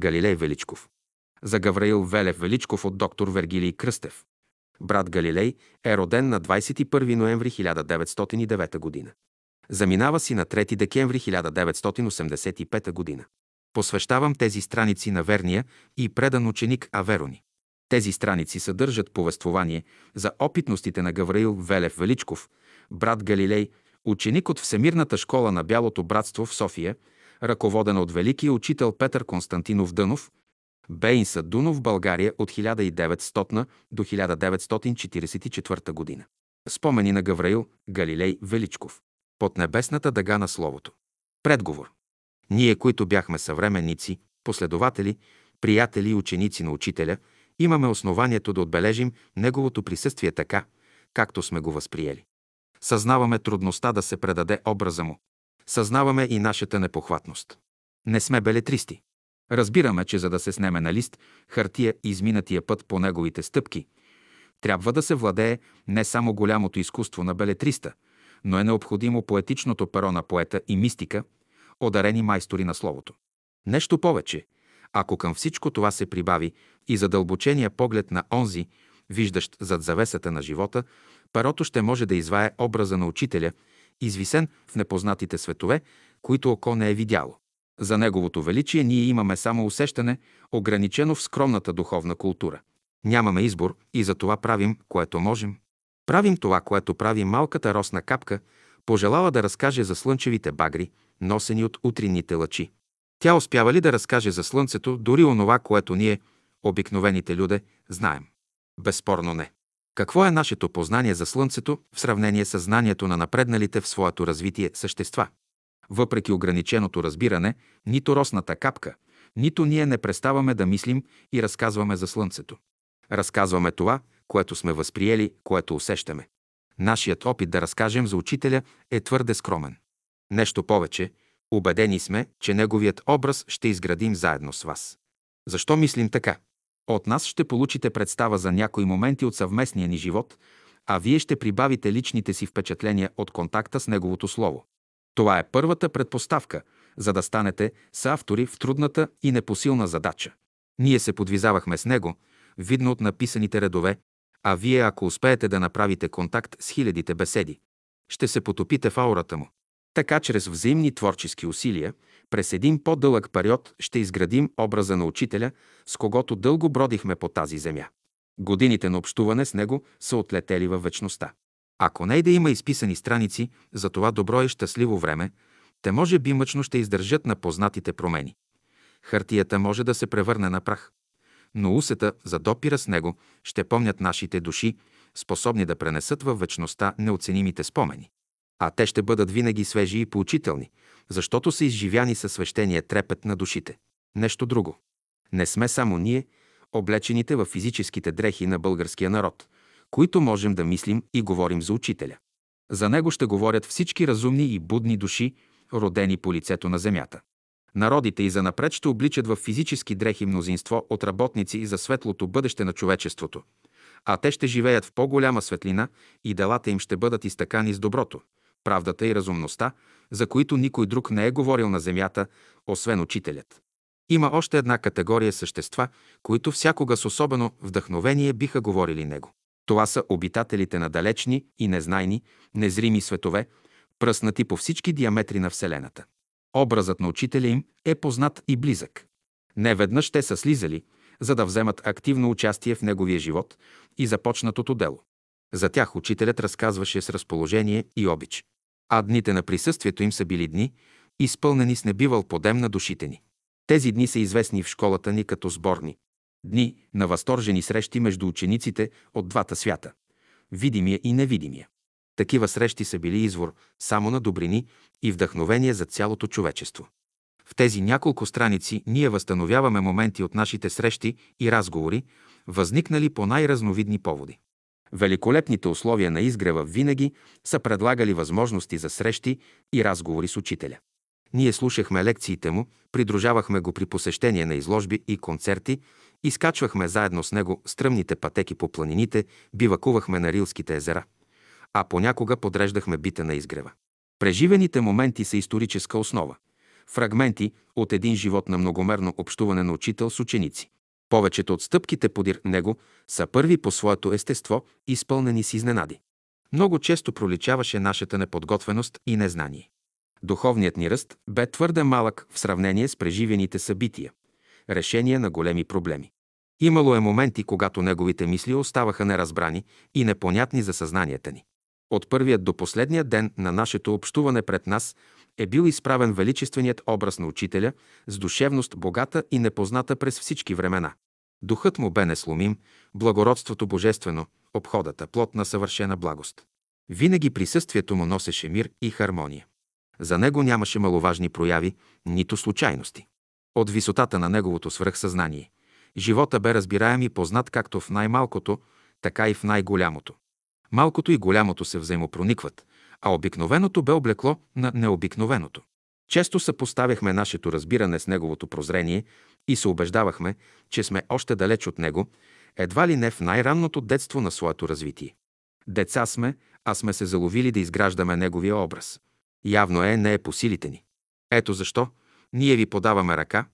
Галилей Величков. За Гавраил Велев Величков от доктор Вергилий Кръстев. Брат Галилей е роден на 21 ноември 1909 г. Заминава си на 3 декември 1985 г. Посвещавам тези страници на верния и предан ученик Аверони. Тези страници съдържат повествование за опитностите на Гавраил Велев Величков, брат Галилей, ученик от Всемирната школа на Бялото братство в София, ръководена от великия учител Петър Константинов Дънов, Бейнса Дунов България от 1900 до 1944 година. Спомени на Гавраил Галилей Величков. Под небесната дъга на Словото. Предговор. Ние, които бяхме съвременници, последователи, приятели и ученици на учителя, имаме основанието да отбележим неговото присъствие така, както сме го възприели. Съзнаваме трудността да се предаде образа му. Съзнаваме и нашата непохватност. Не сме белетристи. Разбираме, че за да се снеме на лист хартия изминатия път по неговите стъпки, трябва да се владее не само голямото изкуство на белетриста, но е необходимо поетичното перо на поета и мистика, одарени майстори на словото. Нещо повече, ако към всичко това се прибави и задълбочения поглед на онзи, виждащ зад завесата на живота, перото ще може да извае образа на учителя, извисен в непознатите светове, които око не е видяло. За неговото величие ние имаме само усещане, ограничено в скромната духовна култура. Нямаме избор и за това правим, което можем. Правим това, което прави малката росна капка, пожелала да разкаже за слънчевите багри, носени от утринните лъчи. Тя успява ли да разкаже за слънцето дори онова, което ние, обикновените люде, знаем? Безспорно не. Какво е нашето познание за слънцето в сравнение с знанието на напредналите в своето развитие същества? Въпреки ограниченото разбиране, нито росната капка, нито ние не преставаме да мислим и разказваме за Слънцето. Разказваме това, което сме възприели, което усещаме. Нашият опит да разкажем за учителя е твърде скромен. Нещо повече, убедени сме, че неговият образ ще изградим заедно с вас. Защо мислим така? От нас ще получите представа за някои моменти от съвместния ни живот, а вие ще прибавите личните си впечатления от контакта с Неговото Слово. Това е първата предпоставка, за да станете съавтори в трудната и непосилна задача. Ние се подвизавахме с него, видно от написаните редове, а вие, ако успеете да направите контакт с хилядите беседи, ще се потопите в аурата му. Така, чрез взаимни творчески усилия, през един по-дълъг период ще изградим образа на учителя, с когото дълго бродихме по тази земя. Годините на общуване с него са отлетели във вечността. Ако не и да има изписани страници за това добро и щастливо време, те може би мъчно ще издържат на познатите промени. Хартията може да се превърне на прах, но усета за допира с него ще помнят нашите души, способни да пренесат във вечността неоценимите спомени. А те ще бъдат винаги свежи и поучителни, защото са изживяни със свещения трепет на душите. Нещо друго. Не сме само ние, облечените в физическите дрехи на българския народ – които можем да мислим и говорим за учителя. За него ще говорят всички разумни и будни души, родени по лицето на земята. Народите и занапред ще обличат в физически дрехи мнозинство от работници за светлото бъдеще на човечеството, а те ще живеят в по-голяма светлина и делата им ще бъдат изтъкани с доброто, правдата и разумността, за които никой друг не е говорил на земята, освен учителят. Има още една категория същества, които всякога с особено вдъхновение биха говорили него. Това са обитателите на далечни и незнайни, незрими светове, пръснати по всички диаметри на Вселената. Образът на учителя им е познат и близък. Не веднъж те са слизали, за да вземат активно участие в неговия живот и започнатото дело. За тях учителят разказваше с разположение и обич. А дните на присъствието им са били дни, изпълнени с небивал подем на душите ни. Тези дни са известни в школата ни като сборни, Дни на възторжени срещи между учениците от двата свята – видимия и невидимия. Такива срещи са били извор само на добрини и вдъхновение за цялото човечество. В тези няколко страници ние възстановяваме моменти от нашите срещи и разговори, възникнали по най-разновидни поводи. Великолепните условия на изгрева винаги са предлагали възможности за срещи и разговори с учителя. Ние слушахме лекциите му, придружавахме го при посещение на изложби и концерти, изкачвахме заедно с него стръмните пътеки по планините, бивакувахме на Рилските езера, а понякога подреждахме бита на изгрева. Преживените моменти са историческа основа. Фрагменти от един живот на многомерно общуване на учител с ученици. Повечето от стъпките подир него са първи по своето естество, изпълнени с изненади. Много често проличаваше нашата неподготвеност и незнание. Духовният ни ръст бе твърде малък в сравнение с преживените събития, решения на големи проблеми. Имало е моменти, когато неговите мисли оставаха неразбрани и непонятни за съзнанията ни. От първият до последния ден на нашето общуване пред нас е бил изправен величественият образ на учителя с душевност богата и непозната през всички времена. Духът му бе несломим, благородството божествено, обходата, плод на съвършена благост. Винаги присъствието му носеше мир и хармония. За него нямаше маловажни прояви, нито случайности. От висотата на неговото свръхсъзнание. Живота бе разбираем и познат както в най-малкото, така и в най-голямото. Малкото и голямото се взаимопроникват, а обикновеното бе облекло на необикновеното. Често съпоставяхме нашето разбиране с неговото прозрение и се убеждавахме, че сме още далеч от него, едва ли не в най-ранното детство на своето развитие. Деца сме, а сме се заловили да изграждаме неговия образ. Явно е, не е по силите ни. Ето защо ние ви подаваме ръка,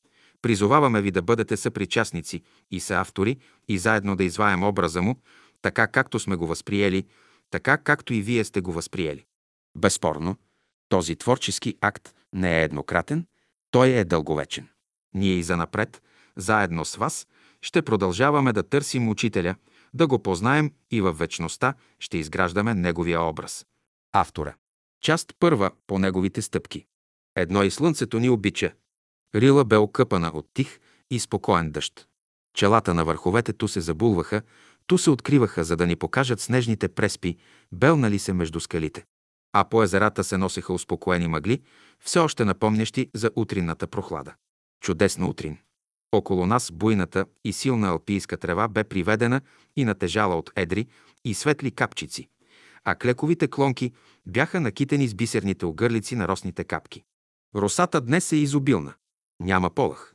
призоваваме ви да бъдете съпричастници и съавтори и заедно да изваем образа му, така както сме го възприели, така както и вие сте го възприели. Безспорно, този творчески акт не е еднократен, той е дълговечен. Ние и занапред, заедно с вас, ще продължаваме да търсим учителя, да го познаем и във вечността ще изграждаме неговия образ. Автора. Част първа по неговите стъпки. Едно и слънцето ни обича. Рила бе окъпана от тих и спокоен дъжд. Челата на върховете ту се забулваха, ту се откриваха, за да ни покажат снежните преспи, белнали се между скалите. А по езерата се носеха успокоени мъгли, все още напомнящи за утринната прохлада. Чудесна утрин. Около нас буйната и силна алпийска трева бе приведена и натежала от едри и светли капчици, а клековите клонки бяха накитени с бисерните огърлици на росните капки. Росата днес е изобилна. Няма полъх.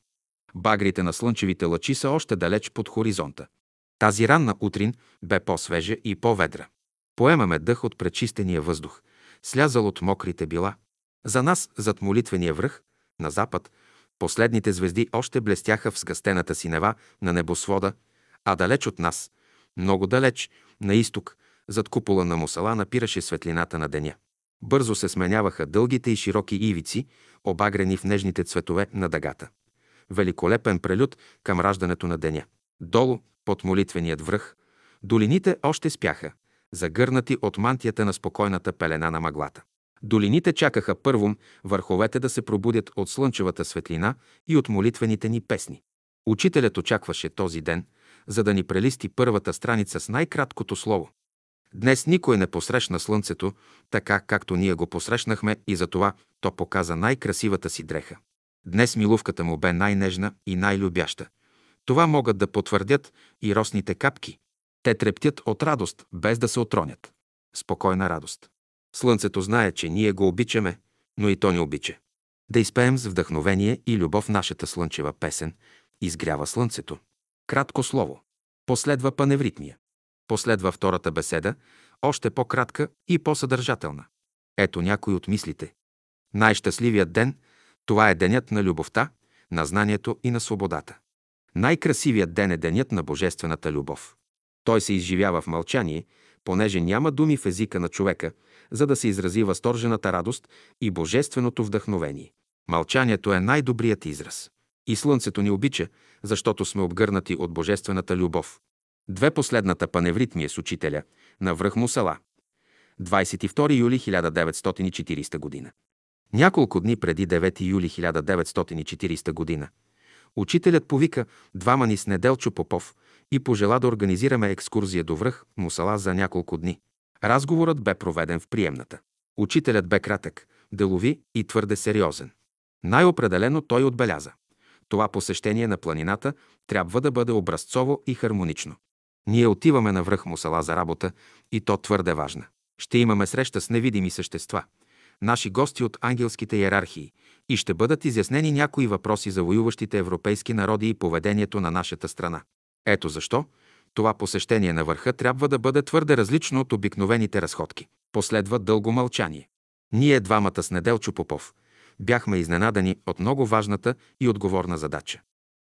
Багрите на слънчевите лъчи са още далеч под хоризонта. Тази ранна утрин бе по-свежа и по-ведра. Поемаме дъх от пречистения въздух, слязал от мокрите била. За нас, зад молитвения връх, на запад, последните звезди още блестяха в сгъстената синева на небосвода, а далеч от нас, много далеч, на изток, зад купола на мусала напираше светлината на деня. Бързо се сменяваха дългите и широки ивици, обагрени в нежните цветове на дъгата. Великолепен прелюд към раждането на деня. Долу, под молитвеният връх, долините още спяха, загърнати от мантията на спокойната пелена на мъглата. Долините чакаха първом върховете да се пробудят от слънчевата светлина и от молитвените ни песни. Учителят очакваше този ден, за да ни прелисти първата страница с най-краткото слово. Днес никой не посрещна слънцето, така както ние го посрещнахме и затова то показа най-красивата си дреха. Днес милувката му бе най-нежна и най-любяща. Това могат да потвърдят и росните капки. Те трептят от радост, без да се отронят. Спокойна радост. Слънцето знае, че ние го обичаме, но и то ни обича. Да изпеем с вдъхновение и любов нашата слънчева песен «Изгрява слънцето». Кратко слово. Последва паневритмия. Последва втората беседа, още по-кратка и по-съдържателна. Ето някои от мислите. Най-щастливият ден – това е денят на любовта, на знанието и на свободата. Най-красивият ден е денят на божествената любов. Той се изживява в мълчание, понеже няма думи в езика на човека, за да се изрази възторжената радост и божественото вдъхновение. Мълчанието е най-добрият израз. И слънцето ни обича, защото сме обгърнати от божествената любов. Две последната паневритмия с учителя на връх Мусала. 22 юли 1940 година. Няколко дни преди 9 юли 1940 година учителят повика двама ни с Неделчо Попов и пожела да организираме екскурзия до връх Мусала за няколко дни. Разговорът бе проведен в приемната. Учителят бе кратък, делови и твърде сериозен. Най-определено той отбеляза. Това посещение на планината трябва да бъде образцово и хармонично. Ние отиваме на връх Мусала за работа и то твърде важна. Ще имаме среща с невидими същества, наши гости от ангелските иерархии и ще бъдат изяснени някои въпроси за воюващите европейски народи и поведението на нашата страна. Ето защо това посещение на върха трябва да бъде твърде различно от обикновените разходки. Последва дълго мълчание. Ние двамата с Неделчо Попов бяхме изненадани от много важната и отговорна задача.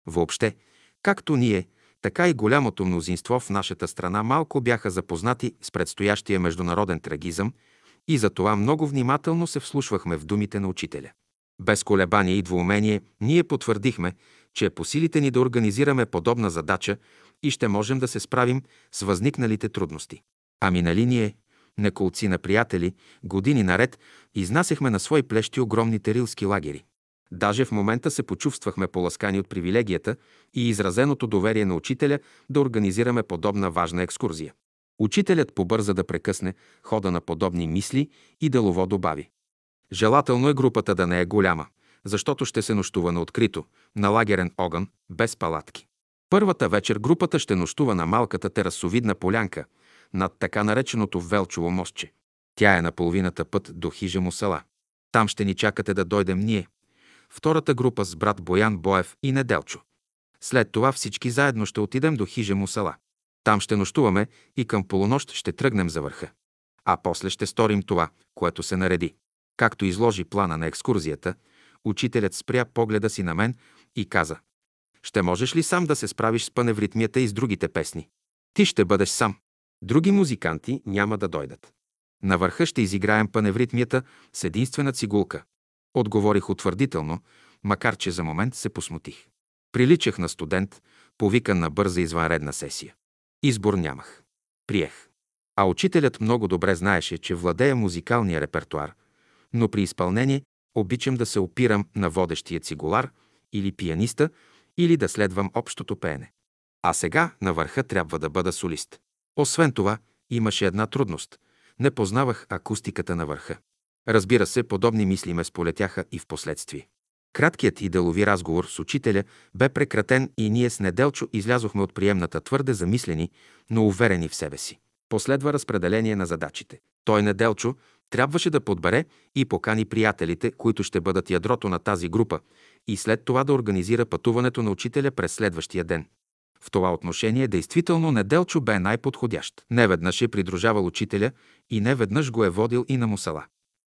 Въобще, както ние, така и голямото мнозинство в нашата страна малко бяха запознати с предстоящия международен трагизъм и затова много внимателно се вслушвахме в думите на учителя. Без колебание и двоумение ние потвърдихме, че е по силите ни да организираме подобна задача и ще можем да се справим с възникналите трудности. Ами нали ние, неколци на приятели, години наред, изнасяхме на свои плещи огромните рилски лагери. Даже в момента се почувствахме поласкани от привилегията и изразеното доверие на учителя да организираме подобна важна екскурзия. Учителят побърза да прекъсне хода на подобни мисли и делово добави. Желателно е групата да не е голяма, защото ще се нощува на открито, на лагерен огън, без палатки. Първата вечер групата ще нощува на малката терасовидна полянка, над така нареченото Велчово мостче. Тя е на половината път до хижа му села. Там ще ни чакате да дойдем ние. Втората група с брат Боян Боев и Неделчо. След това всички заедно ще отидем до хижа му села. Там ще нощуваме и към полунощ ще тръгнем за върха. А после ще сторим това, което се нареди. Както изложи плана на екскурзията, учителят спря погледа си на мен и каза «Ще можеш ли сам да се справиш с паневритмията и с другите песни? Ти ще бъдеш сам. Други музиканти няма да дойдат. На върха ще изиграем паневритмията с единствена цигулка. Отговорих утвърдително, макар че за момент се посмутих. Приличах на студент, повикан на бърза извънредна сесия. Избор нямах. Приех. А учителят много добре знаеше, че владея музикалния репертуар, но при изпълнение обичам да се опирам на водещия цигулар или пианиста, или да следвам общото пеене. А сега на върха трябва да бъда солист. Освен това, имаше една трудност. Не познавах акустиката на върха. Разбира се, подобни мисли ме сполетяха и в последствие. Краткият и делови разговор с учителя бе прекратен и ние с Неделчо излязохме от приемната твърде замислени, но уверени в себе си. Последва разпределение на задачите. Той, Неделчо, трябваше да подбере и покани приятелите, които ще бъдат ядрото на тази група, и след това да организира пътуването на учителя през следващия ден. В това отношение действително Неделчо бе най-подходящ. Неведнъж е придружавал учителя и неведнъж го е водил и на мусала.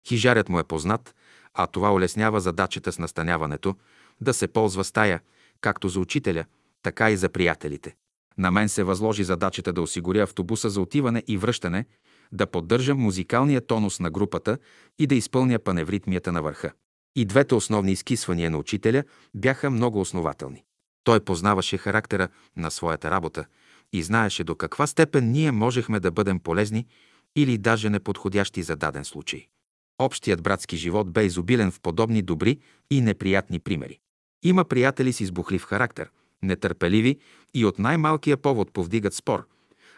Хижарят му е познат, а това улеснява задачата с настаняването, да се ползва стая, както за учителя, така и за приятелите. На мен се възложи задачата да осигуря автобуса за отиване и връщане, да поддържам музикалния тонус на групата и да изпълня паневритмията на върха. И двете основни изкисвания на учителя бяха много основателни. Той познаваше характера на своята работа и знаеше до каква степен ние можехме да бъдем полезни или даже неподходящи за даден случай. Общият братски живот бе изобилен в подобни добри и неприятни примери. Има приятели с избухлив характер, нетърпеливи и от най-малкия повод повдигат спор,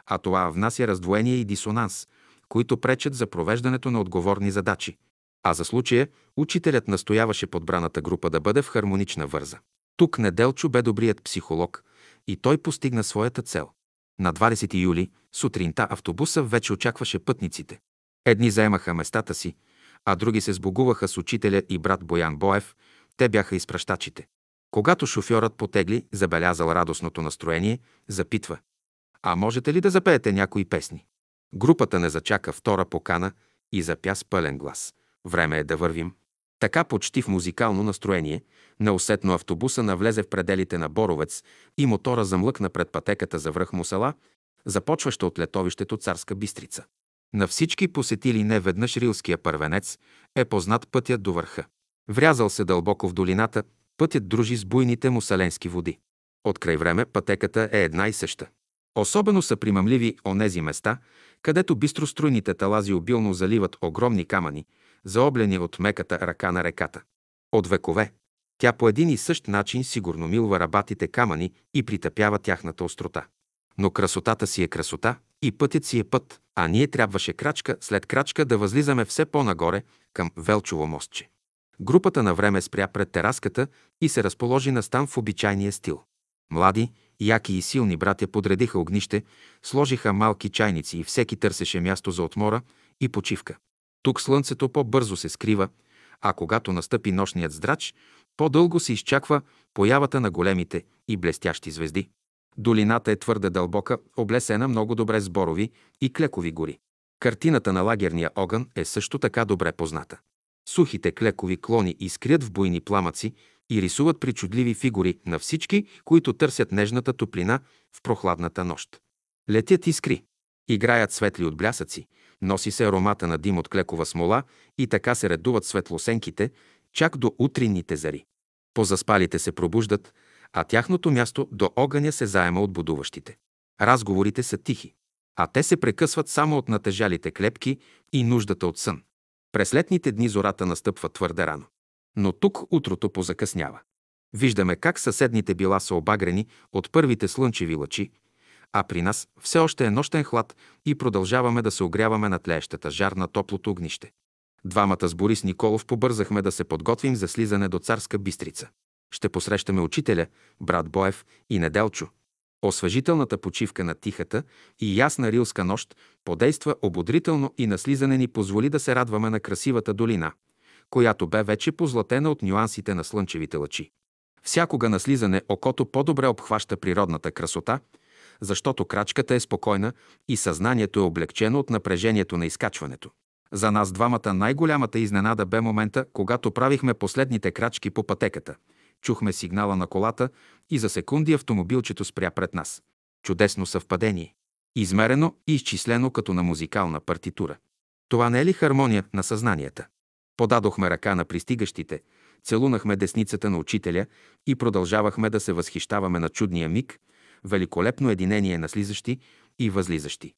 а това внася раздвоение и дисонанс, които пречат за провеждането на отговорни задачи. А за случая учителят настояваше подбраната група да бъде в хармонична върза. Тук Неделчо бе добрият психолог и той постигна своята цел. На 20 юли сутринта автобуса вече очакваше пътниците. Едни заемаха местата си, а други се сбогуваха с учителя и брат Боян Боев. Те бяха изпращачите. Когато шофьорът потегли, забелязал радостното настроение, запитва. А можете ли да запеете някои песни? Групата не зачака втора покана и запя с пълен глас. Време е да вървим. Така почти в музикално настроение, неусетно автобуса навлезе в пределите на Боровец и мотора замлъкна пред пътеката за връх Мусала, започваща от летовището Царска Бистрица. На всички посетили не веднъж Рилския първенец е познат пътят до върха. Врязал се дълбоко в долината, пътят дружи с буйните мусаленски води. От край време пътеката е една и съща. Особено са примамливи онези места, където бистроструйните талази обилно заливат огромни камъни, заоблени от меката ръка на реката. От векове тя по един и същ начин сигурно милва рабатите камъни и притъпява тяхната острота. Но красотата си е красота и пътят си е път, а ние трябваше крачка след крачка да възлизаме все по-нагоре към Велчово мостче. Групата на време спря пред тераската и се разположи на стан в обичайния стил. Млади, яки и силни братя подредиха огнище, сложиха малки чайници и всеки търсеше място за отмора и почивка. Тук слънцето по-бързо се скрива, а когато настъпи нощният здрач, по-дълго се изчаква появата на големите и блестящи звезди. Долината е твърде дълбока, облесена много добре с борови и клекови гори. Картината на лагерния огън е също така добре позната. Сухите клекови клони изкрият в буйни пламъци и рисуват причудливи фигури на всички, които търсят нежната топлина в прохладната нощ. Летят искри. Играят светли от блясъци, носи се аромата на дим от клекова смола и така се редуват светлосенките, чак до утринните зари. Позаспалите се пробуждат, а тяхното място до огъня се заема от будуващите. Разговорите са тихи, а те се прекъсват само от натежалите клепки и нуждата от сън. През летните дни зората настъпва твърде рано. Но тук утрото позакъснява. Виждаме как съседните била са обагрени от първите слънчеви лъчи, а при нас все още е нощен хлад и продължаваме да се огряваме на тлеещата жар на топлото огнище. Двамата с Борис Николов побързахме да се подготвим за слизане до Царска Бистрица. Ще посрещаме учителя, брат Боев и Неделчо. Освежителната почивка на тихата и ясна рилска нощ подейства ободрително и на слизане ни позволи да се радваме на красивата долина, която бе вече позлатена от нюансите на слънчевите лъчи. Всякога на слизане окото по-добре обхваща природната красота, защото крачката е спокойна и съзнанието е облегчено от напрежението на изкачването. За нас двамата най-голямата изненада бе момента, когато правихме последните крачки по пътеката. Чухме сигнала на колата и за секунди автомобилчето спря пред нас. Чудесно съвпадение. Измерено и изчислено като на музикална партитура. Това не е ли хармония на съзнанията? Подадохме ръка на пристигащите, целунахме десницата на учителя и продължавахме да се възхищаваме на чудния миг, великолепно единение на слизащи и възлизащи.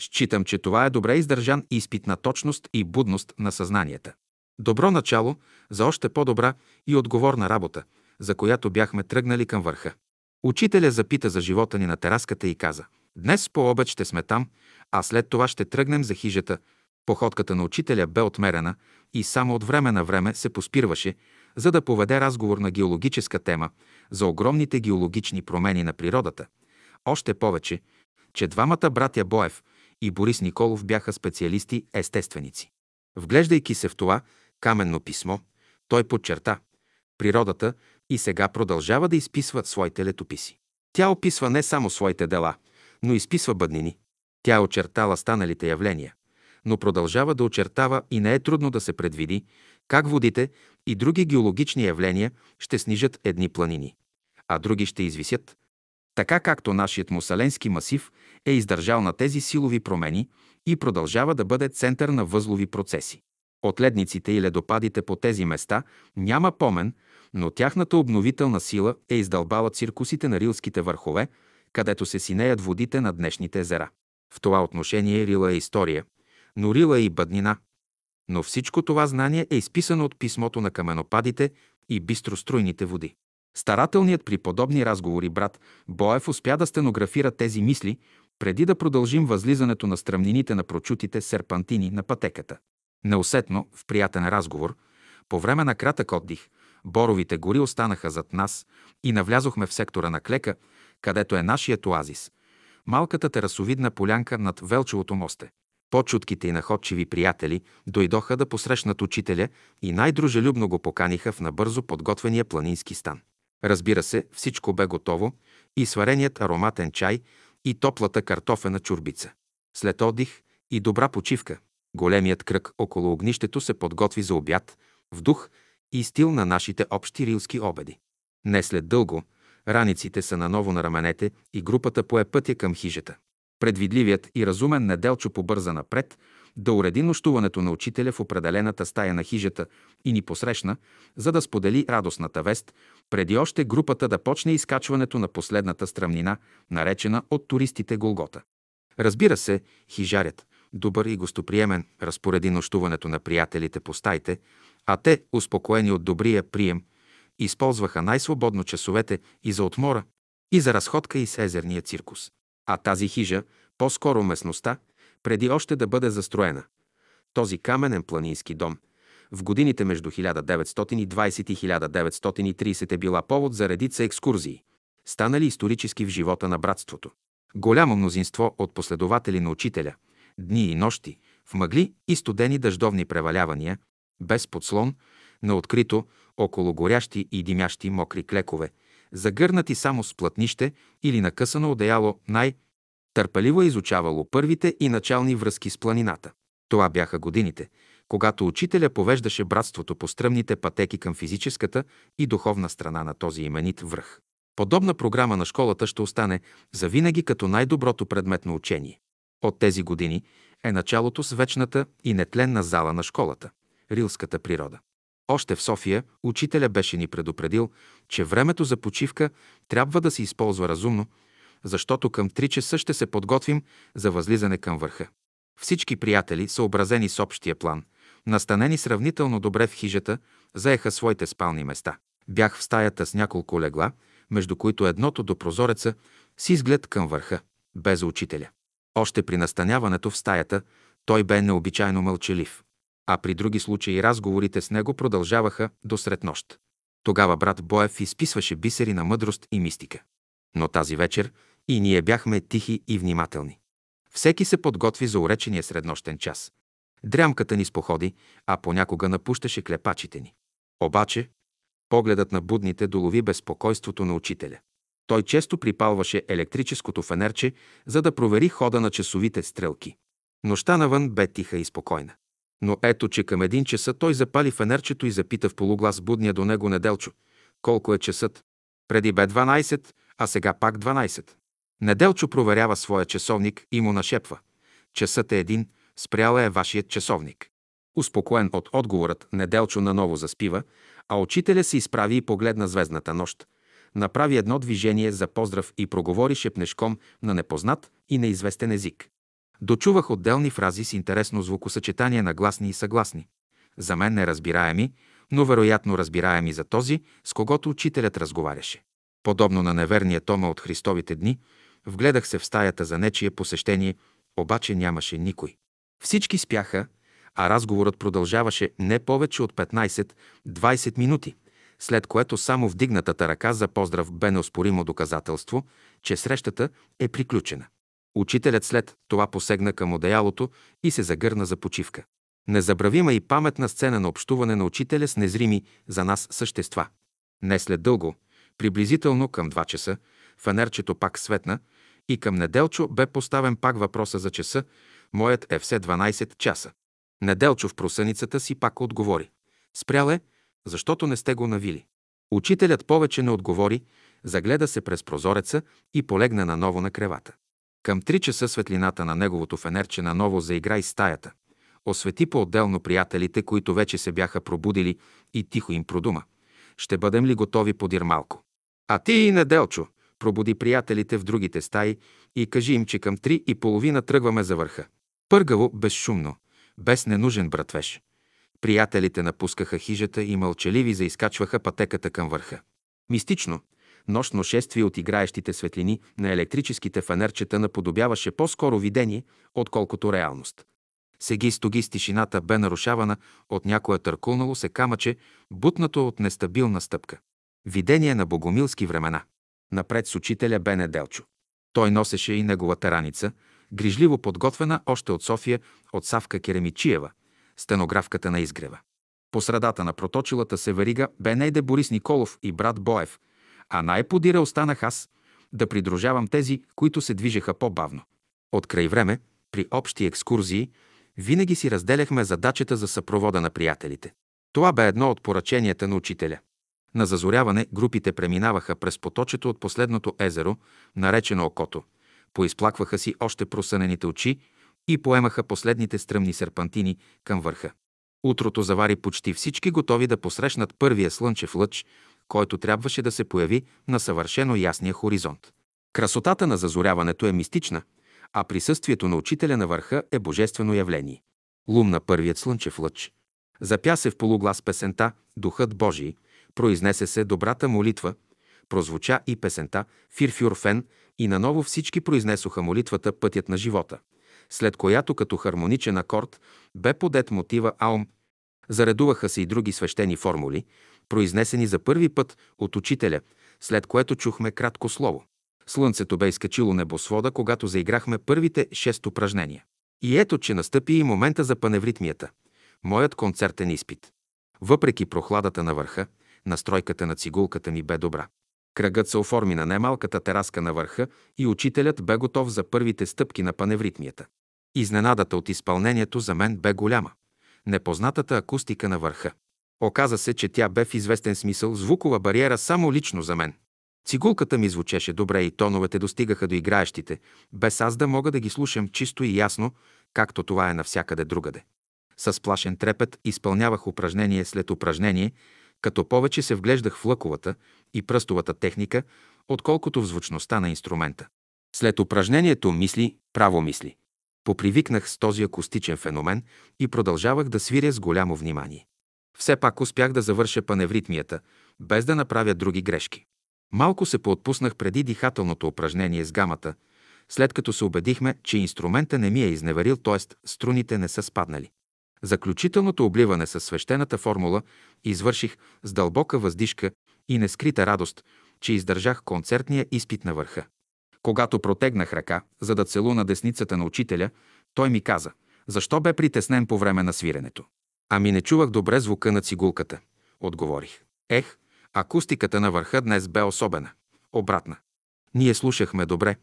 Считам, че това е добре издържан изпит на точност и будност на съзнанията. Добро начало за още по-добра и отговорна работа, за която бяхме тръгнали към върха. Учителя запита за живота ни на тераската и каза «Днес по обед ще сме там, а след това ще тръгнем за хижата». Походката на учителя бе отмерена и само от време на време се поспирваше, за да поведе разговор на геологическа тема за огромните геологични промени на природата. Още повече, че двамата братя Боев и Борис Николов бяха специалисти естественици. Вглеждайки се в това каменно писмо, той подчерта природата и сега продължава да изписва своите летописи. Тя описва не само своите дела, но изписва бъднини. Тя е очертала станалите явления, но продължава да очертава и не е трудно да се предвиди как водите и други геологични явления ще снижат едни планини, а други ще извисят, така както нашият мусаленски масив е издържал на тези силови промени и продължава да бъде център на възлови процеси. От ледниците и ледопадите по тези места няма помен, но тяхната обновителна сила е издълбала циркусите на рилските върхове, където се синеят водите на днешните езера. В това отношение Рила е история, но Рила е и бъднина. Но всичко това знание е изписано от писмото на каменопадите и бистроструйните води. Старателният при подобни разговори брат Боев успя да стенографира тези мисли, преди да продължим възлизането на стръмнините на прочутите серпантини на пътеката. Неусетно, в приятен разговор, по време на кратък отдих, боровите гори останаха зад нас и навлязохме в сектора на Клека, където е нашият оазис. Малката терасовидна полянка над Велчевото мосте. По-чутките и находчиви приятели дойдоха да посрещнат учителя и най-дружелюбно го поканиха в набързо подготвения планински стан. Разбира се, всичко бе готово и свареният ароматен чай и топлата картофена чурбица. След отдих и добра почивка, големият кръг около огнището се подготви за обяд в дух и стил на нашите общи рилски обеди. Не след дълго, раниците са наново на раменете и групата пое пътя към хижата. Предвидливият и разумен неделчо побърза напред да уреди нощуването на учителя в определената стая на хижата и ни посрещна, за да сподели радостната вест, преди още групата да почне изкачването на последната стръмнина, наречена от туристите Голгота. Разбира се, хижарят, добър и гостоприемен, разпореди нощуването на приятелите по стаите, а те, успокоени от добрия прием, използваха най-свободно часовете и за отмора, и за разходка и с езерния циркус. А тази хижа, по-скоро местността, преди още да бъде застроена. Този каменен планински дом в годините между 1920 и 1930 е била повод за редица екскурзии, станали исторически в живота на братството. Голямо мнозинство от последователи на учителя, дни и нощи, в мъгли и студени дъждовни превалявания, без подслон, на открито, около горящи и димящи мокри клекове, загърнати само с плътнище или накъсано одеяло, най- търпеливо е изучавало първите и начални връзки с планината. Това бяха годините, когато учителя повеждаше братството по стръмните пътеки към физическата и духовна страна на този именит връх. Подобна програма на школата ще остане завинаги като най-доброто предметно учение. От тези години е началото с вечната и нетленна зала на школата – Рилската природа. Още в София учителя беше ни предупредил, че времето за почивка трябва да се използва разумно, защото към 3 часа ще се подготвим за възлизане към върха. Всички приятели, съобразени с общия план, настанени сравнително добре в хижата, заеха своите спални места. Бях в стаята с няколко легла, между които едното до прозореца, с изглед към върха, без учителя. Още при настаняването в стаята той бе необичайно мълчалив, а при други случаи разговорите с него продължаваха до сред нощ. Тогава брат Боев изписваше бисери на мъдрост и мистика. Но тази вечер и ние бяхме тихи и внимателни. Всеки се подготви за уречения среднощен час. Дрямката ни споходи, а понякога напущаше клепачите ни. Обаче, погледът на будните долови безпокойството на учителя. Той често припалваше електрическото фенерче, за да провери хода на часовите стрелки. Нощта навън бе тиха и спокойна. Но ето, че към един часа той запали фенерчето и запита в полуглас будния до него Неделчо. Колко е часът? Преди бе 12, а сега пак 12. Неделчо проверява своя часовник и му нашепва. Часът е един, спряла е вашият часовник. Успокоен от отговорът, Неделчо наново заспива, а учителя се изправи и погледна звездната нощ. Направи едно движение за поздрав и проговори шепнешком на непознат и неизвестен език. Дочувах отделни фрази с интересно звукосъчетание на гласни и съгласни. За мен неразбираеми, но вероятно разбираеми за този, с когото учителят разговаряше. Подобно на неверния Тома от Христовите дни, вгледах се в стаята за нечие посещение, обаче нямаше никой. Всички спяха, а разговорът продължаваше не повече от 15-20 минути, след което само вдигнатата ръка за поздрав бе неоспоримо доказателство, че срещата е приключена. Учителят след това посегна към одеялото и се загърна за почивка. Незабравима и паметна сцена на общуване на учителя с незрими за нас същества. Не след дълго, приблизително към 2 часа, фенерчето пак светна и към Неделчо бе поставен пак въпроса за часа, моят е все 12 часа. Неделчо в просъницата си пак отговори. Спрял е, защото не сте го навили. Учителят повече не отговори, загледа се през прозореца и полегна наново на кревата. Към три часа светлината на неговото фенерче наново заигра и стаята. Освети по-отделно приятелите, които вече се бяха пробудили и тихо им продума. Ще бъдем ли готови подир малко? А ти и Неделчо, пробуди приятелите в другите стаи и кажи им, че към три и половина тръгваме за върха. Пъргаво, безшумно, без ненужен братвеж. Приятелите напускаха хижата и мълчаливи заискачваха пътеката към върха. Мистично, нощно шествие от играещите светлини на електрическите фанерчета наподобяваше по-скоро видение, отколкото реалност. Сеги стоги с тишината бе нарушавана от някое търкулнало се камъче, бутнато от нестабилна стъпка. Видение на богомилски времена. Напред с учителя бе Неделчо. Той носеше и неговата раница, грижливо подготвена още от София от Савка Керемичиева, стенографката на изгрева. По средата на проточилата се верига бе Нейде Борис Николов и брат Боев, а най-подира останах аз да придружавам тези, които се движеха по-бавно. От край време, при общи екскурзии, винаги си разделяхме задачата за съпровода на приятелите. Това бе едно от поръченията на учителя. На зазоряване групите преминаваха през поточето от последното езеро, наречено Окото. Поизплакваха си още просънените очи и поемаха последните стръмни серпантини към върха. Утрото завари почти всички готови да посрещнат първия слънчев лъч, който трябваше да се появи на съвършено ясния хоризонт. Красотата на зазоряването е мистична, а присъствието на учителя на върха е божествено явление. Лумна първият слънчев лъч. Запя се в полуглас песента «Духът Божий», произнесе се добрата молитва, прозвуча и песента «Фирфюрфен» и наново всички произнесоха молитвата «Пътят на живота», след която като хармоничен акорд бе подет мотива Аум. Заредуваха се и други свещени формули, произнесени за първи път от учителя, след което чухме кратко слово. Слънцето бе изкачило небосвода, когато заиграхме първите шест упражнения. И ето, че настъпи и момента за паневритмията. Моят концертен изпит. Въпреки прохладата на върха, настройката на цигулката ми бе добра. Кръгът се оформи на немалката тераска на върха и учителят бе готов за първите стъпки на паневритмията. Изненадата от изпълнението за мен бе голяма. непознатата акустика на върха. Оказа се, че тя бе в известен смисъл звукова бариера само лично за мен. Цигулката ми звучеше добре и тоновете достигаха до играещите, без аз да мога да ги слушам чисто и ясно, както това е навсякъде другаде. С плашен трепет изпълнявах упражнение след упражнение, като повече се вглеждах в лъковата и пръстовата техника, отколкото в звучността на инструмента. След упражнението мисли, право мисли. Попривикнах с този акустичен феномен и продължавах да свиря с голямо внимание. Все пак успях да завърша паневритмията, без да направя други грешки. Малко се поотпуснах преди дихателното упражнение с гамата, след като се убедихме, че инструмента не ми е изневерил, т.е. струните не са спаднали. Заключителното обливане със свещената формула извърших с дълбока въздишка и нескрита радост, че издържах концертния изпит на върха. Когато протегнах ръка, за да целуна десницата на учителя, той ми каза, защо бе притеснен по време на свиренето. Ами не чувах добре звука на цигулката, отговорих. Ех, акустиката на върха днес бе особена. Обратна. Ние слушахме добре,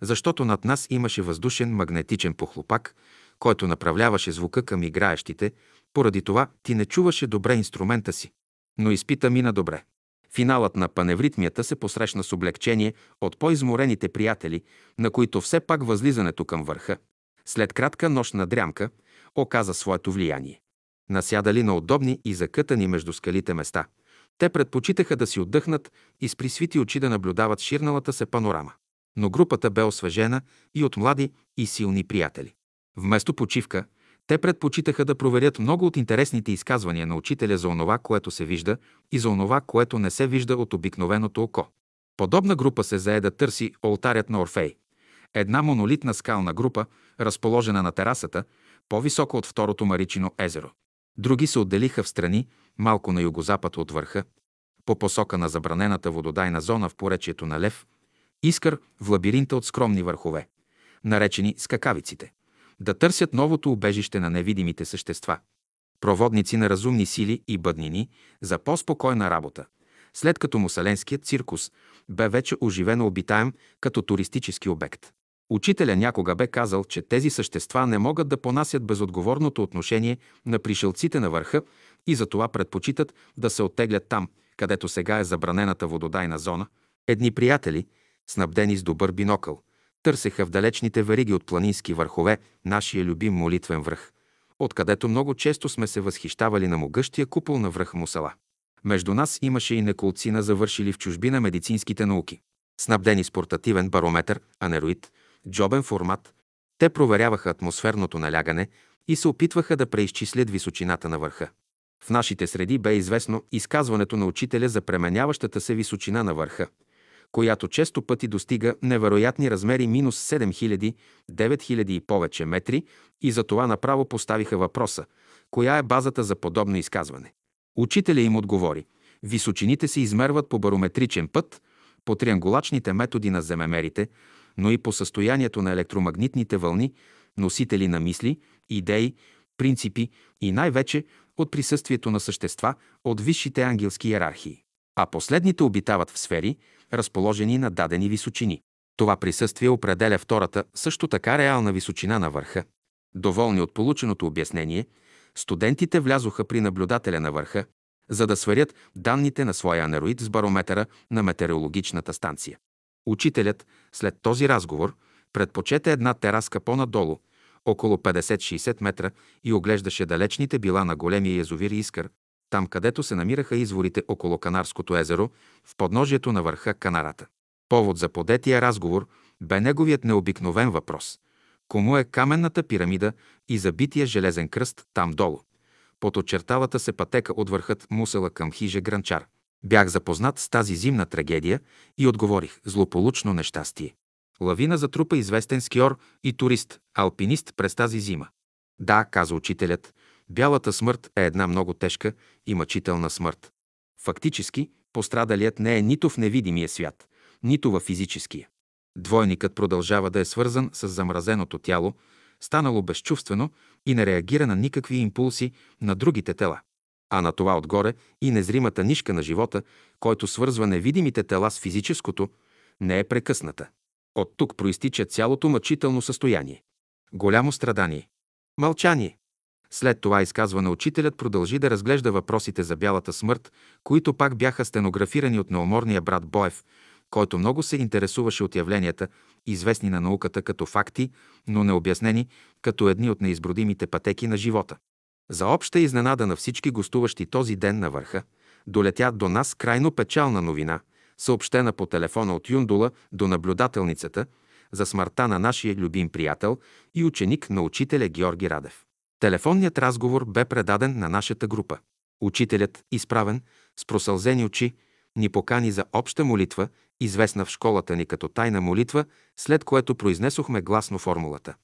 защото над нас имаше въздушен магнетичен похлопак, който направляваше звука към играещите, поради това ти не чуваше добре инструмента си. Но изпита мина добре. Финалът на паневритмията се посрещна с облегчение от по-изморените приятели, на които все пак възлизането към върха, след кратка нощна дрямка, оказа своето влияние. Насядали на удобни и закътани между скалите места, те предпочитаха да си отдъхнат и с присвити очи да наблюдават ширналата се панорама. Но групата бе освежена и от млади и силни приятели. Вместо почивка, те предпочитаха да проверят много от интересните изказвания на учителя за онова, което се вижда и за онова, което не се вижда от обикновеното око. Подобна група се зае да търси олтарят на Орфей. Една монолитна скална група, разположена на терасата, по-високо от второто Маричино езеро. Други се отделиха в страни, малко на югозапад от върха, по посока на забранената вододайна зона в поречието на Лев, Искър в лабиринта от скромни върхове, наречени скакавиците да търсят новото убежище на невидимите същества, проводници на разумни сили и бъднини за по-спокойна работа, след като мусаленският циркус бе вече оживено обитаем като туристически обект. Учителя някога бе казал, че тези същества не могат да понасят безотговорното отношение на пришелците на върха и затова предпочитат да се оттеглят там, където сега е забранената вододайна зона. Едни приятели, снабдени с добър бинокъл, търсеха в далечните вериги от планински върхове нашия любим молитвен връх, откъдето много често сме се възхищавали на могъщия купол на връх Мусала. Между нас имаше и неколцина завършили в чужбина медицинските науки. Снабдени с портативен барометър, анероид, джобен формат, те проверяваха атмосферното налягане и се опитваха да преизчислят височината на върха. В нашите среди бе известно изказването на учителя за пременяващата се височина на върха – която често пъти достига невероятни размери минус 7000, 9000 и повече метри и за това направо поставиха въпроса – коя е базата за подобно изказване? Учителя им отговори – височините се измерват по барометричен път, по триангулачните методи на земемерите, но и по състоянието на електромагнитните вълни, носители на мисли, идеи, принципи и най-вече от присъствието на същества от висшите ангелски иерархии. А последните обитават в сфери – разположени на дадени височини. Това присъствие определя втората, също така реална височина на върха. Доволни от полученото обяснение, студентите влязоха при наблюдателя на върха, за да сверят данните на своя анероид с барометъра на метеорологичната станция. Учителят, след този разговор, предпочете една тераска по-надолу, около 50-60 метра, и оглеждаше далечните била на големия язовир Искър, там където се намираха изворите около Канарското езеро, в подножието на върха Канарата. Повод за подетия разговор бе неговият необикновен въпрос. Кому е каменната пирамида и забития железен кръст там долу? Под очерталата се пътека от върхът Мусела към хиже Гранчар. Бях запознат с тази зимна трагедия и отговорих злополучно нещастие. Лавина затрупа известен скиор и турист, алпинист през тази зима. Да, каза учителят, Бялата смърт е една много тежка и мъчителна смърт. Фактически, пострадалият не е нито в невидимия свят, нито във физическия. Двойникът продължава да е свързан с замразеното тяло, станало безчувствено и не реагира на никакви импулси на другите тела. А на това отгоре и незримата нишка на живота, който свързва невидимите тела с физическото, не е прекъсната. От тук проистича цялото мъчително състояние. Голямо страдание. Мълчание. След това изказване учителят продължи да разглежда въпросите за бялата смърт, които пак бяха стенографирани от неуморния брат Боев, който много се интересуваше от явленията, известни на науката като факти, но необяснени като едни от неизбродимите пътеки на живота. За обща изненада на всички гостуващи този ден на върха, долетя до нас крайно печална новина, съобщена по телефона от Юндула до наблюдателницата за смъртта на нашия любим приятел и ученик на учителя Георги Радев. Телефонният разговор бе предаден на нашата група. Учителят, изправен, с просълзени очи, ни покани за обща молитва, известна в школата ни като тайна молитва, след което произнесохме гласно формулата.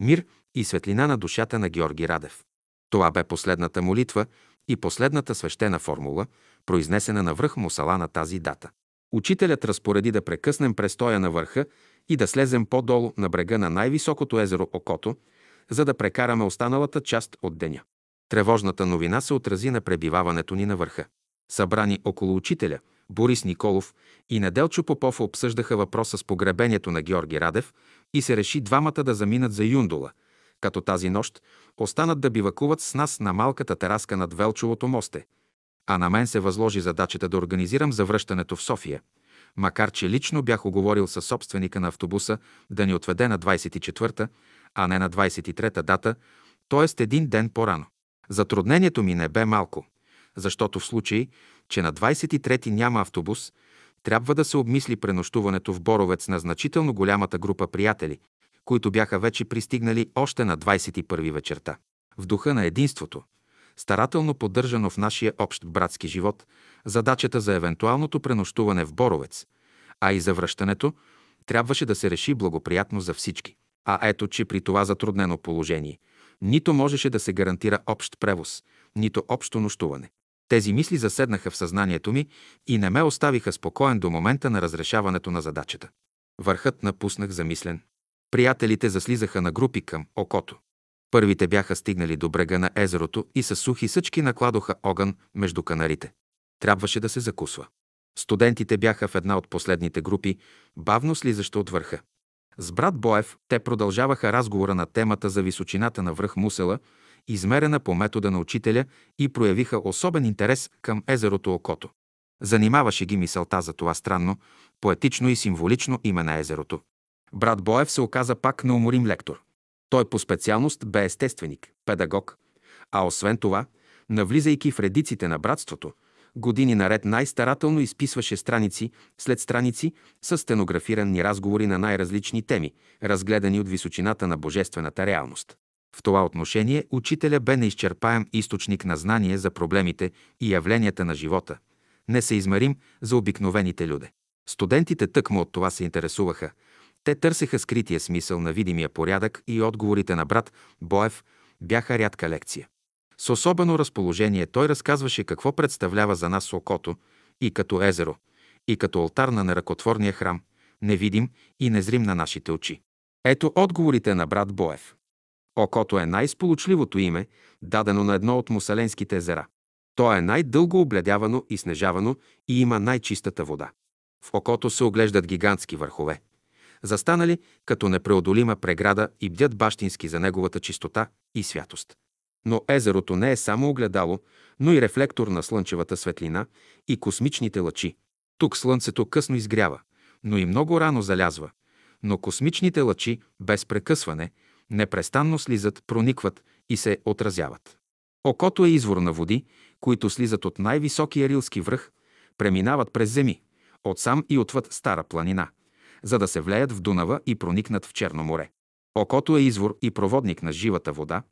Мир и светлина на душата на Георги Радев. Това бе последната молитва и последната свещена формула, произнесена на връх Мусала на тази дата. Учителят разпореди да прекъснем престоя на върха и да слезем по-долу на брега на най-високото езеро Окото, за да прекараме останалата част от деня. Тревожната новина се отрази на пребиваването ни на върха. Събрани около учителя, Борис Николов и Неделчо Попов обсъждаха въпроса с погребението на Георги Радев и се реши двамата да заминат за Юндола, като тази нощ останат да бивакуват с нас на малката тераска над Велчовото мосте. А на мен се възложи задачата да организирам завръщането в София, макар че лично бях оговорил със собственика на автобуса да ни отведе на 24-та, а не на 23-та дата, т.е. един ден по-рано. Затруднението ми не бе малко, защото в случай, че на 23-ти няма автобус, трябва да се обмисли пренощуването в Боровец на значително голямата група приятели, които бяха вече пристигнали още на 21 вечерта. В духа на единството, старателно поддържано в нашия общ братски живот, задачата за евентуалното пренощуване в Боровец, а и за връщането, трябваше да се реши благоприятно за всички. А ето, че при това затруднено положение нито можеше да се гарантира общ превоз, нито общо нощуване. Тези мисли заседнаха в съзнанието ми и не ме оставиха спокоен до момента на разрешаването на задачата. Върхът напуснах замислен. Приятелите заслизаха на групи към окото. Първите бяха стигнали до брега на езерото и с сухи съчки накладоха огън между канарите. Трябваше да се закусва. Студентите бяха в една от последните групи, бавно слизащо от върха. С брат Боев те продължаваха разговора на темата за височината на връх Мусела, измерена по метода на учителя и проявиха особен интерес към езерото Окото. Занимаваше ги мисълта за това странно, поетично и символично име на езерото. Брат Боев се оказа пак неуморим лектор. Той по специалност бе естественик, педагог, а освен това, навлизайки в редиците на братството, години наред най-старателно изписваше страници след страници с стенографирани разговори на най-различни теми, разгледани от височината на божествената реалност. В това отношение учителя бе неизчерпаем източник на знание за проблемите и явленията на живота, несъизмерим за обикновените люде. Студентите тъкмо от това се интересуваха. Те търсеха скрития смисъл на видимия порядък и отговорите на брат Боев бяха рядка лекция. С особено разположение той разказваше какво представлява за нас окото и като езеро, и като алтар на неръкотворния храм, невидим и незрим на нашите очи. Ето отговорите на брат Боев. Окото е най-сполучливото име, дадено на едно от мусаленските езера. То е най-дълго обледявано и снежавано и има най-чистата вода. В окото се оглеждат гигантски върхове, застанали като непреодолима преграда и бдят бащински за неговата чистота и святост. Но езерото не е само огледало, но и рефлектор на слънчевата светлина и космичните лъчи. Тук слънцето късно изгрява, но и много рано залязва. Но космичните лъчи, без прекъсване, непрестанно слизат, проникват и се отразяват. Окото е извор на води, които слизат от най-високия рилски връх, преминават през земи, отсам и отвъд Стара планина, за да се влеят в Дунава и проникнат в Черно море. Окото е извор и проводник на живата вода.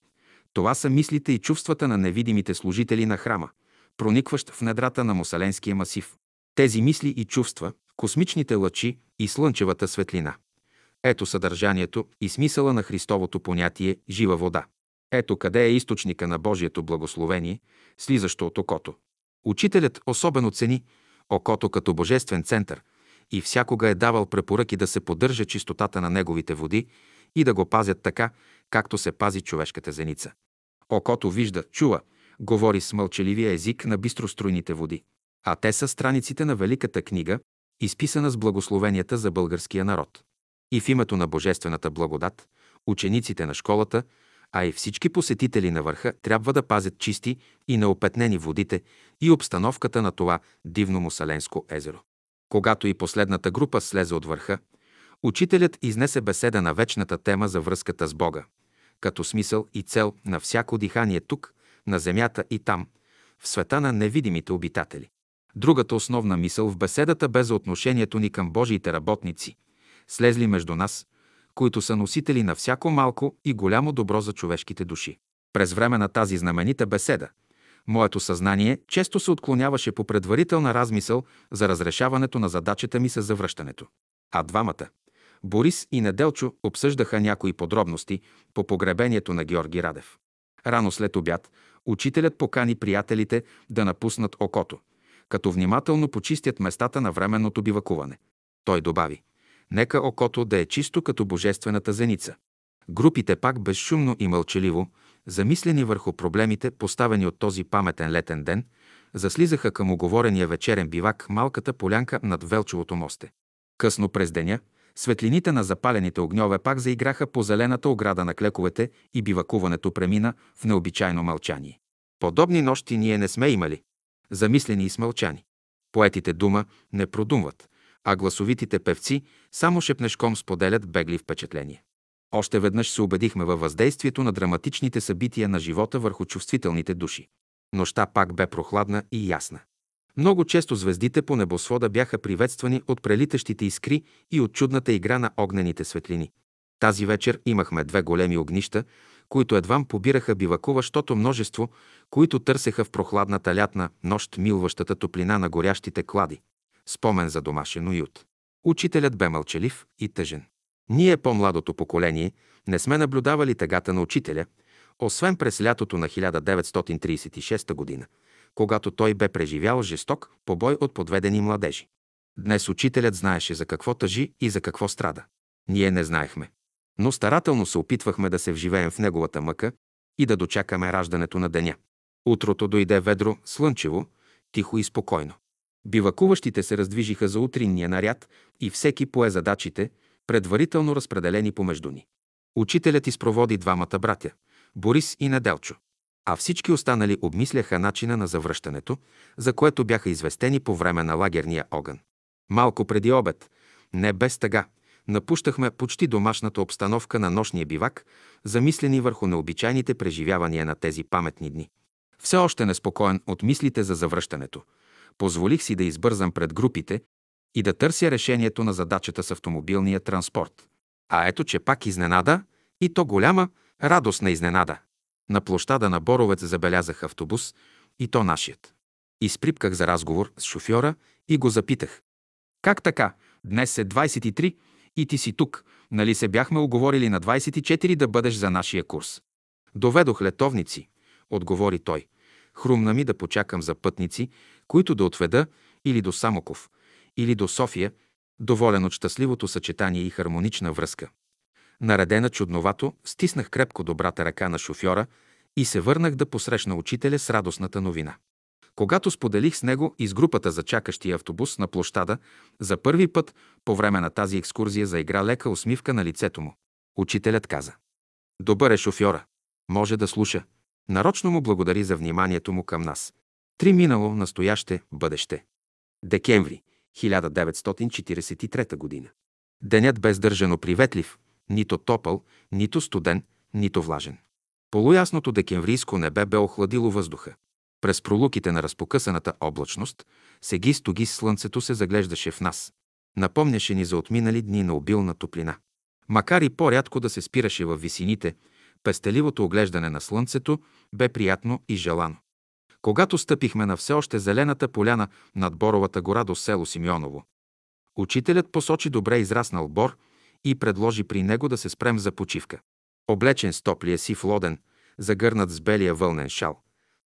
Това са мислите и чувствата на невидимите служители на храма, проникващ в недрата на Мусаленския масив. Тези мисли и чувства, космичните лъчи и слънчевата светлина – ето съдържанието и смисъла на Христовото понятие «жива вода». Ето къде е източника на Божието благословение, слизащо от окото. Учителят особено цени окото като божествен център и всякога е давал препоръки да се поддържа чистотата на неговите води и да го пазят така, както се пази човешката зеница. Окото вижда, чува, говори с мълчаливия език на бистроструйните води. А те са страниците на Великата книга, изписана с благословенията за българския народ. И в името на Божествената благодат, учениците на школата, а и всички посетители на върха трябва да пазят чисти и неопетнени водите и обстановката на това дивно мусаленско езеро. Когато и последната група слезе от върха, учителят изнесе беседа на вечната тема за връзката с Бога, като смисъл и цел на всяко дихание тук, на земята и там, в света на невидимите обитатели. Другата основна мисъл в беседата бе за отношението ни към Божиите работници, слезли между нас, които са носители на всяко малко и голямо добро за човешките души. През време на тази знаменита беседа, моето съзнание често се отклоняваше по предварителна размисъл за разрешаването на задачата ми с завръщането. А двамата, Борис и Неделчо, обсъждаха някои подробности по погребението на Георги Радев. Рано след обяд, учителят покани приятелите да напуснат окото, като внимателно почистят местата на временното бивакуване. Той добави – Нека окото да е чисто като божествената зеница. Групите пак безшумно и мълчаливо, замислени върху проблемите, поставени от този паметен летен ден, заслизаха към оговорения вечерен бивак малката полянка над Велчевото мосте. Късно през деня, светлините на запалените огньове пак заиграха по зелената ограда на клековете и бивакуването премина в необичайно мълчание. Подобни нощи ние не сме имали. Замислени и смълчани. Поетите дума не продумват, а гласовитите певци само шепнешком споделят бегли впечатления. Още веднъж се убедихме във въздействието на драматичните събития на живота върху чувствителните души. Нощта пак бе прохладна и ясна. Много често звездите по небосвода бяха приветствани от прелитащите искри и от чудната игра на огнените светлини. Тази вечер имахме две големи огнища, които едвам побираха бивакуващото множество, които търсеха в прохладната лятна нощ милващата топлина на горящите клади спомен за домашен уют. Учителят бе мълчалив и тъжен. Ние, по-младото поколение, не сме наблюдавали тъгата на учителя, освен през лятото на 1936 година, когато той бе преживял жесток побой от подведени младежи. Днес учителят знаеше за какво тъжи и за какво страда. Ние не знаехме. Но старателно се опитвахме да се вживеем в неговата мъка и да дочакаме раждането на деня. Утрото дойде ведро, слънчево, тихо и спокойно. Бивакуващите се раздвижиха за утринния наряд и всеки пое задачите, предварително разпределени помежду ни. Учителят изпроводи двамата братя – Борис и Неделчо. А всички останали обмисляха начина на завръщането, за което бяха известени по време на лагерния огън. Малко преди обед, не без тъга, напущахме почти домашната обстановка на нощния бивак, замислени върху необичайните преживявания на тези паметни дни. Все още неспокоен от мислите за завръщането – Позволих си да избързам пред групите и да търся решението на задачата с автомобилния транспорт. А ето, че пак изненада, и то голяма, радостна изненада. На площада на Боровец забелязах автобус, и то нашият. Изприпках за разговор с шофьора и го запитах. Как така? Днес е 23 и ти си тук. Нали се бяхме оговорили на 24 да бъдеш за нашия курс? Доведох летовници, отговори той. Хрумна ми да почакам за пътници, които да отведа или до Самоков, или до София, доволен от щастливото съчетание и хармонична връзка. Наредена чудновато, стиснах крепко добрата ръка на шофьора и се върнах да посрещна учителя с радостната новина. Когато споделих с него из групата за чакащия автобус на площада, за първи път по време на тази екскурзия заигра лека усмивка на лицето му. Учителят каза. Добър е шофьора. Може да слуша. Нарочно му благодари за вниманието му към нас. Три минало, настояще, бъдеще. Декември 1943 година. Денят бе сдържано приветлив, нито топъл, нито студен, нито влажен. Полуясното декемврийско небе бе охладило въздуха. През пролуките на разпокъсаната облачност, сеги-стоги слънцето се заглеждаше в нас. Напомняше ни за отминали дни на обилна топлина. Макар и по-рядко да се спираше в висините, пестеливото оглеждане на слънцето бе приятно и желано. Когато стъпихме на все още зелената поляна над Боровата гора до село Симеоново, учителят посочи добре израснал бор и предложи при него да се спрем за почивка. Облечен с топлия си в лоден, загърнат с белия вълнен шал,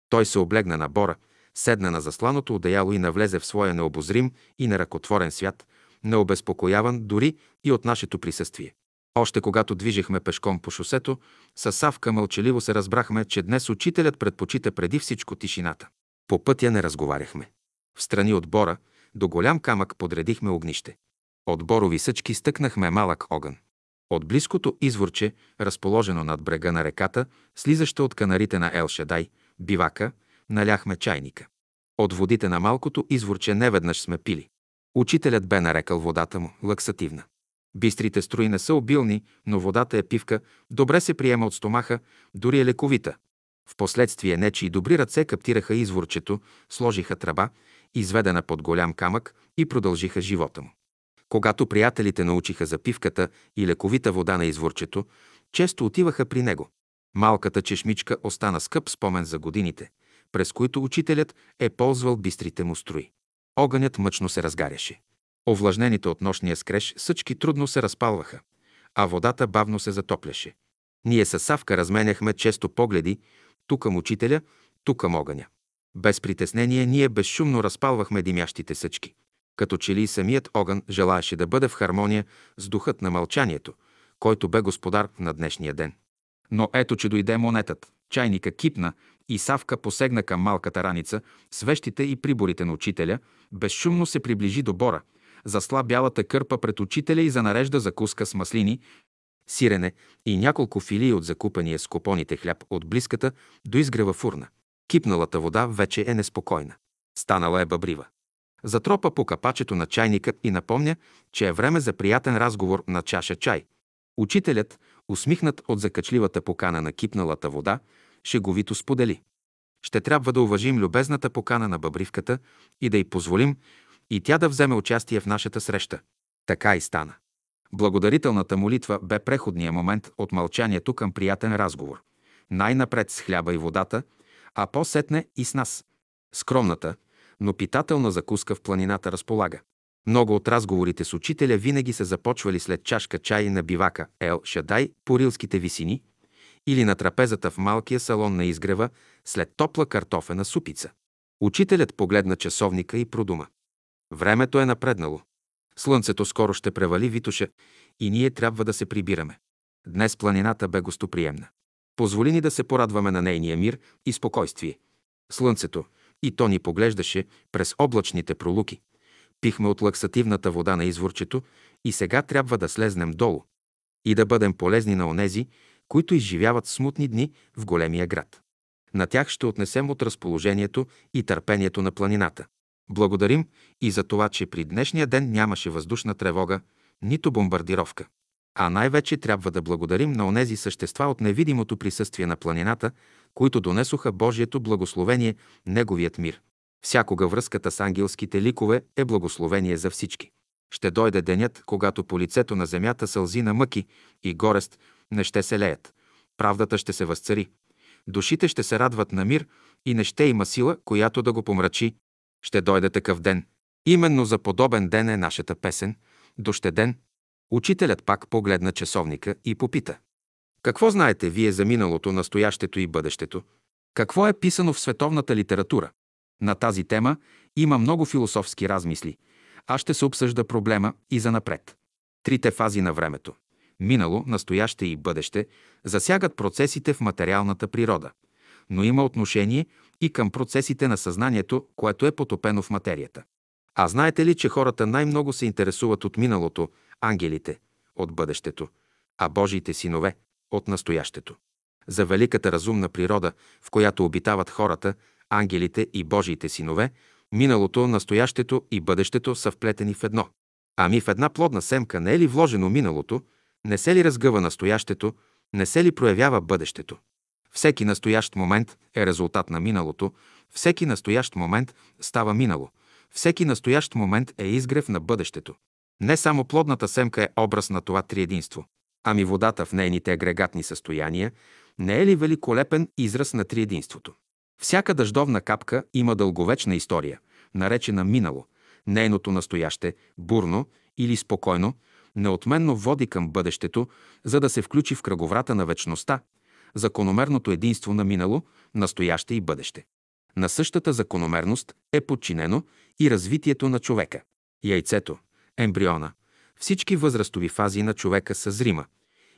той се облегна на бора, седна на засланото одеяло и навлезе в своя необозрим и неръкотворен свят, необезпокояван дори и от нашето присъствие. Още когато движехме пешком по шосето, с Савка мълчаливо се разбрахме, че днес учителят предпочита преди всичко тишината. По пътя не разговаряхме. В страни от бора, до голям камък подредихме огнище. От борови съчки стъкнахме малък огън. От близкото изворче, разположено над брега на реката, слизаща от канарите на Ел Шадай, бивака, наляхме чайника. От водите на малкото изворче неведнъж сме пили. Учителят бе нарекал водата му лаксативна. Бистрите строи не са обилни, но водата е пивка, добре се приема от стомаха, дори е лековита. Впоследствие нечи и добри ръце каптираха изворчето, сложиха тръба, изведена под голям камък и продължиха живота му. Когато приятелите научиха за пивката и лековита вода на изворчето, често отиваха при него. Малката чешмичка остана скъп спомен за годините, през които учителят е ползвал бистрите му строи. Огънят мъчно се разгаряше. Овлажнените от нощния скреж съчки трудно се разпалваха, а водата бавно се затопляше. Ние с Савка разменяхме често погледи, ту към учителя, ту към огъня. Без притеснение ние безшумно разпалвахме димящите съчки. Като че ли самият огън желаеше да бъде в хармония с духът на мълчанието, който бе господар на днешния ден. Но ето, че дойде монетът. Чайника кипна и Савка посегна към малката раница, свещите и приборите на учителя, безшумно се приближи до бора, засла бялата кърпа пред учителя и занарежда закуска с маслини, сирене и няколко филии от закупения с купоните хляб от близката до изгрева фурна. Кипналата вода вече е неспокойна. Станала е бъбрива. Затропа по капачето на чайника и напомня, че е време за приятен разговор на чаша чай. Учителят, усмихнат от закачливата покана на кипналата вода, шеговито сподели. Ще трябва да уважим любезната покана на бъбривката и да й позволим и тя да вземе участие в нашата среща. Така и стана. Благодарителната молитва бе преходния момент от мълчанието към приятен разговор. Най-напред с хляба и водата, а по-сетне и с нас. Скромната, но питателна закуска в планината разполага. Много от разговорите с учителя винаги са започвали след чашка чай на бивака Ел Шадай по рилските висини или на трапезата в малкия салон на изгрева след топла картофена супица. Учителят погледна часовника и продума. Времето е напреднало. Слънцето скоро ще превали Витуша и ние трябва да се прибираме. Днес планината бе гостоприемна. Позволи ни да се порадваме на нейния мир и спокойствие. Слънцето, и то ни поглеждаше през облачните пролуки. Пихме от лаксативната вода на изворчето и сега трябва да слезнем долу и да бъдем полезни на онези, които изживяват смутни дни в големия град. На тях ще отнесем от разположението и търпението на планината. Благодарим и за това, че при днешния ден нямаше въздушна тревога, нито бомбардировка. А най-вече трябва да благодарим на онези същества от невидимото присъствие на планината, които донесоха Божието благословение, Неговият мир. Всякога връзката с ангелските ликове е благословение за всички. Ще дойде денят, когато по лицето на земята сълзи на мъки и горест не ще се леят. Правдата ще се възцари. Душите ще се радват на мир и не ще има сила, която да го помрачи. Ще дойде такъв ден. Именно за подобен ден е нашата песен «Дощеден». Учителят пак погледна часовника и попита. Какво знаете вие за миналото, настоящето и бъдещето? Какво е писано в световната литература? На тази тема има много философски размисли. Аз ще се обсъжда проблема и за напред. Трите фази на времето – минало, настояще и бъдеще – засягат процесите в материалната природа, но има отношение и към процесите на съзнанието, което е потопено в материята. А знаете ли, че хората най-много се интересуват от миналото, ангелите, от бъдещето, а Божиите синове от настоящето. За великата разумна природа, в която обитават хората, ангелите и Божиите синове, миналото, настоящето и бъдещето са вплетени в едно. Ами в една плодна семка не е ли вложено миналото, не се ли разгъва настоящето, не се ли проявява бъдещето? Всеки настоящ момент е резултат на миналото, всеки настоящ момент става минало, всеки настоящ момент е изгрев на бъдещето. Не само плодната семка е образ на това триединство. Ами водата в нейните агрегатни състояния не е ли великолепен израз на триединството? Всяка дъждовна капка има дълговечна история, наречена минало. Нейното настояще, бурно или спокойно, неотменно води към бъдещето, за да се включи в кръговрата на вечността, закономерното единство на минало, настояще и бъдеще. На същата закономерност е подчинено и развитието на човека. Яйцето, ембриона, всички възрастови фази на човека са зрима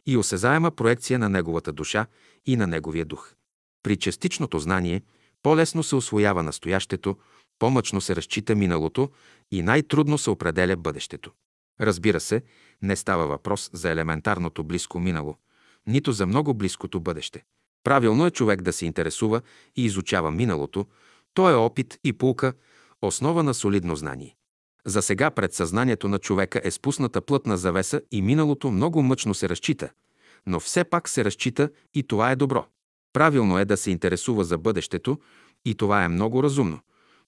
и осезаема проекция на неговата душа и на неговия дух. При частичното знание по-лесно се освоява настоящето, по-мъчно се разчита миналото и най-трудно се определя бъдещето. Разбира се, не става въпрос за елементарното близко минало, нито за много близкото бъдеще. Правилно е човек да се интересува и изучава миналото, то е опит и пулка, основа на солидно знание. За сега пред съзнанието на човека е спусната плътна завеса и миналото много мъчно се разчита, но все пак се разчита и това е добро. Правилно е да се интересува за бъдещето и това е много разумно,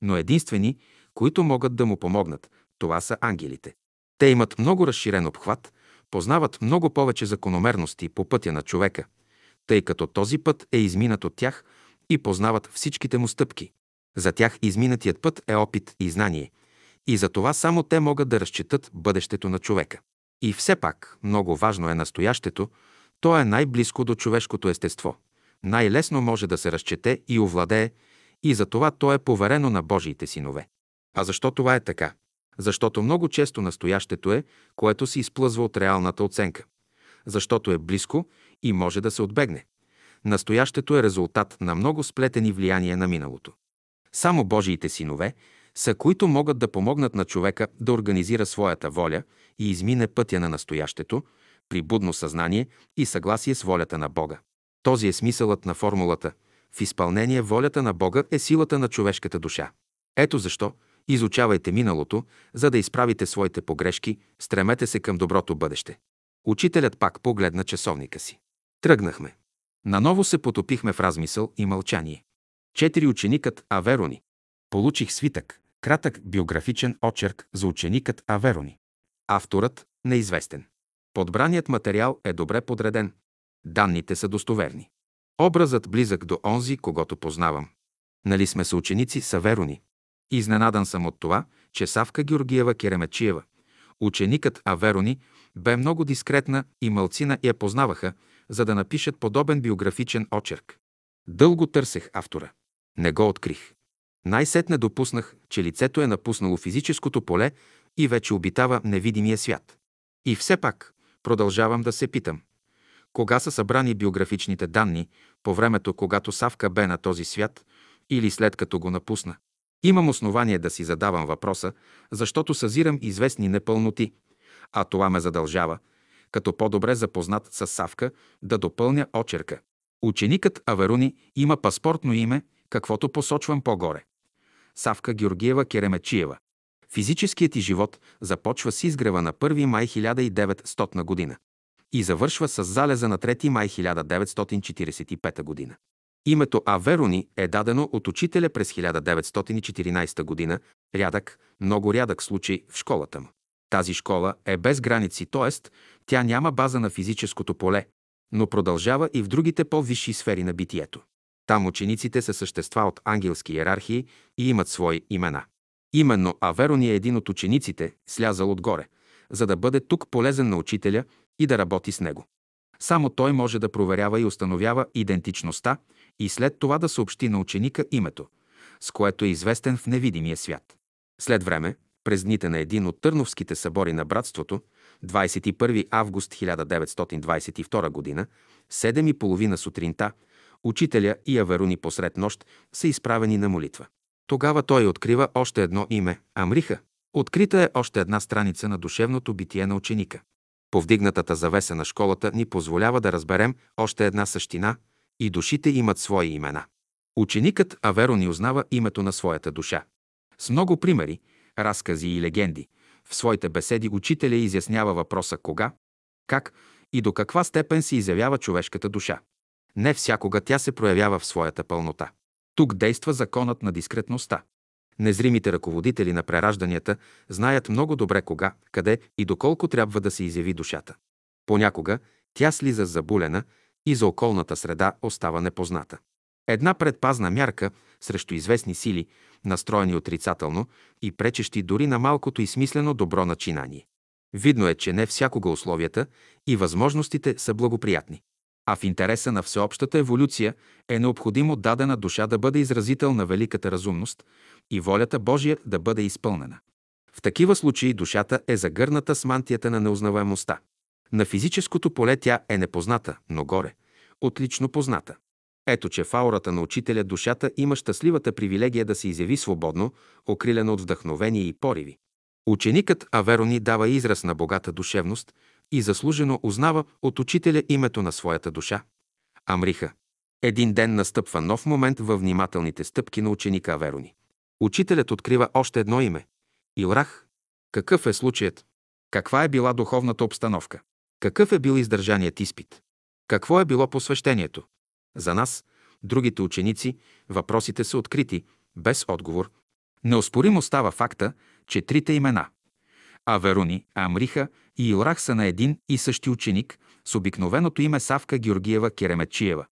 но единствени, които могат да му помогнат, това са ангелите. Те имат много разширен обхват, познават много повече закономерности по пътя на човека, тъй като този път е изминат от тях и познават всичките му стъпки. За тях изминатият път е опит и знание, и за това само те могат да разчитат бъдещето на човека. И все пак, много важно е настоящето, то е най-близко до човешкото естество. Най-лесно може да се разчете и овладее, и за това то е поверено на Божиите синове. А защо това е така? Защото много често настоящето е, което се изплъзва от реалната оценка. Защото е близко и може да се отбегне. Настоящето е резултат на много сплетени влияния на миналото. Само Божиите синове са, които могат да помогнат на човека да организира своята воля и измине пътя на настоящето при будно съзнание и съгласие с волята на Бога. Този е смисълът на формулата. В изпълнение волята на Бога е силата на човешката душа. Ето защо изучавайте миналото, за да изправите своите погрешки, стремете се към доброто бъдеще. Учителят пак погледна часовника си. Тръгнахме. Наново се потопихме в размисъл и мълчание. Четири ученикът Аверони. Получих свитък, кратък биографичен очерк за ученикът Аверони. Авторът неизвестен. Подбраният материал е добре подреден. Данните са достоверни. Образът близък до онзи, когато познавам. Нали сме съученици с Аверони? Изненадан съм от това, че Савка Георгиева Керемечиева, ученикът Аверони, бе много дискретна и мълцина я познаваха, за да напишат подобен биографичен очерк. Дълго търсех автора. Не го открих. Най-сетне допуснах, че лицето е напуснало физическото поле и вече обитава невидимия свят. И все пак продължавам да се питам. Кога са събрани биографичните данни, по времето, когато Савка бе на този свят или след като го напусна? Имам основание да си задавам въпроса, защото съзирам известни непълноти, а това ме задължава, като по-добре запознат с Савка, да допълня очерка. Ученикът Аверуни има паспортно име, каквото посочвам по-горе. Савка Георгиева Керемечиева. Физическият ти живот започва с изгрева на 1 май 1900 година и завършва с залеза на 3 май 1945 година. Името Аверони е дадено от учителя през 1914 година, рядък, много рядък случай в школата му. Тази школа е без граници, т.е. тя няма база на физическото поле, но продължава и в другите по-висши сфери на битието. Там учениците са същества от ангелски иерархии и имат свои имена. Именно Аверони е един от учениците, слязал отгоре, за да бъде тук полезен на учителя и да работи с него. Само той може да проверява и установява идентичността и след това да съобщи на ученика името, с което е известен в невидимия свят. След време, през дните на един от Търновските събори на братството, 21 август 1922 г., 7 и половина сутринта, учителя и Аверуни посред нощ са изправени на молитва. Тогава той открива още едно име – Амриха. Открита е още една страница на душевното битие на ученика. Повдигнатата завеса на школата ни позволява да разберем още една същина и душите имат свои имена. Ученикът Аверо ни узнава името на своята душа. С много примери, разкази и легенди, в своите беседи учителя изяснява въпроса кога, как и до каква степен се изявява човешката душа. Не всякога тя се проявява в своята пълнота. Тук действа законът на дискретността. Незримите ръководители на преражданията знаят много добре кога, къде и доколко трябва да се изяви душата. Понякога тя слиза забулена и за околната среда остава непозната. Една предпазна мярка срещу известни сили, настроени отрицателно и пречещи дори на малкото и смислено добро начинание. Видно е, че не всякога условията и възможностите са благоприятни. А в интереса на всеобщата еволюция е необходимо дадена душа да бъде изразител на великата разумност и волята Божия да бъде изпълнена. В такива случаи душата е загърната с мантията на неузнаваемостта. На физическото поле тя е непозната, но горе – отлично позната. Ето, че в аурата на учителя душата има щастливата привилегия да се изяви свободно, окрилена от вдъхновение и пориви. Ученикът Аверони дава израз на богата душевност и заслужено узнава от учителя името на своята душа. Амриха. Един ден настъпва нов момент във внимателните стъпки на ученика Аверони. Учителят открива още едно име – Илрах. Какъв е случаят? Каква е била духовната обстановка? Какъв е бил издържаният изпит? Какво е било посвещението? За нас, другите ученици, въпросите са открити, без отговор. Неоспоримо става факта, че трите имена – Аверуни, Амриха и Илрах са на един и същи ученик с обикновеното име Савка Георгиева Керемечиева.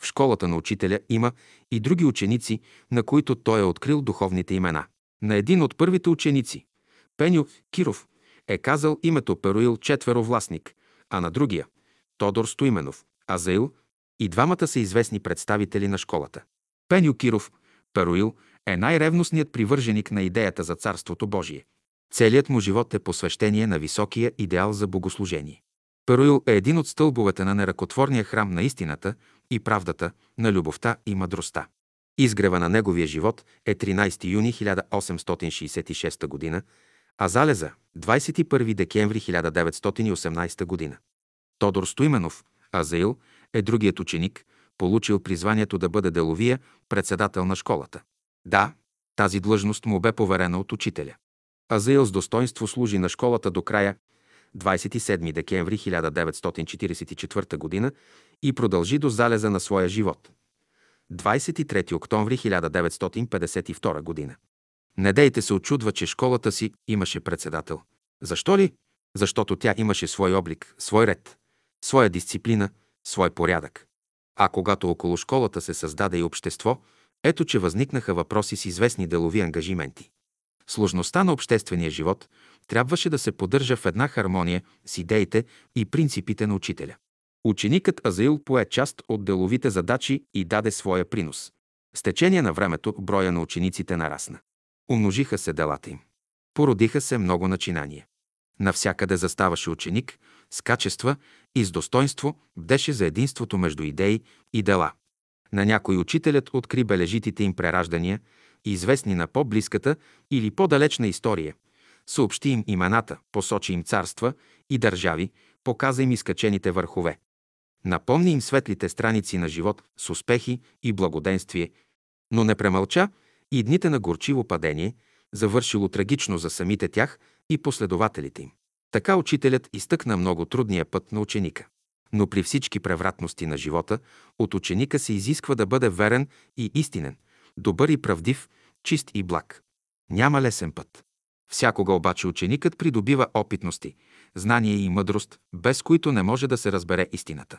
В школата на учителя има и други ученици, на които той е открил духовните имена. На един от първите ученици, Пеню Киров, е казал името Перуил четверовластник, а на другия – Тодор Стоименов, Азаил и двамата са известни представители на школата. Пеню Киров, Перуил, е най-ревностният привърженик на идеята за Царството Божие. Целият му живот е посвещение на високия идеал за богослужение. Перуил е един от стълбовете на неръкотворния храм на истината и правдата, на любовта и мъдростта. Изгрева на неговия живот е 13 юни 1866 г., а залеза 21 декември 1918 г. Тодор Стоименов, Азаил, е другият ученик, получил призванието да бъде деловия председател на школата. Да, тази длъжност му бе поверена от учителя. Азаил с достоинство служи на школата до края 27 декември 1944 г. и продължи до залеза на своя живот. 23 октомври 1952 г. Не дейте се очудва, че школата си имаше председател. Защо ли? Защото тя имаше свой облик, свой ред, своя дисциплина, свой порядък. А когато около школата се създаде и общество, ето че възникнаха въпроси с известни делови ангажименти. Сложността на обществения живот трябваше да се поддържа в една хармония с идеите и принципите на учителя. Ученикът Азаил пое част от деловите задачи и даде своя принос. С течение на времето броя на учениците нарасна. Умножиха се делата им. Породиха се много начинания. Навсякъде заставаше ученик с качества и с достоинство бдеше за единството между идеи и дела. На някой учителят откри бележитите им прераждания, известни на по-близката или по-далечна история. Съобщи им имената, посочи им царства и държави, показа им изкачените върхове. Напомни им светлите страници на живот с успехи и благоденствие, но не премълча и дните на горчиво падение, завършило трагично за самите тях и последователите им. Така учителят изтъкна много трудния път на ученика. Но при всички превратности на живота от ученика се изисква да бъде верен и истинен, добър и правдив, чист и благ. Няма лесен път. Всякога обаче ученикът придобива опитности, знание и мъдрост, без които не може да се разбере истината.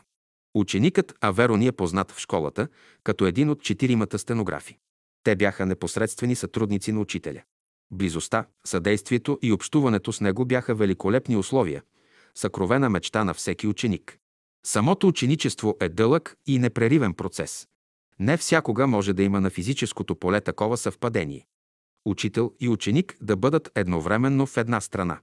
Ученикът Аверон е познат в школата като един от четиримата стенографи. Те бяха непосредствени сътрудници на учителя. Близостта, съдействието и общуването с него бяха великолепни условия, съкровена мечта на всеки ученик. Самото ученичество е дълъг и непреривен процес. Не всякога може да има на физическото поле такова съвпадение. Учител и ученик да бъдат едновременно в една страна.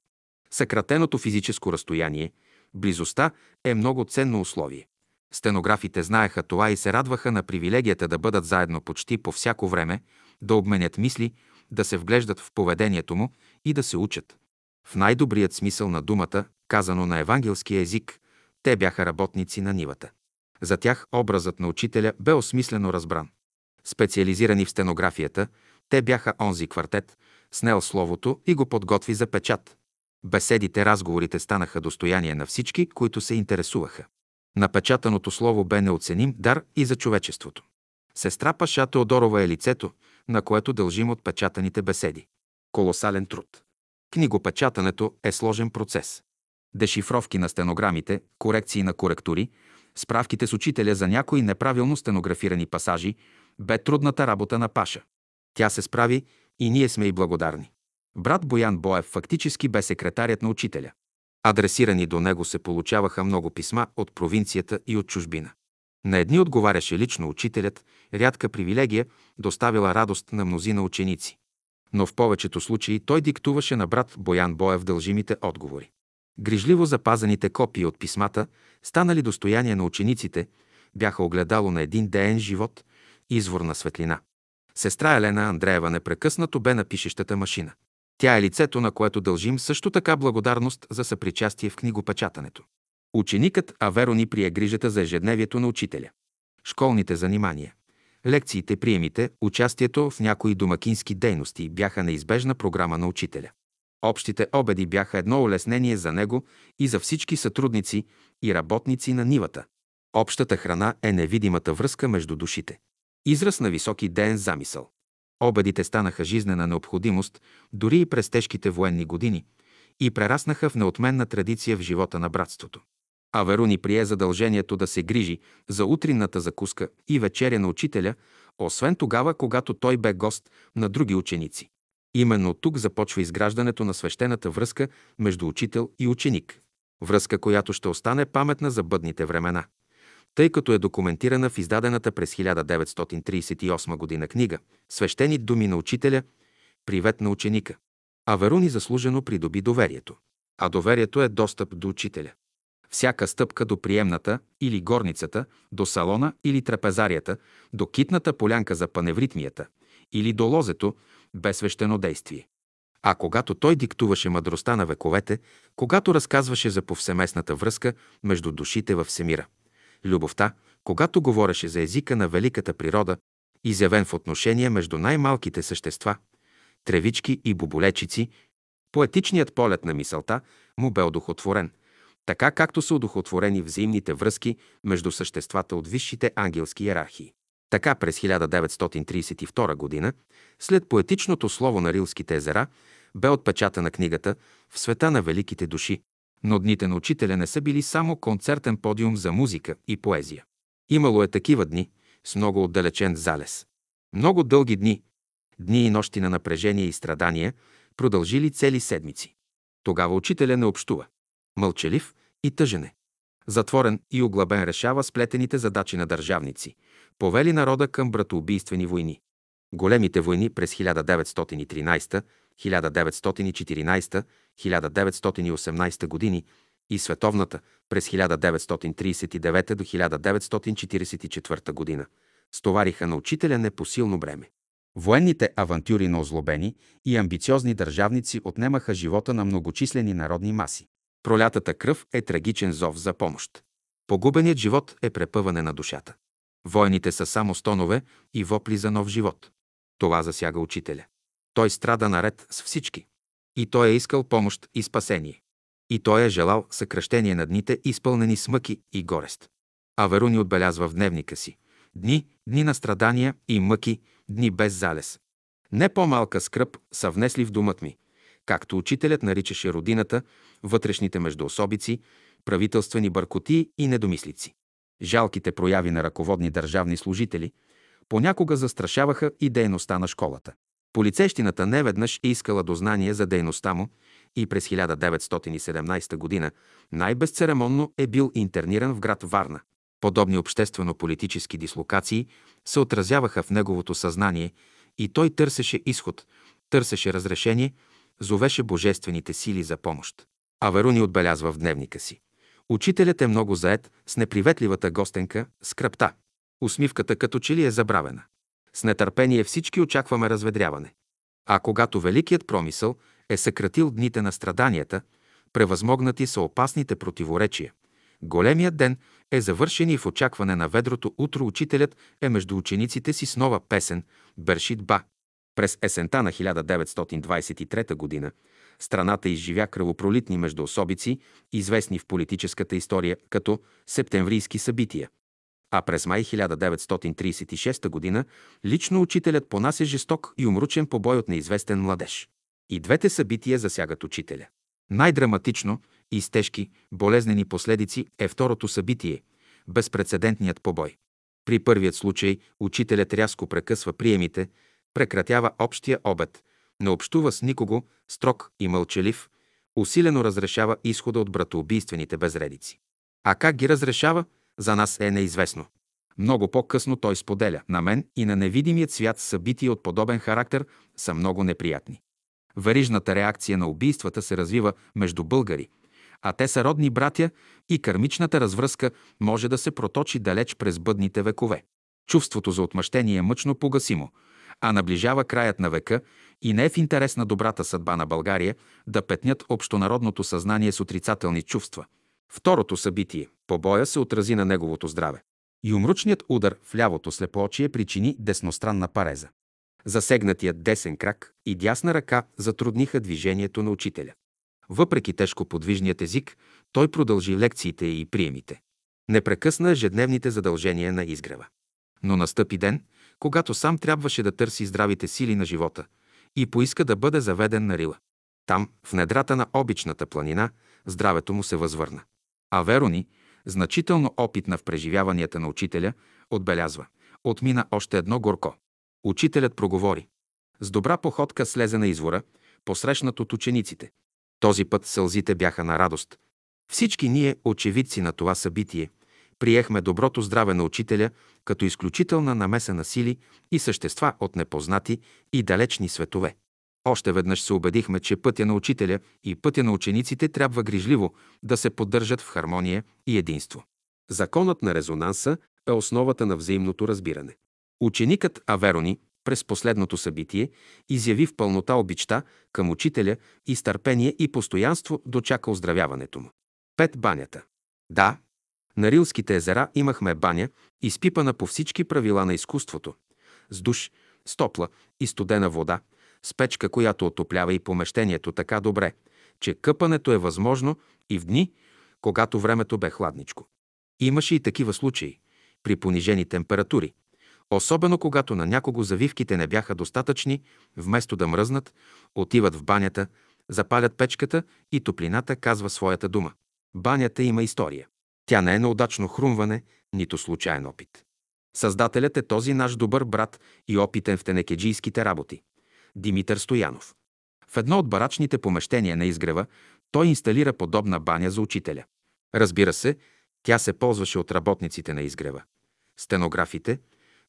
Съкратеното физическо разстояние, близостта е много ценно условие. Стенографите знаеха това и се радваха на привилегията да бъдат заедно почти по всяко време, да обменят мисли, да се вглеждат в поведението му и да се учат. В най-добрият смисъл на думата, казано на евангелски език, те бяха работници на нивата. За тях образът на учителя бе осмислено разбран. Специализирани в стенографията, те бяха онзи квартет, снел словото и го подготви за печат. Беседите, разговорите станаха достояние на всички, които се интересуваха. Напечатаното слово бе неоценим дар и за човечеството. Сестра Паша Теодорова е лицето, на което дължим отпечатаните беседи. Колосален труд. Книгопечатането е сложен процес. Дешифровки на стенограмите, корекции на коректури, справките с учителя за някои неправилно стенографирани пасажи, бе трудната работа на Паша. Тя се справи и ние сме и благодарни. Брат Боян Боев фактически бе секретарят на учителя. Адресирани до него се получаваха много писма от провинцията и от чужбина. На едни отговаряше лично учителят, рядка привилегия, доставила радост на мнозина ученици. Но в повечето случаи той диктуваше на брат Боян Боев дължимите отговори. Грижливо запазените копии от писмата, станали достояние на учениците, бяха огледало на един ден живот, извор на светлина. Сестра Елена Андреева непрекъснато бе на пишещата машина. Тя е лицето, на което дължим също така благодарност за съпричастие в книгопечатането. Ученикът Аверо ни прие грижата за ежедневието на учителя. Школните занимания, лекциите, приемите, участието в някои домакински дейности бяха неизбежна програма на учителя. Общите обеди бяха едно улеснение за него и за всички сътрудници и работници на нивата. Общата храна е невидимата връзка между душите. Израз на високи ден замисъл. Обедите станаха жизнена необходимост дори и през тежките военни години и прераснаха в неотменна традиция в живота на братството. Аверуни прие задължението да се грижи за утринната закуска и вечеря на учителя, освен тогава, когато той бе гост на други ученици. Именно тук започва изграждането на свещената връзка между учител и ученик. Връзка, която ще остане паметна за бъдните времена. Тъй като е документирана в издадената през 1938 година книга «Свещени думи на учителя. Привет на ученика». Аверуни заслужено придоби доверието. А доверието е достъп до учителя. Всяка стъпка до приемната или горницата, до салона или трапезарията, до китната полянка за паневритмията или до лозето, бе свещено действие. А когато той диктуваше мъдростта на вековете, когато разказваше за повсеместната връзка между душите във всемира, любовта, когато говореше за езика на великата природа, изявен в отношение между най-малките същества, тревички и боболечици, поетичният полет на мисълта му бе одухотворен, така както са одухотворени взаимните връзки между съществата от висшите ангелски иерархии. Така през 1932 г., след поетичното слово на Рилските езера, бе отпечатана книгата «В света на великите души», но дните на учителя не са били само концертен подиум за музика и поезия. Имало е такива дни с много отдалечен залез. Много дълги дни, дни и нощи на напрежение и страдания, продължили цели седмици. Тогава учителя не общува. Мълчалив и тъжене. Затворен и оглабен решава сплетените задачи на държавници. Повели народа към братоубийствени войни. Големите войни през 1913, 1914, 1918 години и световната през 1939 до 1944 година стовариха на учителя непосилно бреме. Военните авантюри на озлобени и амбициозни държавници отнемаха живота на многочислени народни маси. Пролятата кръв е трагичен зов за помощ. Погубеният живот е препъване на душата. Войните са само стонове и вопли за нов живот. Това засяга учителя. Той страда наред с всички. И той е искал помощ и спасение. И той е желал съкръщение на дните, изпълнени с мъки и горест. А Веруни отбелязва в дневника си. Дни, дни на страдания и мъки, дни без залез. Не по-малка скръп са внесли в думът ми, както учителят наричаше родината, вътрешните междуособици, правителствени бъркоти и недомислици. Жалките прояви на ръководни държавни служители понякога застрашаваха и дейността на школата. Полицейщината неведнъж е искала дознание за дейността му и през 1917 г. най-безцеремонно е бил интерниран в град Варна. Подобни обществено-политически дислокации се отразяваха в неговото съзнание и той търсеше изход, търсеше разрешение, зовеше божествените сили за помощ. Аверуни отбелязва в дневника си. Учителят е много заед с неприветливата гостенка, скръпта. Усмивката като че ли е забравена. С нетърпение всички очакваме разведряване. А когато великият промисъл е съкратил дните на страданията, превъзмогнати са опасните противоречия. Големият ден е завършен и в очакване на ведрото утро учителят е между учениците си с нова песен Бершит Ба. През есента на 1923 г. страната изживя кръвопролитни междуособици, известни в политическата история като септемврийски събития а през май 1936 г. лично учителят понася жесток и умручен побой от неизвестен младеж. И двете събития засягат учителя. Най-драматично и с тежки, болезнени последици е второто събитие – безпредседентният побой. При първият случай учителят рязко прекъсва приемите, прекратява общия обед, не общува с никого, строг и мълчалив, усилено разрешава изхода от братоубийствените безредици. А как ги разрешава, за нас е неизвестно. Много по-късно той споделя, на мен и на невидимият свят събития от подобен характер са много неприятни. Верижната реакция на убийствата се развива между българи, а те са родни братя и кърмичната развръзка може да се проточи далеч през бъдните векове. Чувството за отмъщение е мъчно погасимо, а наближава краят на века и не е в интерес на добрата съдба на България да петнят общонародното съзнание с отрицателни чувства. Второто събитие – побоя се отрази на неговото здраве. Юмручният удар в лявото слепоочие причини десностранна пареза. Засегнатият десен крак и дясна ръка затрудниха движението на учителя. Въпреки тежко подвижният език, той продължи лекциите и приемите. Не прекъсна ежедневните задължения на изгрева. Но настъпи ден, когато сам трябваше да търси здравите сили на живота и поиска да бъде заведен на Рила. Там, в недрата на обичната планина, здравето му се възвърна. А Верони, значително опитна в преживяванията на учителя, отбелязва. Отмина още едно горко. Учителят проговори. С добра походка слезе на извора, посрещнат от учениците. Този път сълзите бяха на радост. Всички ние, очевидци на това събитие, приехме доброто здраве на учителя като изключителна намеса на сили и същества от непознати и далечни светове. Още веднъж се убедихме, че пътя на учителя и пътя на учениците трябва грижливо да се поддържат в хармония и единство. Законът на резонанса е основата на взаимното разбиране. Ученикът Аверони през последното събитие изяви в пълнота обичта към учителя и с търпение и постоянство дочака оздравяването му. Пет банята. Да, на Рилските езера имахме баня, изпипана по всички правила на изкуството, с душ, с топла и студена вода, с печка, която отоплява и помещението така добре, че къпането е възможно и в дни, когато времето бе хладничко. Имаше и такива случаи, при понижени температури, особено когато на някого завивките не бяха достатъчни, вместо да мръзнат, отиват в банята, запалят печката и топлината казва своята дума. Банята има история. Тя не е неудачно хрумване, нито случайен опит. Създателят е този наш добър брат и опитен в тенекеджийските работи. Димитър Стоянов. В едно от барачните помещения на изгрева той инсталира подобна баня за учителя. Разбира се, тя се ползваше от работниците на изгрева. Стенографите,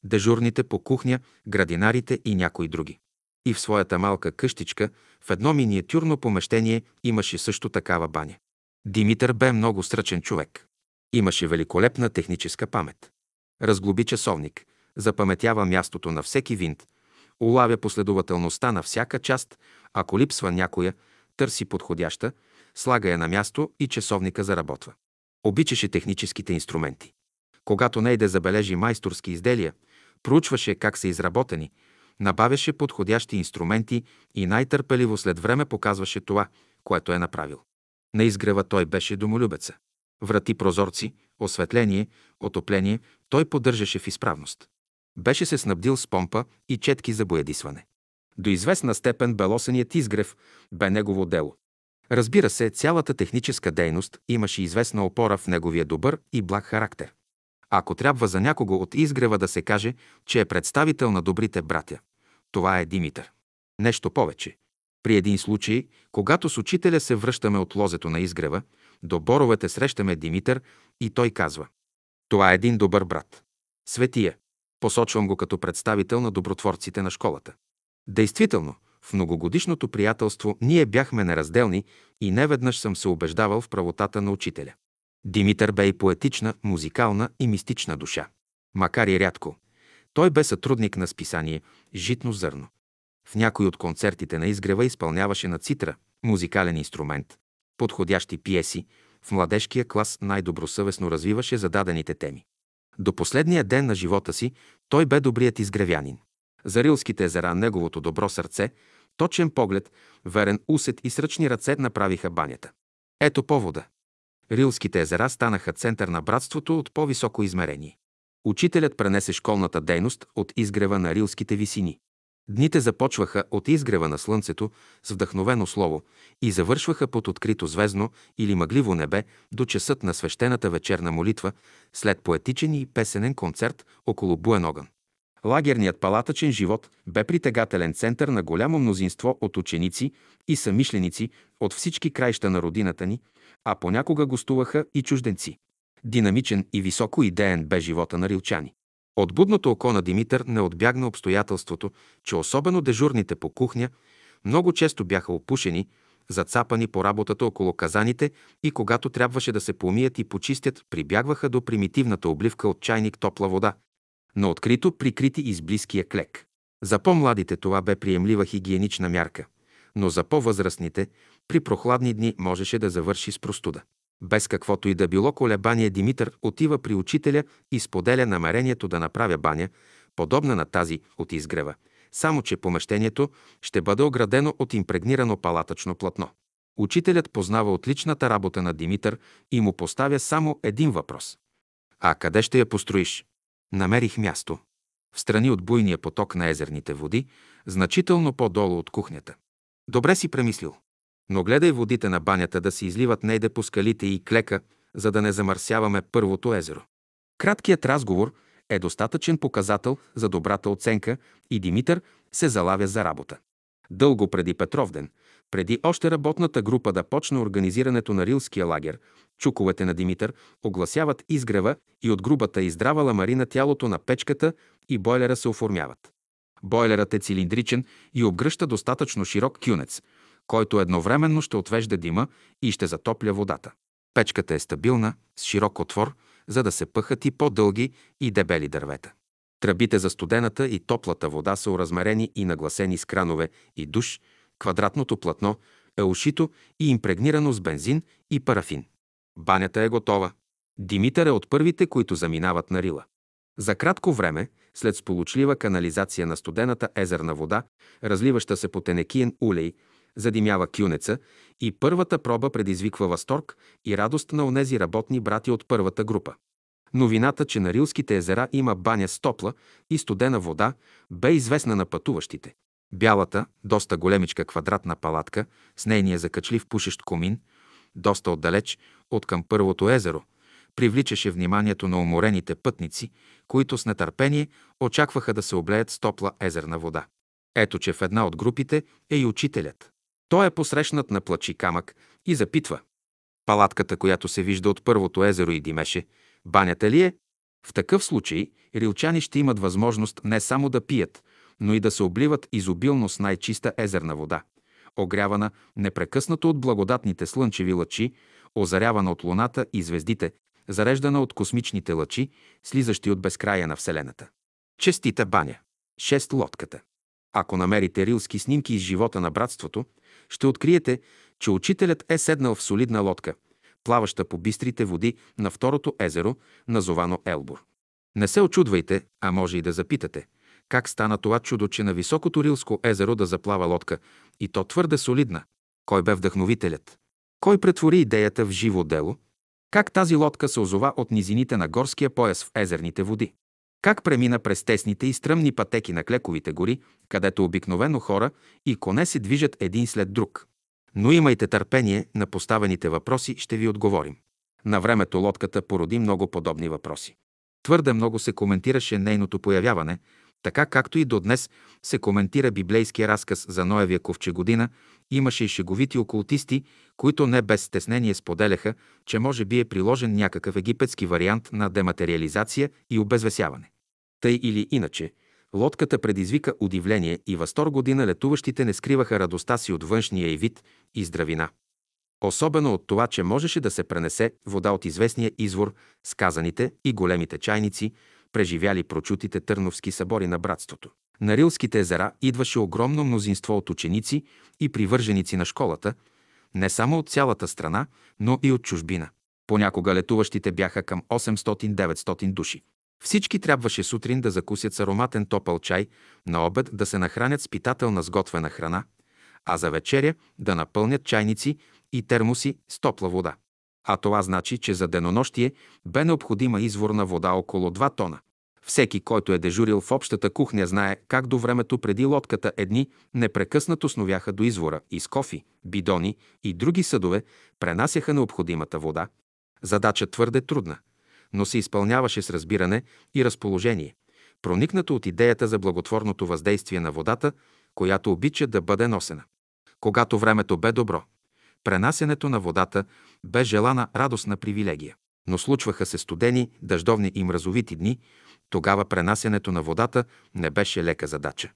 дежурните по кухня, градинарите и някои други. И в своята малка къщичка, в едно миниатюрно помещение, имаше също такава баня. Димитър бе много сръчен човек. Имаше великолепна техническа памет. Разглоби часовник, запаметява мястото на всеки винт, улавя последователността на всяка част, ако липсва някоя, търси подходяща, слага я на място и часовника заработва. Обичаше техническите инструменти. Когато не да забележи майсторски изделия, проучваше как са изработени, набавяше подходящи инструменти и най-търпеливо след време показваше това, което е направил. На изгрева той беше домолюбеца. Врати прозорци, осветление, отопление той поддържаше в изправност. Беше се снабдил с помпа и четки за боядисване. До известна степен белосеният изгрев бе негово дело. Разбира се, цялата техническа дейност имаше известна опора в неговия добър и благ характер. Ако трябва за някого от изгрева да се каже, че е представител на добрите братя, това е Димитър. Нещо повече. При един случай, когато с учителя се връщаме от лозето на изгрева, до боровете срещаме Димитър и той казва «Това е един добър брат. Светия. Посочвам го като представител на добротворците на школата. Действително, в многогодишното приятелство ние бяхме неразделни и неведнъж съм се убеждавал в правотата на учителя. Димитър бе и поетична, музикална и мистична душа. Макар и рядко, той бе сътрудник на списание «Житно зърно». В някой от концертите на изгрева изпълняваше на цитра, музикален инструмент, подходящи пиеси, в младежкия клас най-добросъвестно развиваше зададените теми. До последния ден на живота си той бе добрият изгревянин. За Рилските езера неговото добро сърце, точен поглед, верен усет и сръчни ръце направиха банята. Ето повода. Рилските езера станаха център на братството от по-високо измерение. Учителят пренесе школната дейност от изгрева на Рилските висини. Дните започваха от изгрева на слънцето с вдъхновено слово и завършваха под открито звездно или мъгливо небе до часът на свещената вечерна молитва след поетичен и песенен концерт около буен огън. Лагерният палатъчен живот бе притегателен център на голямо мнозинство от ученици и самишленици от всички краища на родината ни, а понякога гостуваха и чужденци. Динамичен и високо идеен бе живота на рилчани. От будното око на Димитър не отбягна обстоятелството, че особено дежурните по кухня много често бяха опушени, зацапани по работата около казаните и когато трябваше да се помият и почистят, прибягваха до примитивната обливка от чайник топла вода, но открито прикрити из близкия клек. За по-младите това бе приемлива хигиенична мярка, но за по-възрастните при прохладни дни можеше да завърши с простуда. Без каквото и да било колебание Димитър отива при учителя и споделя намерението да направя баня, подобна на тази от изгрева, само че помещението ще бъде оградено от импрегнирано палатъчно платно. Учителят познава отличната работа на Димитър и му поставя само един въпрос. А къде ще я построиш? Намерих място. В страни от буйния поток на езерните води, значително по-долу от кухнята. Добре си премислил. Но гледай водите на банята да се изливат нейде по скалите и клека, за да не замърсяваме първото езеро. Краткият разговор е достатъчен показател за добрата оценка и Димитър се залавя за работа. Дълго преди Петровден, преди още работната група да почне организирането на Рилския лагер, чуковете на Димитър огласяват изгрева и от грубата и здрава ламарина тялото на печката и бойлера се оформяват. Бойлерът е цилиндричен и обгръща достатъчно широк кюнец, който едновременно ще отвежда дима и ще затопля водата. Печката е стабилна, с широк отвор, за да се пъхат и по-дълги и дебели дървета. Тръбите за студената и топлата вода са оразмерени и нагласени с кранове и душ, квадратното платно е ушито и импрегнирано с бензин и парафин. Банята е готова. Димитър е от първите, които заминават на Рила. За кратко време, след сполучлива канализация на студената езерна вода, разливаща се по тенекиен улей, задимява кюнеца и първата проба предизвиква възторг и радост на онези работни брати от първата група. Новината, че на Рилските езера има баня с топла и студена вода, бе известна на пътуващите. Бялата, доста големичка квадратна палатка с нейния закачлив пушещ комин, доста отдалеч от към първото езеро, привличаше вниманието на уморените пътници, които с нетърпение очакваха да се облеят с топла езерна вода. Ето, че в една от групите е и учителят. Той е посрещнат на плачи камък и запитва. Палатката, която се вижда от първото езеро и димеше, банята ли е? В такъв случай рилчани ще имат възможност не само да пият, но и да се обливат изобилно с най-чиста езерна вода, огрявана непрекъснато от благодатните слънчеви лъчи, озарявана от луната и звездите, зареждана от космичните лъчи, слизащи от безкрая на Вселената. Честита баня. Шест лодката. Ако намерите рилски снимки из живота на братството, ще откриете, че учителят е седнал в солидна лодка, плаваща по бистрите води на второто езеро, назовано Елбор. Не се очудвайте, а може и да запитате, как стана това чудо, че на високото Рилско езеро да заплава лодка, и то твърде солидна. Кой бе вдъхновителят? Кой претвори идеята в живо дело? Как тази лодка се озова от низините на горския пояс в езерните води? Как премина през тесните и стръмни пътеки на Клековите гори, където обикновено хора и коне се движат един след друг? Но имайте търпение, на поставените въпроси ще ви отговорим. На времето лодката породи много подобни въпроси. Твърде много се коментираше нейното появяване, така както и до днес се коментира библейския разказ за Ноевия ковче година, имаше и шеговити окултисти, които не без стеснение споделяха, че може би е приложен някакъв египетски вариант на дематериализация и обезвесяване. Тъй или иначе, лодката предизвика удивление и възторг година летуващите не скриваха радостта си от външния и вид и здравина. Особено от това, че можеше да се пренесе вода от известния извор, сказаните и големите чайници, преживяли прочутите търновски събори на братството. На Рилските езера идваше огромно мнозинство от ученици и привърженици на школата, не само от цялата страна, но и от чужбина. Понякога летуващите бяха към 800-900 души. Всички трябваше сутрин да закусят с ароматен топъл чай, на обед да се нахранят с питателна сготвена храна, а за вечеря да напълнят чайници и термоси с топла вода. А това значи, че за денонощие бе необходима изворна вода около 2 тона. Всеки, който е дежурил в общата кухня, знае как до времето преди лодката едни непрекъснато сновяха до извора и с кофи, бидони и други съдове пренасяха необходимата вода. Задача твърде трудна, но се изпълняваше с разбиране и разположение, проникнато от идеята за благотворното въздействие на водата, която обича да бъде носена. Когато времето бе добро, пренасенето на водата бе желана радостна привилегия. Но случваха се студени, дъждовни и мразовити дни, тогава пренасенето на водата не беше лека задача.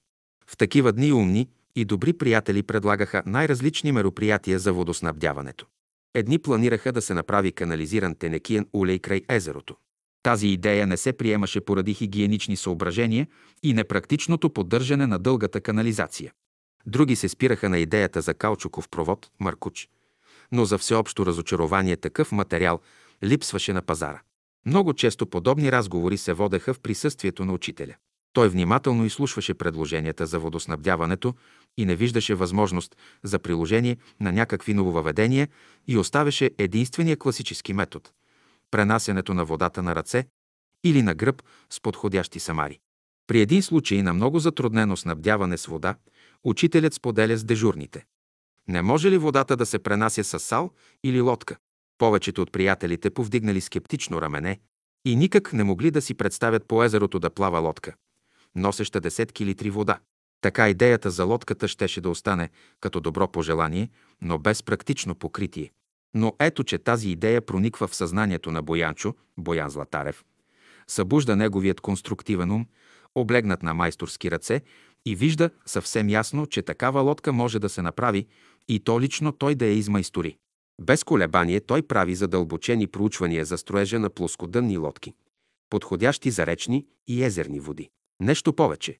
В такива дни умни и добри приятели предлагаха най-различни мероприятия за водоснабдяването. Едни планираха да се направи канализиран тенекиен улей край езерото. Тази идея не се приемаше поради хигиенични съображения и непрактичното поддържане на дългата канализация. Други се спираха на идеята за каучуков провод, маркуч. Но за всеобщо разочарование такъв материал липсваше на пазара. Много често подобни разговори се водеха в присъствието на учителя. Той внимателно изслушваше предложенията за водоснабдяването и не виждаше възможност за приложение на някакви нововъведения и оставяше единствения класически метод – пренасенето на водата на ръце или на гръб с подходящи самари. При един случай на много затруднено снабдяване с вода, учителят споделя с дежурните. Не може ли водата да се пренася с сал или лодка? Повечето от приятелите повдигнали скептично рамене и никак не могли да си представят по езерото да плава лодка, носеща десетки литри вода. Така идеята за лодката щеше да остане като добро пожелание, но без практично покритие. Но ето, че тази идея прониква в съзнанието на Боянчо, Боян Златарев, събужда неговият конструктивен ум, облегнат на майсторски ръце и вижда съвсем ясно, че такава лодка може да се направи и то лично той да я измайстори. Без колебание той прави задълбочени проучвания за строежа на плоскодънни лодки, подходящи за речни и езерни води. Нещо повече.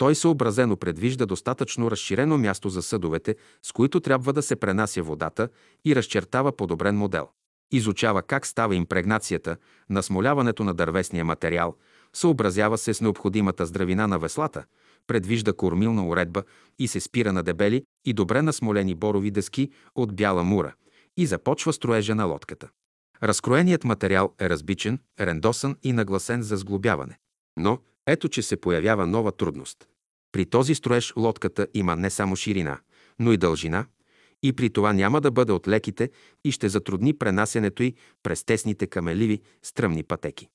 Той съобразено предвижда достатъчно разширено място за съдовете, с които трябва да се пренася водата и разчертава подобрен модел. Изучава как става импрегнацията, насмоляването на дървесния материал, съобразява се с необходимата здравина на веслата, предвижда кормилна уредба и се спира на дебели и добре насмолени борови дъски от бяла мура и започва строежа на лодката. Разкроеният материал е разбичен, рендосан и нагласен за сглобяване. Но ето, че се появява нова трудност. При този строеж лодката има не само ширина, но и дължина, и при това няма да бъде от леките и ще затрудни пренасенето й през тесните камеливи, стръмни пътеки.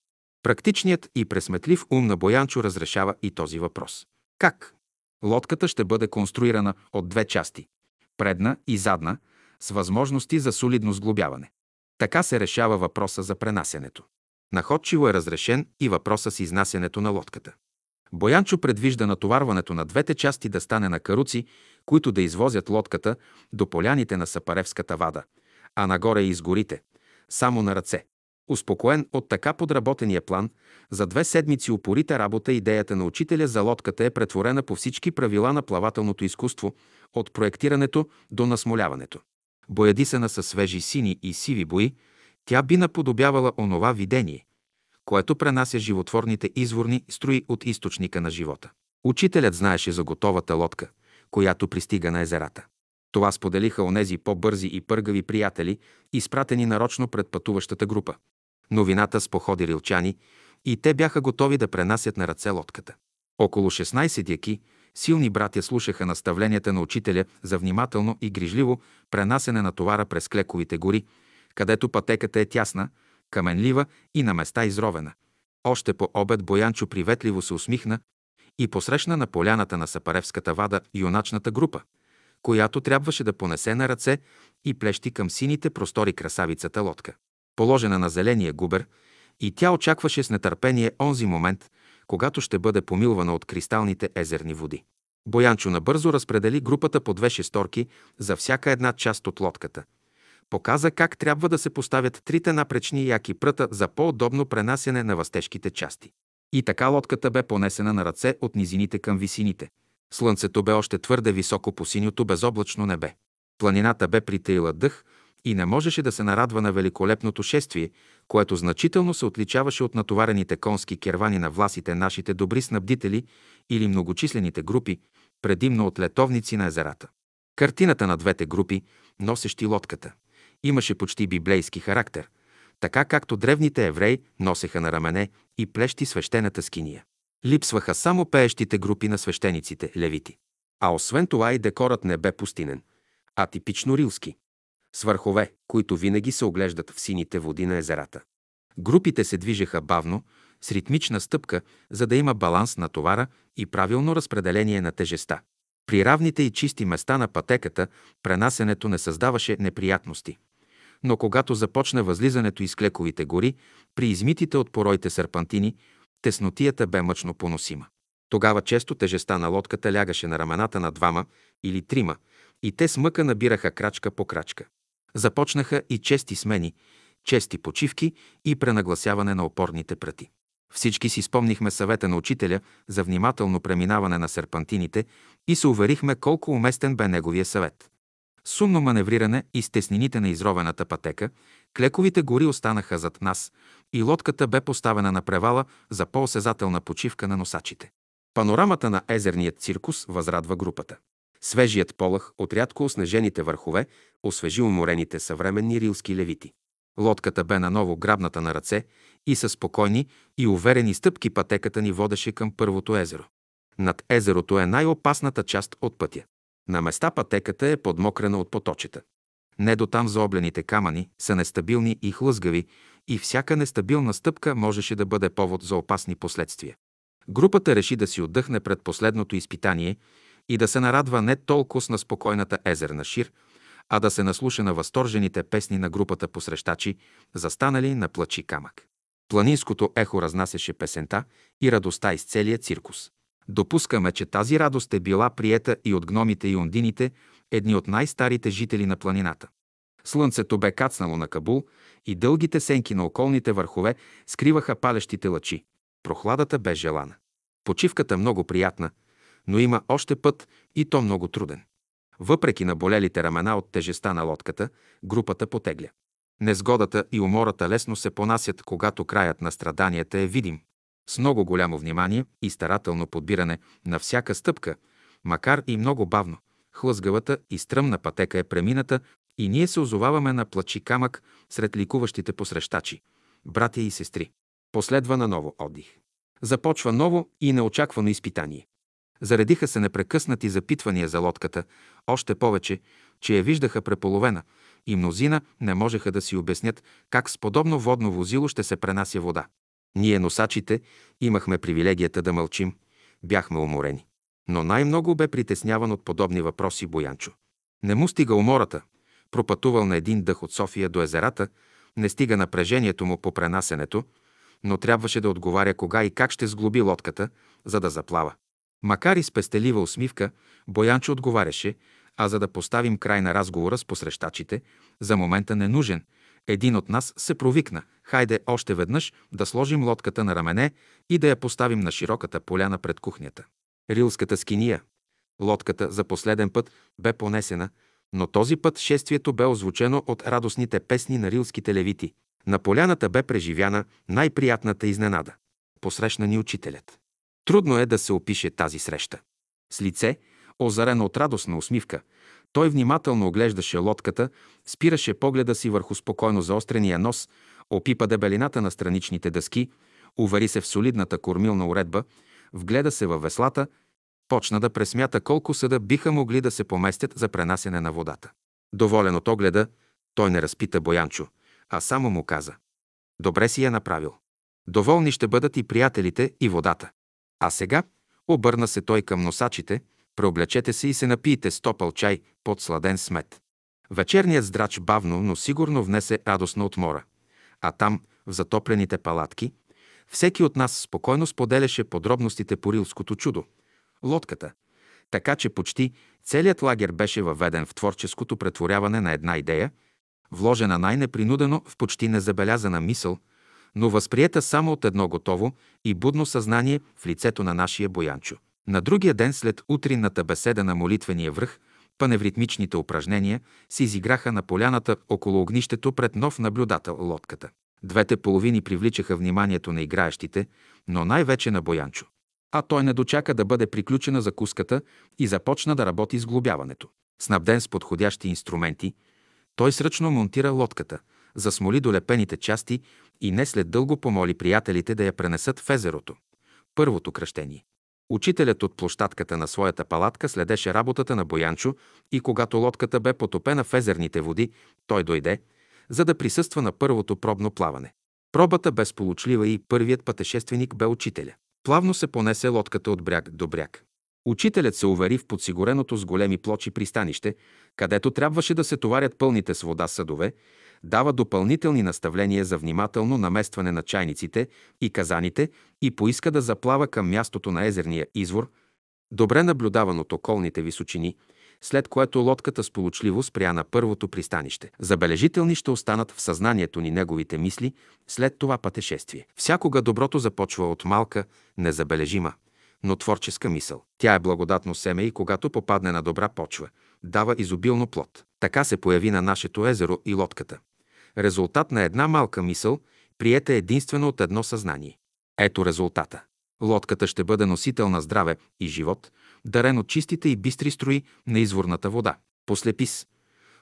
Практичният и пресметлив ум на Боянчо разрешава и този въпрос. Как? Лодката ще бъде конструирана от две части – предна и задна, с възможности за солидно сглобяване. Така се решава въпроса за пренасенето. Находчиво е разрешен и въпроса с изнасянето на лодката. Боянчо предвижда натоварването на двете части да стане на каруци, които да извозят лодката до поляните на Сапаревската вада, а нагоре и из само на ръце. Успокоен от така подработения план, за две седмици упорита работа идеята на учителя за лодката е претворена по всички правила на плавателното изкуство, от проектирането до насмоляването. Боядисана със свежи сини и сиви бои, тя би наподобявала онова видение, което пренася животворните изворни строи от източника на живота. Учителят знаеше за готовата лодка, която пристига на езерата. Това споделиха онези по-бързи и пъргави приятели, изпратени нарочно пред пътуващата група. Новината споходи рилчани и те бяха готови да пренасят на ръце лодката. Около 16 дяки, силни братя слушаха наставленията на учителя за внимателно и грижливо пренасене на товара през клековите гори, където пътеката е тясна, каменлива и на места изровена. Още по обед Боянчо приветливо се усмихна и посрещна на поляната на Сапаревската вада юначната група, която трябваше да понесе на ръце и плещи към сините простори красавицата лодка. Положена на зеления губер, и тя очакваше с нетърпение онзи момент, когато ще бъде помилвана от кристалните езерни води. Боянчо набързо разпредели групата по две шесторки за всяка една част от лодката – Показа как трябва да се поставят трите напречни яки пръта за по-удобно пренасяне на възтежките части. И така лодката бе понесена на ръце от низините към висините. Слънцето бе още твърде високо по синьото безоблачно небе. Планината бе притеила дъх и не можеше да се нарадва на великолепното шествие, което значително се отличаваше от натоварените конски кервани на власите нашите добри снабдители или многочислените групи, предимно от летовници на езерата. Картината на двете групи, носещи лодката – имаше почти библейски характер, така както древните евреи носеха на рамене и плещи свещената скиния. Липсваха само пеещите групи на свещениците, левити. А освен това и декорът не бе пустинен, а типично рилски. С върхове, които винаги се оглеждат в сините води на езерата. Групите се движеха бавно, с ритмична стъпка, за да има баланс на товара и правилно разпределение на тежеста. При равните и чисти места на пътеката пренасенето не създаваше неприятности но когато започна възлизането из клековите гори, при измитите от пороите серпантини, теснотията бе мъчно поносима. Тогава често тежеста на лодката лягаше на рамената на двама или трима и те с мъка набираха крачка по крачка. Започнаха и чести смени, чести почивки и пренагласяване на опорните прати. Всички си спомнихме съвета на учителя за внимателно преминаване на серпантините и се уверихме колко уместен бе неговия съвет. Сумно маневриране и стеснините на изровената пътека, клековите гори останаха зад нас и лодката бе поставена на превала за по-осезателна почивка на носачите. Панорамата на езерният циркус възрадва групата. Свежият полъх от рядко оснежените върхове освежи уморените съвременни рилски левити. Лодката бе наново грабната на ръце и със спокойни и уверени стъпки пътеката ни водеше към първото езеро. Над езерото е най-опасната част от пътя. На места пътеката е подмокрена от поточета. Не до там заоблените камъни са нестабилни и хлъзгави и всяка нестабилна стъпка можеше да бъде повод за опасни последствия. Групата реши да си отдъхне пред последното изпитание и да се нарадва не толкова на спокойната езерна шир, а да се наслуша на възторжените песни на групата посрещачи, застанали на плачи камък. Планинското ехо разнасяше песента и радостта из целия циркус. Допускаме, че тази радост е била приета и от гномите и ондините, едни от най-старите жители на планината. Слънцето бе кацнало на Кабул и дългите сенки на околните върхове скриваха палещите лъчи. Прохладата бе желана. Почивката много приятна, но има още път и то много труден. Въпреки наболелите рамена от тежеста на лодката, групата потегля. Незгодата и умората лесно се понасят, когато краят на страданията е видим. С много голямо внимание и старателно подбиране на всяка стъпка, макар и много бавно, хлъзгавата и стръмна пътека е премината и ние се озоваваме на плачи камък сред ликуващите посрещачи, братя и сестри. Последва на ново отдих. Започва ново и неочаквано изпитание. Заредиха се непрекъснати запитвания за лодката, още повече, че я виждаха преполовена и мнозина не можеха да си обяснят как с подобно водно возило ще се пренася вода. Ние, носачите, имахме привилегията да мълчим, бяхме уморени. Но най-много бе притесняван от подобни въпроси Боянчо. Не му стига умората, пропътувал на един дъх от София до езерата, не стига напрежението му по пренасенето, но трябваше да отговаря кога и как ще сглоби лодката, за да заплава. Макар и с пестелива усмивка, Боянчо отговаряше, а за да поставим край на разговора с посрещачите, за момента не нужен, един от нас се провикна. Хайде още веднъж да сложим лодката на рамене и да я поставим на широката поляна пред кухнята. Рилската скиния. Лодката за последен път бе понесена, но този път шествието бе озвучено от радостните песни на рилските левити. На поляната бе преживяна най-приятната изненада. Посрещна ни учителят. Трудно е да се опише тази среща. С лице, озарено от радостна усмивка, той внимателно оглеждаше лодката, спираше погледа си върху спокойно заострения нос, опипа дебелината на страничните дъски, увери се в солидната кормилна уредба, вгледа се във веслата, почна да пресмята колко съда биха могли да се поместят за пренасене на водата. Доволен от огледа, той не разпита Боянчо, а само му каза. Добре си я направил. Доволни ще бъдат и приятелите, и водата. А сега, обърна се той към носачите, преоблечете се и се напиете с топъл чай под сладен смет. Вечерният здрач бавно, но сигурно внесе радостна отмора. А там, в затоплените палатки, всеки от нас спокойно споделяше подробностите по рилското чудо – лодката. Така че почти целият лагер беше въведен в творческото претворяване на една идея, вложена най-непринудено в почти незабелязана мисъл – но възприета само от едно готово и будно съзнание в лицето на нашия Боянчо. На другия ден след утринната беседа на молитвения връх, паневритмичните упражнения се изиграха на поляната около огнището пред нов наблюдател лодката. Двете половини привличаха вниманието на играещите, но най-вече на Боянчо. А той не дочака да бъде приключена закуската и започна да работи с глобяването. Снабден с подходящи инструменти, той сръчно монтира лодката – засмоли долепените части и не след дълго помоли приятелите да я пренесат в езерото. Първото кръщение. Учителят от площадката на своята палатка следеше работата на Боянчо и когато лодката бе потопена в езерните води, той дойде, за да присъства на първото пробно плаване. Пробата бе сполучлива и първият пътешественик бе учителя. Плавно се понесе лодката от бряг до бряг. Учителят се увери в подсигуреното с големи плочи пристанище, където трябваше да се товарят пълните с вода съдове, дава допълнителни наставления за внимателно наместване на чайниците и казаните и поиска да заплава към мястото на езерния извор, добре наблюдаван от околните височини, след което лодката сполучливо спря на първото пристанище. Забележителни ще останат в съзнанието ни неговите мисли след това пътешествие. Всякога доброто започва от малка, незабележима, но творческа мисъл. Тя е благодатно семе и когато попадне на добра почва, дава изобилно плод. Така се появи на нашето езеро и лодката. Резултат на една малка мисъл, приета единствено от едно съзнание. Ето резултата. Лодката ще бъде носител на здраве и живот, дарен от чистите и бистри строи на изворната вода. Послепис.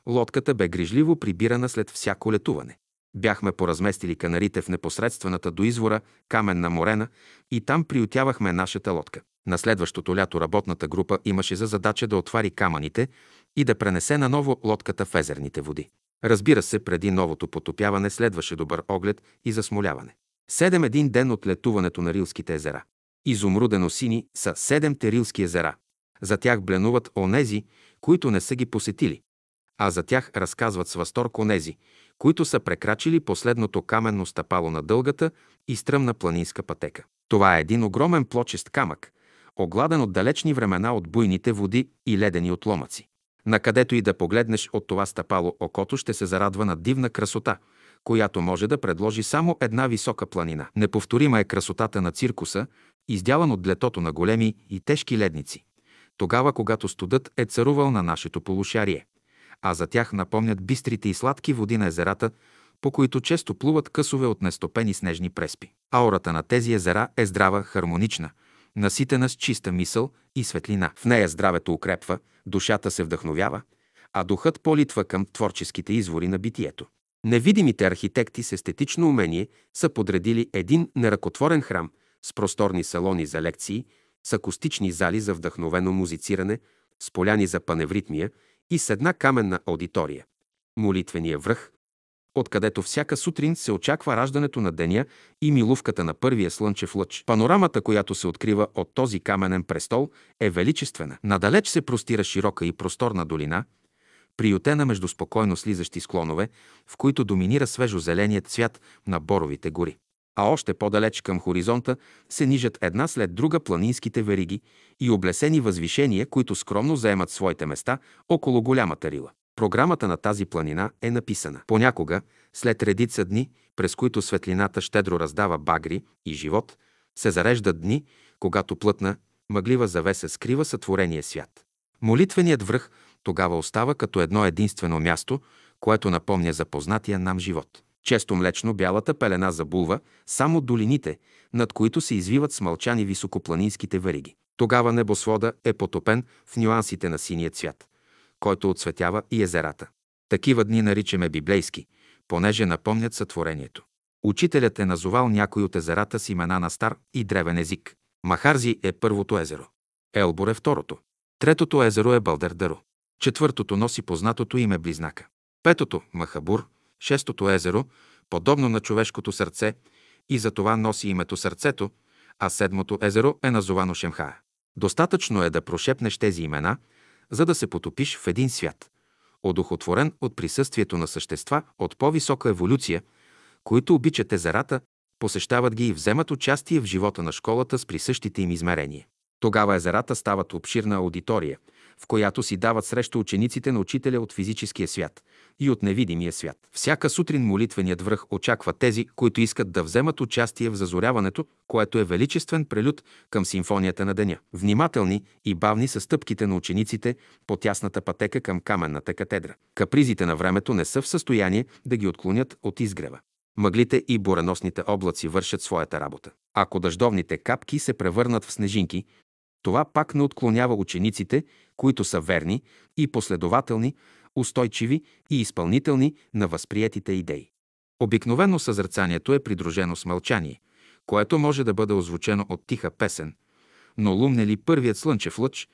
Лодката бе грижливо прибирана след всяко летуване. Бяхме поразместили канарите в непосредствената до извора каменна морена и там приютявахме нашата лодка. На следващото лято работната група имаше за задача да отвари камъните и да пренесе наново лодката в езерните води. Разбира се, преди новото потопяване следваше добър оглед и засмоляване. Седем един ден от летуването на Рилските езера. Изумрудено сини са седемте Рилски езера. За тях бленуват онези, които не са ги посетили. А за тях разказват с възторг онези, които са прекрачили последното каменно стъпало на дългата и стръмна планинска пътека. Това е един огромен плочест камък, огладен от далечни времена от буйните води и ледени отломъци. Накъдето и да погледнеш от това стъпало, окото ще се зарадва на дивна красота, която може да предложи само една висока планина. Неповторима е красотата на циркуса, издялан от летото на големи и тежки ледници. Тогава, когато студът е царувал на нашето полушарие, а за тях напомнят бистрите и сладки води на езерата, по които често плуват късове от нестопени снежни преспи. Аурата на тези езера е здрава, хармонична, наситена с чиста мисъл и светлина. В нея здравето укрепва, душата се вдъхновява, а духът политва към творческите извори на битието. Невидимите архитекти с естетично умение са подредили един неръкотворен храм с просторни салони за лекции, с акустични зали за вдъхновено музициране, с поляни за паневритмия и с една каменна аудитория. Молитвения връх, откъдето всяка сутрин се очаква раждането на деня и милувката на първия слънчев лъч. Панорамата, която се открива от този каменен престол, е величествена. Надалеч се простира широка и просторна долина, приютена между спокойно слизащи склонове, в които доминира свежо-зеленият цвят на боровите гори. А още по-далеч към хоризонта се нижат една след друга планинските вериги и облесени възвишения, които скромно заемат своите места около голямата рила. Програмата на тази планина е написана. Понякога, след редица дни, през които светлината щедро раздава багри и живот, се зареждат дни, когато плътна, мъглива завеса скрива сътворения свят. Молитвеният връх тогава остава като едно единствено място, което напомня за познатия нам живот. Често млечно бялата пелена забулва само долините, над които се извиват смълчани високопланинските вариги. Тогава небосвода е потопен в нюансите на синия цвят, който отсветява и езерата. Такива дни наричаме библейски, понеже напомнят сътворението. Учителят е назовал някой от езерата с имена на стар и древен език. Махарзи е първото езеро. Елбор е второто. Третото езеро е Балдердаро. Четвъртото носи познатото име Близнака. Петото – Махабур. Шестото езеро, подобно на човешкото сърце, и за това носи името Сърцето, а седмото езеро е назовано Шемхая. Достатъчно е да прошепнеш тези имена, за да се потопиш в един свят, одухотворен от присъствието на същества от по-висока еволюция, които обичат езерата, посещават ги и вземат участие в живота на школата с присъщите им измерения. Тогава езерата стават обширна аудитория, в която си дават среща учениците на учителя от физическия свят и от невидимия свят. Всяка сутрин молитвеният връх очаква тези, които искат да вземат участие в зазоряването, което е величествен прелюд към симфонията на деня. Внимателни и бавни са стъпките на учениците по тясната пътека към каменната катедра. Капризите на времето не са в състояние да ги отклонят от изгрева. Мъглите и бураносните облаци вършат своята работа. Ако дъждовните капки се превърнат в снежинки, това пак не отклонява учениците, които са верни и последователни, устойчиви и изпълнителни на възприетите идеи. Обикновено съзрцанието е придружено с мълчание, което може да бъде озвучено от тиха песен, но лумне ли първият слънчев лъч,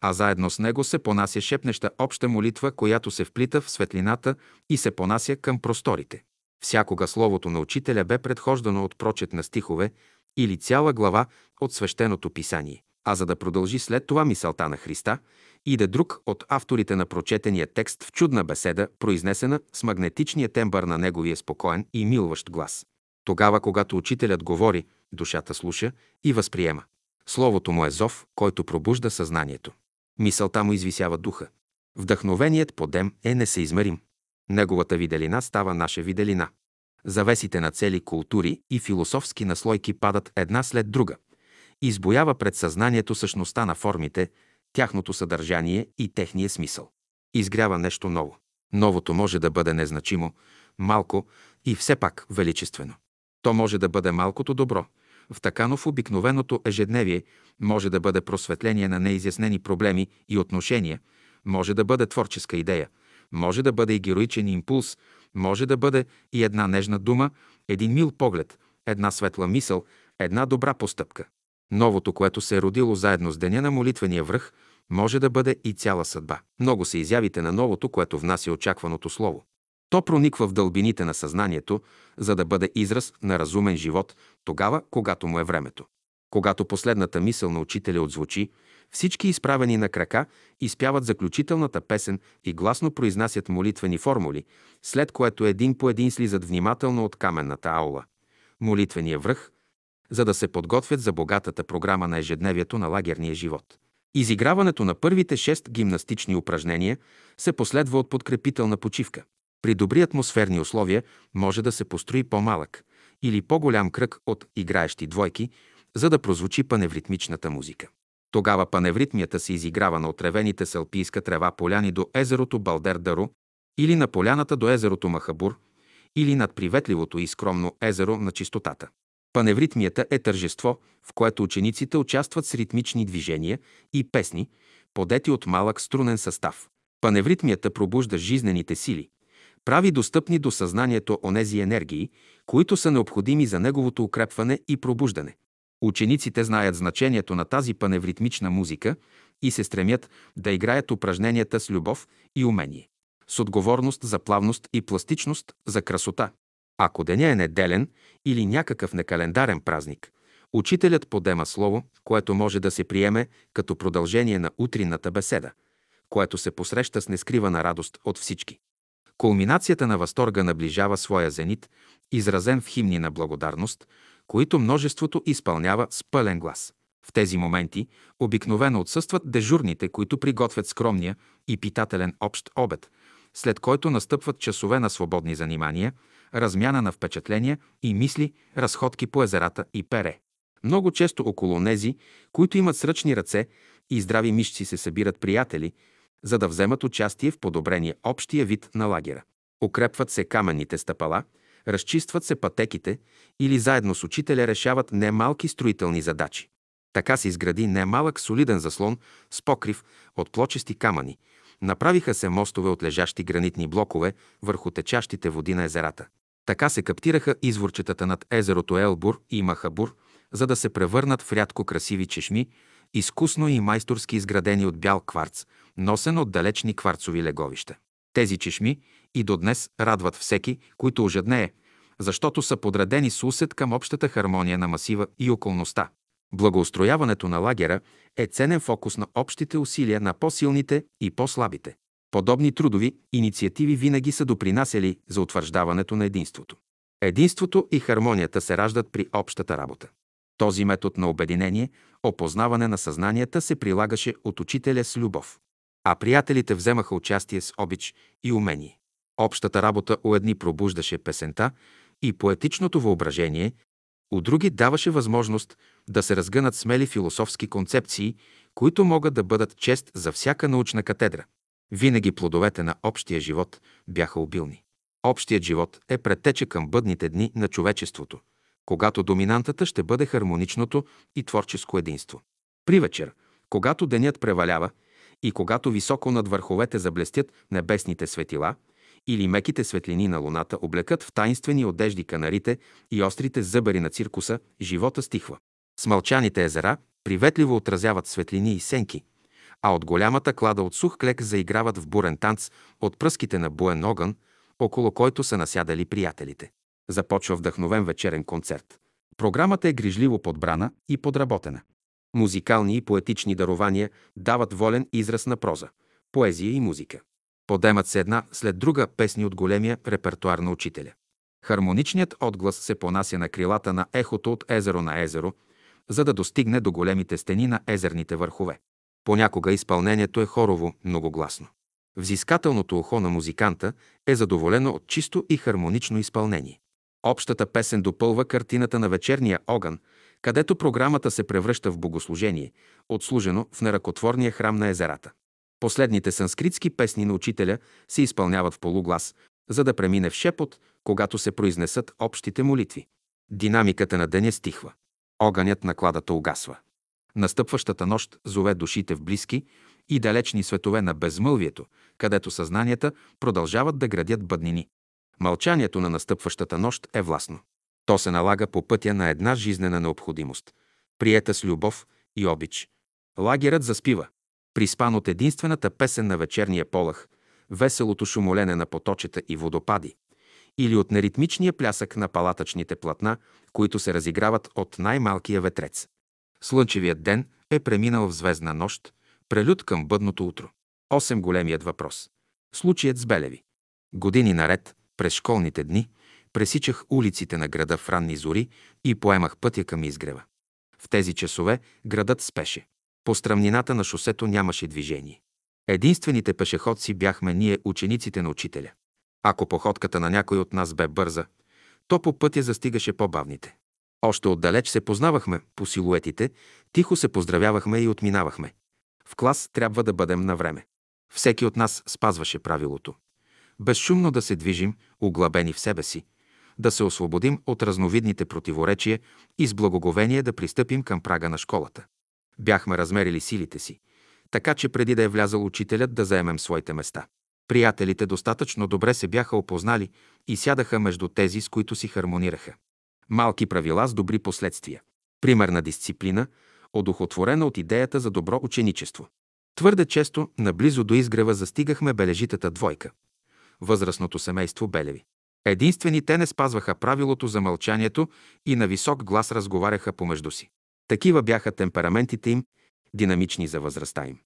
а заедно с него се понася шепнеща обща молитва, която се вплита в светлината и се понася към просторите. Всякога словото на учителя бе предхождано от прочет на стихове или цяла глава от свещеното писание а за да продължи след това мисълта на Христа, иде друг от авторите на прочетения текст в чудна беседа, произнесена с магнетичния тембър на неговия спокоен и милващ глас. Тогава, когато учителят говори, душата слуша и възприема. Словото му е зов, който пробужда съзнанието. Мисълта му извисява духа. Вдъхновеният подем е несъизмерим. Неговата виделина става наша виделина. Завесите на цели култури и философски наслойки падат една след друга. Избоява пред съзнанието същността на формите, тяхното съдържание и техния смисъл. Изгрява нещо ново. Новото може да бъде незначимо, малко и все пак величествено. То може да бъде малкото добро. В таканов обикновеното ежедневие може да бъде просветление на неизяснени проблеми и отношения, може да бъде творческа идея, може да бъде и героичен импулс, може да бъде и една нежна дума, един мил поглед, една светла мисъл, една добра постъпка. Новото, което се е родило заедно с деня на молитвения връх, може да бъде и цяла съдба. Много са изявите на новото, което внася очакваното слово. То прониква в дълбините на съзнанието, за да бъде израз на разумен живот тогава, когато му е времето. Когато последната мисъл на учителя отзвучи, всички изправени на крака изпяват заключителната песен и гласно произнасят молитвени формули, след което един по един слизат внимателно от каменната аула. Молитвения връх, за да се подготвят за богатата програма на ежедневието на лагерния живот. Изиграването на първите шест гимнастични упражнения се последва от подкрепителна почивка. При добри атмосферни условия може да се построи по-малък или по-голям кръг от играещи двойки, за да прозвучи паневритмичната музика. Тогава паневритмията се изиграва на отревените с алпийска трева поляни до езерото Балдер-Дару или на поляната до езерото Махабур или над приветливото и скромно езеро на чистотата. Паневритмията е тържество, в което учениците участват с ритмични движения и песни, подети от малък струнен състав. Паневритмията пробужда жизнените сили, прави достъпни до съзнанието онези енергии, които са необходими за неговото укрепване и пробуждане. Учениците знаят значението на тази паневритмична музика и се стремят да играят упражненията с любов и умение, с отговорност за плавност и пластичност, за красота. Ако деня е неделен или някакъв некалендарен празник, учителят подема слово, което може да се приеме като продължение на утринната беседа, което се посреща с нескривана радост от всички. Кулминацията на възторга наближава своя зенит, изразен в химни на благодарност, които множеството изпълнява с пълен глас. В тези моменти обикновено отсъстват дежурните, които приготвят скромния и питателен общ обед, след който настъпват часове на свободни занимания, размяна на впечатления и мисли, разходки по езерата и пере. Много често около нези, които имат сръчни ръце и здрави мишци се събират приятели, за да вземат участие в подобрение общия вид на лагера. Укрепват се каменните стъпала, разчистват се пътеките или заедно с учителя решават немалки строителни задачи. Така се изгради немалък солиден заслон с покрив от плочести камъни. Направиха се мостове от лежащи гранитни блокове върху течащите води на езерата. Така се каптираха изворчетата над езерото Елбур и Махабур, за да се превърнат в рядко красиви чешми, изкусно и майсторски изградени от бял кварц, носен от далечни кварцови леговища. Тези чешми и до днес радват всеки, който ожеднее, защото са подредени с усет към общата хармония на масива и околността. Благоустрояването на лагера е ценен фокус на общите усилия на по-силните и по-слабите. Подобни трудови инициативи винаги са допринасяли за утвърждаването на единството. Единството и хармонията се раждат при общата работа. Този метод на обединение, опознаване на съзнанията се прилагаше от учителя с любов а приятелите вземаха участие с обич и умение. Общата работа у едни пробуждаше песента и поетичното въображение, у други даваше възможност да се разгънат смели философски концепции, които могат да бъдат чест за всяка научна катедра. Винаги плодовете на общия живот бяха обилни. Общият живот е предтече към бъдните дни на човечеството, когато доминантата ще бъде хармоничното и творческо единство. При вечер, когато денят превалява, и когато високо над върховете заблестят небесните светила или меките светлини на луната облекат в таинствени одежди канарите и острите зъбари на циркуса, живота стихва. Смълчаните езера приветливо отразяват светлини и сенки, а от голямата клада от сух клек заиграват в бурен танц от пръските на буен огън, около който са насядали приятелите. Започва вдъхновен вечерен концерт. Програмата е грижливо подбрана и подработена. Музикални и поетични дарования дават волен израз на проза, поезия и музика. Подемат се една след друга песни от големия репертуар на учителя. Хармоничният отглас се понася на крилата на ехото от езеро на езеро, за да достигне до големите стени на езерните върхове. Понякога изпълнението е хорово, многогласно. Взискателното ухо на музиканта е задоволено от чисто и хармонично изпълнение. Общата песен допълва картината на вечерния огън, където програмата се превръща в богослужение, отслужено в неръкотворния храм на езерата. Последните санскритски песни на учителя се изпълняват в полуглас, за да премине в шепот, когато се произнесат общите молитви. Динамиката на деня стихва. Огънят на кладата угасва. Настъпващата нощ зове душите в близки и далечни светове на безмълвието, където съзнанията продължават да градят бъднини. Мълчанието на настъпващата нощ е властно. То се налага по пътя на една жизнена необходимост, приета с любов и обич. Лагерът заспива. Приспан от единствената песен на вечерния полах, веселото шумолене на поточета и водопади, или от неритмичния плясък на палатъчните платна, които се разиграват от най-малкия ветрец. Слънчевият ден е преминал в звездна нощ, прелюд към бъдното утро. Осем големият въпрос. Случаят с Белеви. Години наред, през школните дни, пресичах улиците на града в ранни зори и поемах пътя към изгрева. В тези часове градът спеше. По стръмнината на шосето нямаше движение. Единствените пешеходци бяхме ние, учениците на учителя. Ако походката на някой от нас бе бърза, то по пътя застигаше по-бавните. Още отдалеч се познавахме по силуетите, тихо се поздравявахме и отминавахме. В клас трябва да бъдем на време. Всеки от нас спазваше правилото. Безшумно да се движим, оглабени в себе си, да се освободим от разновидните противоречия и с благоговение да пристъпим към прага на школата. Бяхме размерили силите си, така че преди да е влязал учителят да заемем своите места. Приятелите достатъчно добре се бяха опознали и сядаха между тези, с които си хармонираха. Малки правила с добри последствия. Примерна дисциплина, одухотворена от идеята за добро ученичество. Твърде често, наблизо до изгрева, застигахме бележитата двойка. Възрастното семейство Белеви. Единствени те не спазваха правилото за мълчанието и на висок глас разговаряха помежду си. Такива бяха темпераментите им, динамични за възрастта им.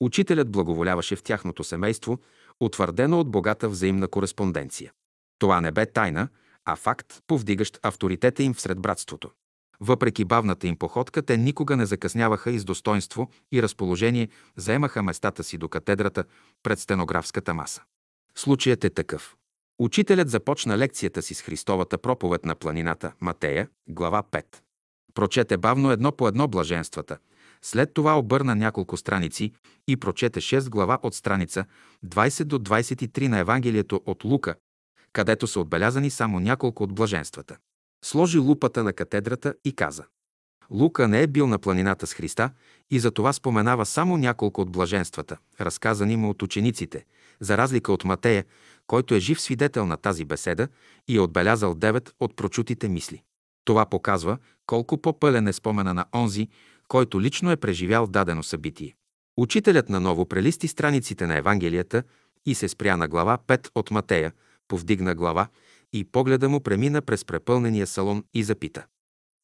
Учителят благоволяваше в тяхното семейство, утвърдено от богата взаимна кореспонденция. Това не бе тайна, а факт, повдигащ авторитета им всред братството. Въпреки бавната им походка, те никога не закъсняваха и с достоинство и разположение заемаха местата си до катедрата пред стенографската маса. Случаят е такъв. Учителят започна лекцията си с Христовата проповед на планината, Матея, глава 5. Прочете бавно едно по едно блаженствата. След това обърна няколко страници и прочете 6 глава от страница 20 до 23 на Евангелието от Лука, където са отбелязани само няколко от блаженствата. Сложи лупата на катедрата и каза Лука не е бил на планината с Христа и затова споменава само няколко от блаженствата, разказани му от учениците, за разлика от Матея, който е жив свидетел на тази беседа и е отбелязал девет от прочутите мисли. Това показва колко по-пълен е спомена на онзи, който лично е преживял дадено събитие. Учителят наново прелисти страниците на Евангелията и се спря на глава 5 от Матея, повдигна глава и погледа му премина през препълнения салон и запита.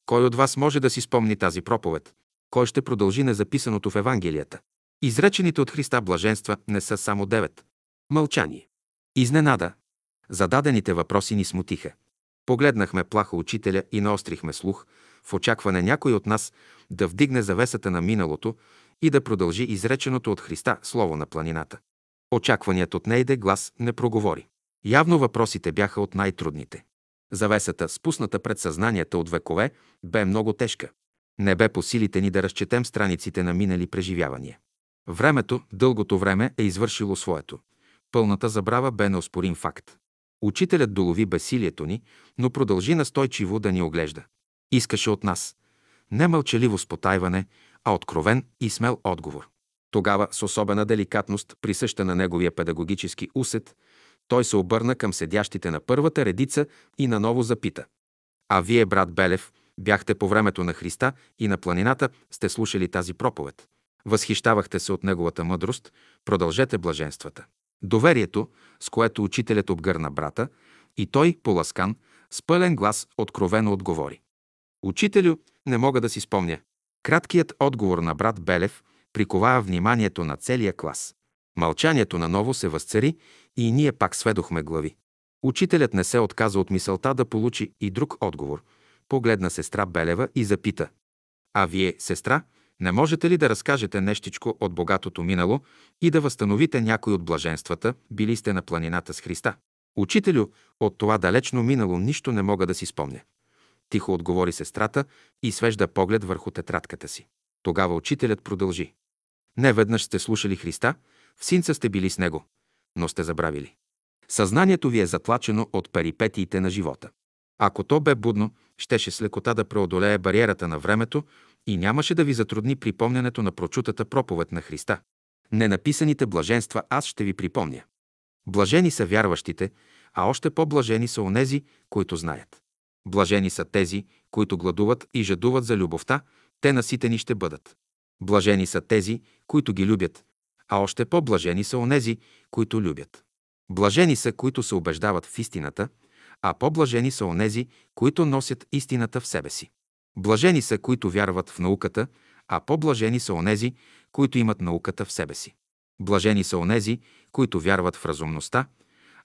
Кой от вас може да си спомни тази проповед? Кой ще продължи незаписаното в Евангелията? Изречените от Христа блаженства не са само девет. Мълчание. Изненада. Зададените въпроси ни смутиха. Погледнахме плаха учителя и наострихме слух, в очакване някой от нас да вдигне завесата на миналото и да продължи изреченото от Христа слово на планината. Очакваният от нейде глас не проговори. Явно въпросите бяха от най-трудните. Завесата, спусната пред съзнанията от векове, бе много тежка. Не бе по силите ни да разчетем страниците на минали преживявания. Времето, дългото време е извършило своето. Пълната забрава бе неоспорим факт. Учителят долови бесилието ни, но продължи настойчиво да ни оглежда. Искаше от нас не мълчаливо спотайване, а откровен и смел отговор. Тогава, с особена деликатност, присъща на неговия педагогически усет, той се обърна към седящите на първата редица и наново запита. А вие, брат Белев, бяхте по времето на Христа и на планината, сте слушали тази проповед. Възхищавахте се от неговата мъдрост, продължете блаженствата. Доверието, с което учителят обгърна брата, и той, поласкан, с пълен глас откровено отговори. Учителю, не мога да си спомня. Краткият отговор на брат Белев приковава вниманието на целия клас. Мълчанието наново се възцари и ние пак сведохме глави. Учителят не се отказа от мисълта да получи и друг отговор. Погледна сестра Белева и запита. А вие, сестра, Не можете ли да разкажете нещичко от богатото минало и да възстановите някой от блаженствата, били сте на планината с Христа? Учителю, от това далечно минало нищо не мога да си спомня. Тихо отговори сестрата и свежда поглед върху тетрадката си. Тогава учителят продължи. Не веднъж сте слушали Христа, в синца сте били с Него, но сте забравили. Съзнанието ви е затлачено от перипетиите на живота. Ако то бе будно, щеше с лекота да преодолее бариерата на времето и нямаше да ви затрудни припомнянето на прочутата проповед на Христа. Ненаписаните блаженства аз ще ви припомня. Блажени са вярващите, а още по-блажени са онези, които знаят. Блажени са тези, които гладуват и жадуват за любовта, те наситени ще бъдат. Блажени са тези, които ги любят, а още по-блажени са онези, които любят. Блажени са, които се убеждават в истината, а по-блажени са онези, които носят истината в себе си. Блажени са, които вярват в науката, а по-блажени са онези, които имат науката в себе си. Блажени са онези, които вярват в разумността,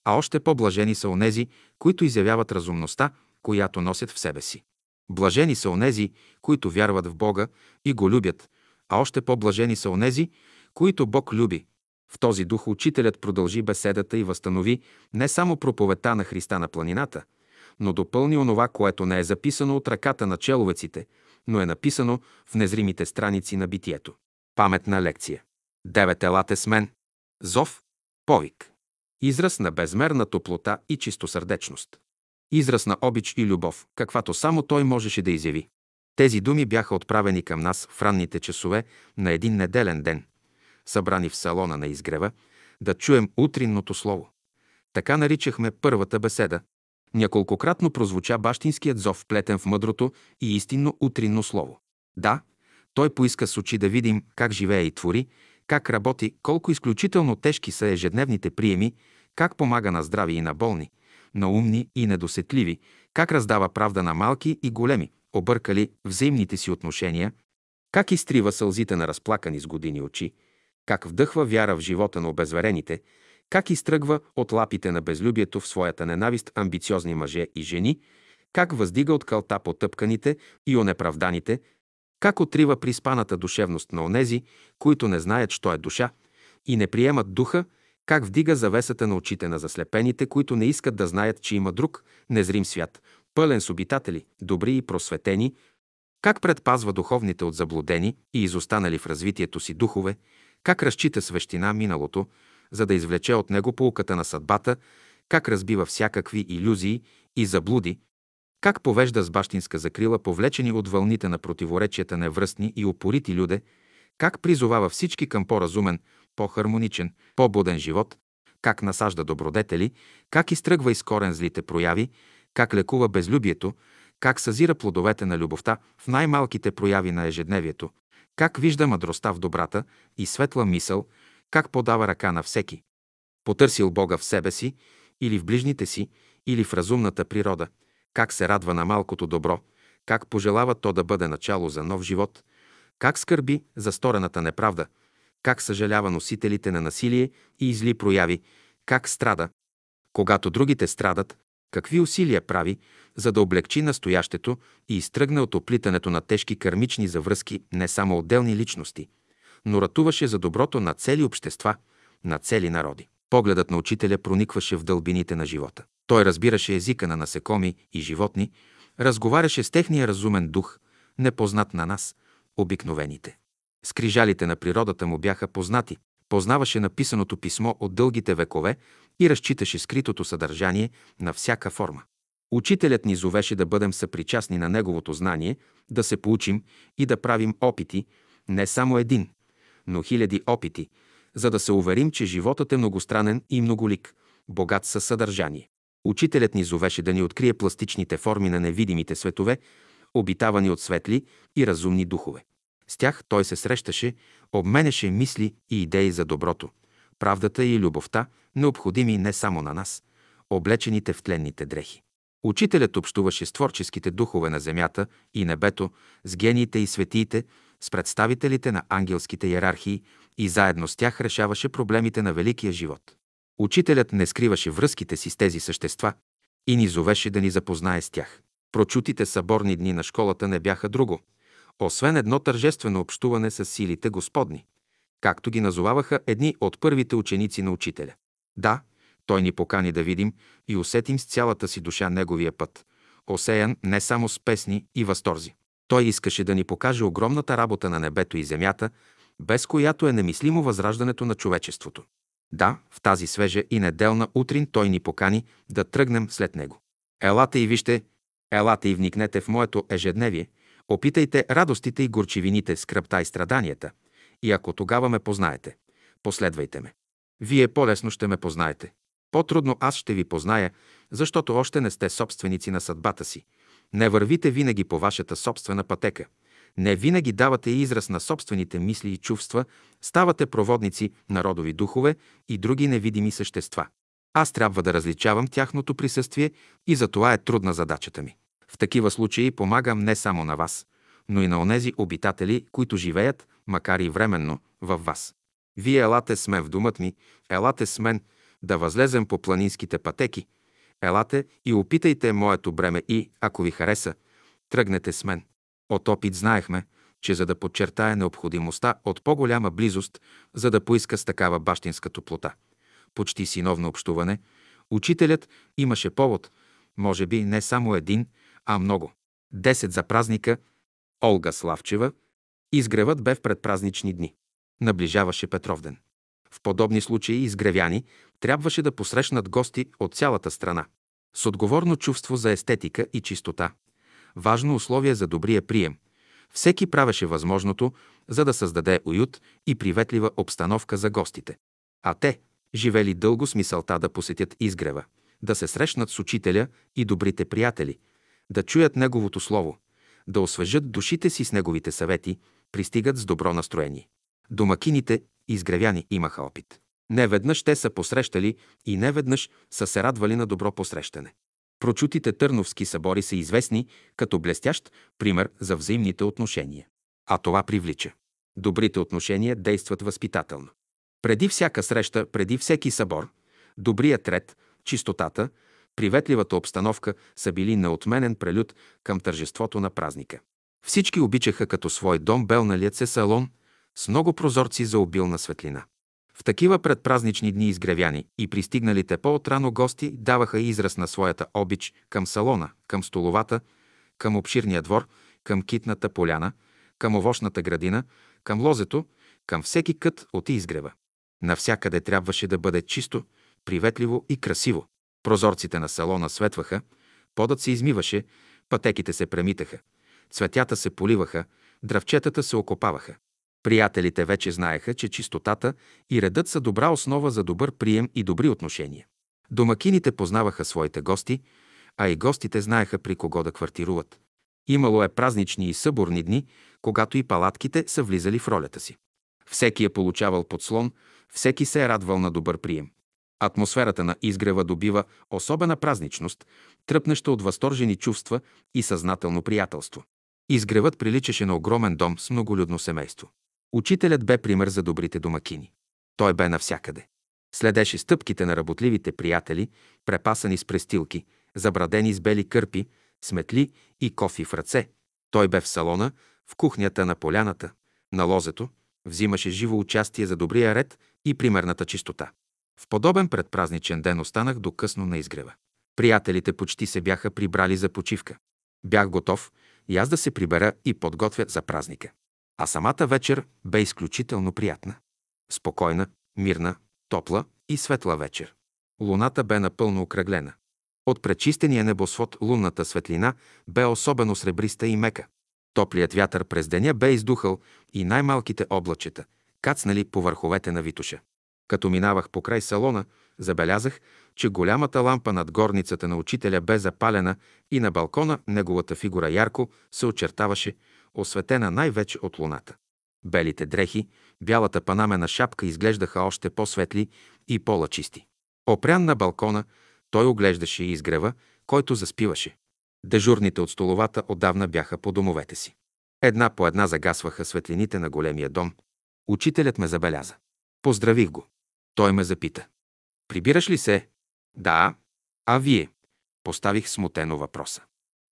а още по-блажени са онези, които изявяват разумността, която носят в себе си. Блажени са онези, които вярват в Бога и го любят, а още по-блажени са онези, които Бог люби. В този дух учителят продължи беседата и възстанови не само проповедта на Христа на планината, но допълни онова, което не е записано от ръката на человеците, но е написано в незримите страници на битието. Паметна лекция. Девет елате с мен. Зов. Повик. Израз на безмерна топлота и чистосърдечност. Израз на обич и любов, каквато само той можеше да изяви. Тези думи бяха отправени към нас в ранните часове на един неделен ден, събрани в салона на изгрева, да чуем утринното слово. Така наричахме първата беседа. Няколкократно прозвуча бащинският зов, плетен в мъдрото и истинно утринно слово. Да, той поиска с очи да видим как живее и твори, как работи, колко изключително тежки са ежедневните приеми, как помага на здрави и на болни, на умни и недосетливи, как раздава правда на малки и големи, объркали взаимните си отношения, как изтрива сълзите на разплакани с години очи, как вдъхва вяра в живота на обезверените, как изтръгва от лапите на безлюбието в своята ненавист амбициозни мъже и жени, как въздига от кълта потъпканите и онеправданите, как отрива приспаната душевност на онези, които не знаят, що е душа и не приемат духа, как вдига завесата на очите на заслепените, които не искат да знаят, че има друг незрим свят, пълен с обитатели, добри и просветени, как предпазва духовните от заблудени и изостанали в развитието си духове, как разчита свещина миналото, за да извлече от него полуката на съдбата, как разбива всякакви иллюзии и заблуди, как повежда с бащинска закрила повлечени от вълните на противоречията невръстни и упорити люде, как призовава всички към по-разумен, по-хармоничен, по-буден живот, как насажда добродетели, как изтръгва из корен злите прояви, как лекува безлюбието, как съзира плодовете на любовта в най-малките прояви на ежедневието, как вижда мъдростта в добрата и светла мисъл, как подава ръка на всеки. Потърсил Бога в себе си или в ближните си, или в разумната природа, как се радва на малкото добро, как пожелава то да бъде начало за нов живот, как скърби за сторената неправда, как съжалява носителите на насилие и изли прояви, как страда. Когато другите страдат, какви усилия прави, за да облегчи настоящето и изтръгне от оплитането на тежки кармични завръзки не само отделни личности, но ратуваше за доброто на цели общества, на цели народи. Погледът на учителя проникваше в дълбините на живота. Той разбираше езика на насекоми и животни, разговаряше с техния разумен дух, непознат на нас, обикновените. Скрижалите на природата му бяха познати, познаваше написаното писмо от дългите векове и разчиташе скритото съдържание на всяка форма. Учителят ни зовеше да бъдем съпричастни на неговото знание, да се получим и да правим опити, не само един, но хиляди опити, за да се уверим, че животът е многостранен и многолик, богат със съдържание. Учителят ни зовеше да ни открие пластичните форми на невидимите светове, обитавани от светли и разумни духове. С тях той се срещаше, обменяше мисли и идеи за доброто, правдата и любовта, необходими не само на нас, облечените в тленните дрехи. Учителят общуваше с творческите духове на земята и небето, с гениите и светиите, с представителите на ангелските иерархии и заедно с тях решаваше проблемите на великия живот. Учителят не скриваше връзките си с тези същества и ни зовеше да ни запознае с тях. Прочутите съборни дни на школата не бяха друго, освен едно тържествено общуване с силите Господни, както ги назоваваха едни от първите ученици на учителя. Да, той ни покани да видим и усетим с цялата си душа неговия път, осеян не само с песни и възторзи. Той искаше да ни покаже огромната работа на небето и земята, без която е немислимо възраждането на човечеството. Да, в тази свежа и неделна утрин той ни покани да тръгнем след него. Елате и вижте, елате и вникнете в моето ежедневие, опитайте радостите и горчивините, скръпта и страданията, и ако тогава ме познаете, последвайте ме. Вие по-лесно ще ме познаете. По-трудно аз ще ви позная, защото още не сте собственици на съдбата си. Не вървите винаги по вашата собствена пътека. Не винаги давате израз на собствените мисли и чувства, ставате проводници на родови духове и други невидими същества. Аз трябва да различавам тяхното присъствие и за това е трудна задачата ми. В такива случаи помагам не само на вас, но и на онези обитатели, които живеят, макар и временно, във вас. Вие елате с мен в думът ми, елате с мен да възлезем по планинските пътеки, елате и опитайте моето бреме и, ако ви хареса, тръгнете с мен. От опит знаехме, че за да подчертае необходимостта от по-голяма близост, за да поиска с такава бащинска топлота, почти синовно общуване, учителят имаше повод, може би не само един, а много. Десет за празника, Олга Славчева, изгревът бе в предпразнични дни. Наближаваше Петровден. В подобни случаи изгревяни трябваше да посрещнат гости от цялата страна. С отговорно чувство за естетика и чистота. Важно условие за добрия прием. Всеки правеше възможното, за да създаде уют и приветлива обстановка за гостите. А те, живели дълго с мисълта да посетят изгрева, да се срещнат с учителя и добрите приятели, да чуят неговото слово, да освежат душите си с неговите съвети, пристигат с добро настроение. Домакините, изгревяни, имаха опит. Не веднъж те са посрещали и не веднъж са се радвали на добро посрещане. Прочутите търновски събори са известни като блестящ пример за взаимните отношения. А това привлича. Добрите отношения действат възпитателно. Преди всяка среща, преди всеки събор, добрият ред, чистотата, приветливата обстановка са били неотменен прелюд към тържеството на празника. Всички обичаха като свой дом белналият се салон с много прозорци за обилна светлина. В такива предпразнични дни изгревяни и пристигналите по-отрано гости даваха израз на своята обич към салона, към столовата, към обширния двор, към китната поляна, към овощната градина, към лозето, към всеки кът от изгрева. Навсякъде трябваше да бъде чисто, приветливо и красиво. Прозорците на салона светваха, подът се измиваше, пътеките се премитаха, цветята се поливаха, дравчетата се окопаваха. Приятелите вече знаеха, че чистотата и редът са добра основа за добър прием и добри отношения. Домакините познаваха своите гости, а и гостите знаеха при кого да квартируват. Имало е празнични и съборни дни, когато и палатките са влизали в ролята си. Всеки е получавал подслон, всеки се е радвал на добър прием. Атмосферата на изгрева добива особена празничност, тръпнеща от възторжени чувства и съзнателно приятелство. Изгревът приличаше на огромен дом с многолюдно семейство. Учителят бе пример за добрите домакини. Той бе навсякъде. Следеше стъпките на работливите приятели, препасани с престилки, забрадени с бели кърпи, сметли и кофи в ръце. Той бе в салона, в кухнята на поляната, на лозето, взимаше живо участие за добрия ред и примерната чистота. В подобен предпразничен ден останах до късно на изгрева. Приятелите почти се бяха прибрали за почивка. Бях готов и аз да се прибера и подготвя за празника. А самата вечер бе изключително приятна. Спокойна, мирна, топла и светла вечер. Луната бе напълно окръглена. От пречистения небосвод лунната светлина бе особено сребриста и мека. Топлият вятър през деня бе издухал и най-малките облачета, кацнали по върховете на Витуша. Като минавах по край салона, забелязах, че голямата лампа над горницата на учителя бе запалена и на балкона неговата фигура ярко се очертаваше, осветена най-вече от луната. Белите дрехи, бялата панамена шапка изглеждаха още по-светли и по-лачисти. Опрян на балкона, той оглеждаше изгрева, който заспиваше. Дежурните от столовата отдавна бяха по домовете си. Една по една загасваха светлините на големия дом. Учителят ме забеляза. Поздравих го. Той ме запита. Прибираш ли се? Да. А вие? Поставих смутено въпроса.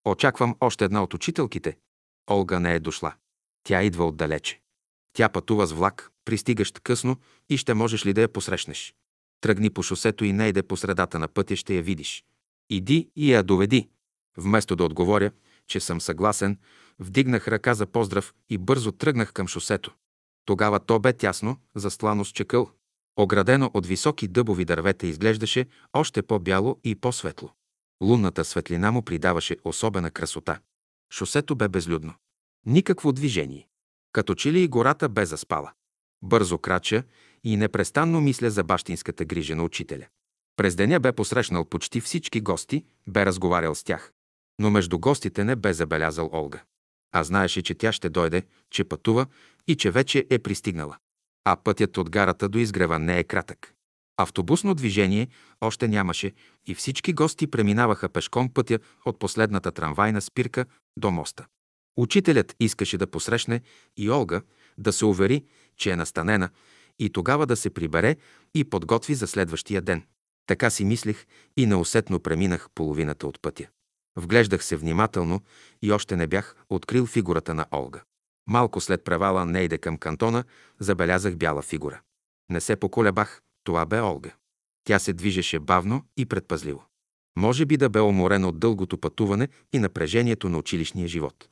Очаквам още една от учителките. Олга не е дошла. Тя идва отдалече. Тя пътува с влак, пристигащ късно и ще можеш ли да я посрещнеш? Тръгни по шосето и не иде по средата на пътя, ще я видиш. Иди и я доведи. Вместо да отговоря, че съм съгласен, вдигнах ръка за поздрав и бързо тръгнах към шосето. Тогава то бе тясно, застлано с чекъл. Оградено от високи дъбови дървета изглеждаше още по-бяло и по-светло. Лунната светлина му придаваше особена красота. Шосето бе безлюдно. Никакво движение. Като че ли и гората бе заспала. Бързо крача и непрестанно мисля за бащинската грижа на учителя. През деня бе посрещнал почти всички гости, бе разговарял с тях. Но между гостите не бе забелязал Олга. А знаеше, че тя ще дойде, че пътува и че вече е пристигнала. А пътят от гарата до изгрева не е кратък. Автобусно движение още нямаше и всички гости преминаваха пешком пътя от последната трамвайна спирка до моста. Учителят искаше да посрещне и Олга, да се увери, че е настанена и тогава да се прибере и подготви за следващия ден. Така си мислих и неусетно преминах половината от пътя. Вглеждах се внимателно и още не бях открил фигурата на Олга. Малко след превала Нейде към кантона забелязах бяла фигура. Не се поколебах, това бе Олга. Тя се движеше бавно и предпазливо. Може би да бе уморена от дългото пътуване и напрежението на училищния живот.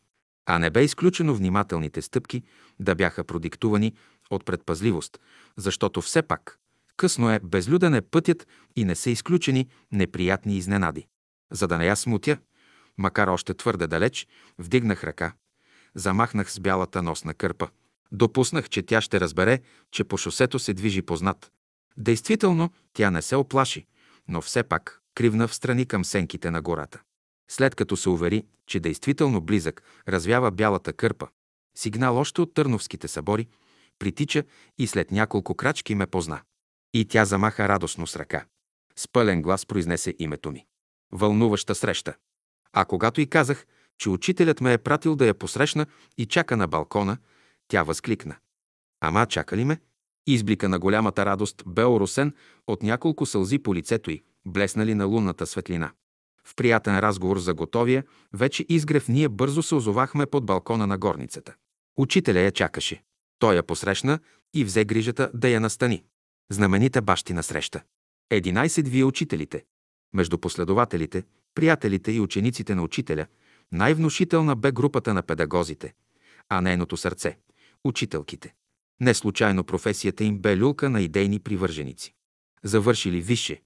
А не бе изключено внимателните стъпки да бяха продиктувани от предпазливост, защото все пак късно е, безлюден е пътят и не са изключени неприятни изненади. За да не я смутя, макар още твърде далеч, вдигнах ръка, замахнах с бялата носна кърпа. Допуснах, че тя ще разбере, че по шосето се движи познат. Действително, тя не се оплаши, но все пак кривна в страни към сенките на гората. След като се увери, че действително близък развява бялата кърпа, сигнал още от Търновските събори, притича и след няколко крачки ме позна. И тя замаха радостно с ръка. С пълен глас произнесе името ми. Вълнуваща среща. А когато и казах, че учителят ме е пратил да я посрещна и чака на балкона, тя възкликна. Ама чака ли ме? Изблика на голямата радост бе оросен от няколко сълзи по лицето й, блеснали на лунната светлина. В приятен разговор за готовия, вече изгрев ние бързо се озовахме под балкона на горницата. Учителя я чакаше. Той я посрещна и взе грижата да я настани. Знаменита бащина среща. Единайсет вие учителите. Между последователите, приятелите и учениците на учителя, най-внушителна бе групата на педагозите, а нейното сърце – учителките. Не случайно професията им бе люлка на идейни привърженици. Завършили висше,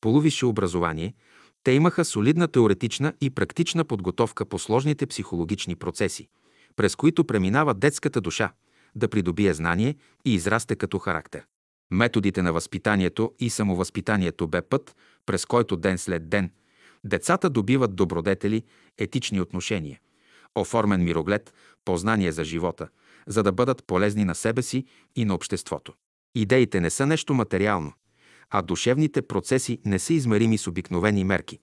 полувисше образование, те имаха солидна теоретична и практична подготовка по сложните психологични процеси, през които преминава детската душа, да придобие знание и израсте като характер. Методите на възпитанието и самовъзпитанието бе път, през който ден след ден децата добиват добродетели, етични отношения, оформен мироглед, познание за живота, за да бъдат полезни на себе си и на обществото. Идеите не са нещо материално, а душевните процеси не са измерими с обикновени мерки,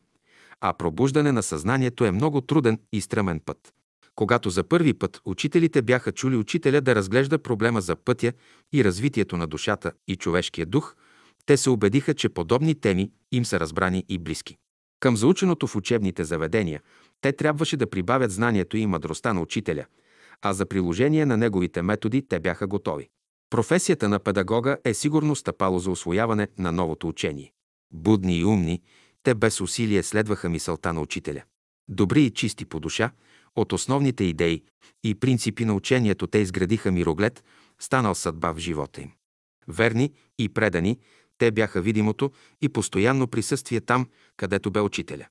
а пробуждане на съзнанието е много труден и стръмен път. Когато за първи път учителите бяха чули учителя да разглежда проблема за пътя и развитието на душата и човешкия дух, те се убедиха, че подобни теми им са разбрани и близки. Към заученото в учебните заведения, те трябваше да прибавят знанието и мъдростта на учителя, а за приложение на неговите методи те бяха готови. Професията на педагога е сигурно стъпало за освояване на новото учение. Будни и умни, те без усилие следваха мисълта на учителя. Добри и чисти по душа, от основните идеи и принципи на учението те изградиха мироглед, станал съдба в живота им. Верни и предани, те бяха видимото и постоянно присъствие там, където бе учителя.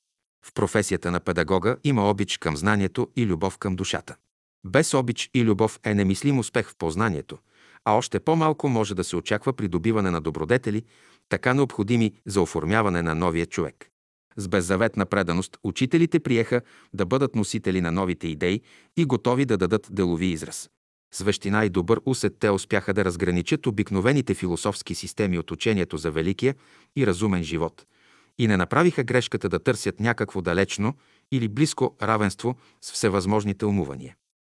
В професията на педагога има обич към знанието и любов към душата. Без обич и любов е немислим успех в познанието, а още по-малко може да се очаква придобиване на добродетели, така необходими за оформяване на новия човек. С беззаветна преданост учителите приеха да бъдат носители на новите идеи и готови да дадат делови израз. С вещина и добър усет те успяха да разграничат обикновените философски системи от учението за великия и разумен живот и не направиха грешката да търсят някакво далечно или близко равенство с всевъзможните умувания.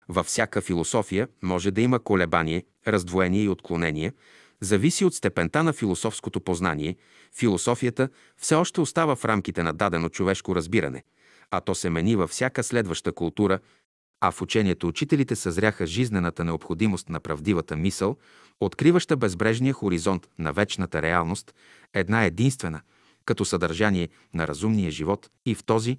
Във всяка философия може да има колебание, раздвоение и отклонение, зависи от степента на философското познание. Философията все още остава в рамките на дадено човешко разбиране, а то се мени във всяка следваща култура, а в учението учителите съзряха жизнената необходимост на правдивата мисъл, откриваща безбрежния хоризонт на вечната реалност, една единствена, като съдържание на разумния живот и в този,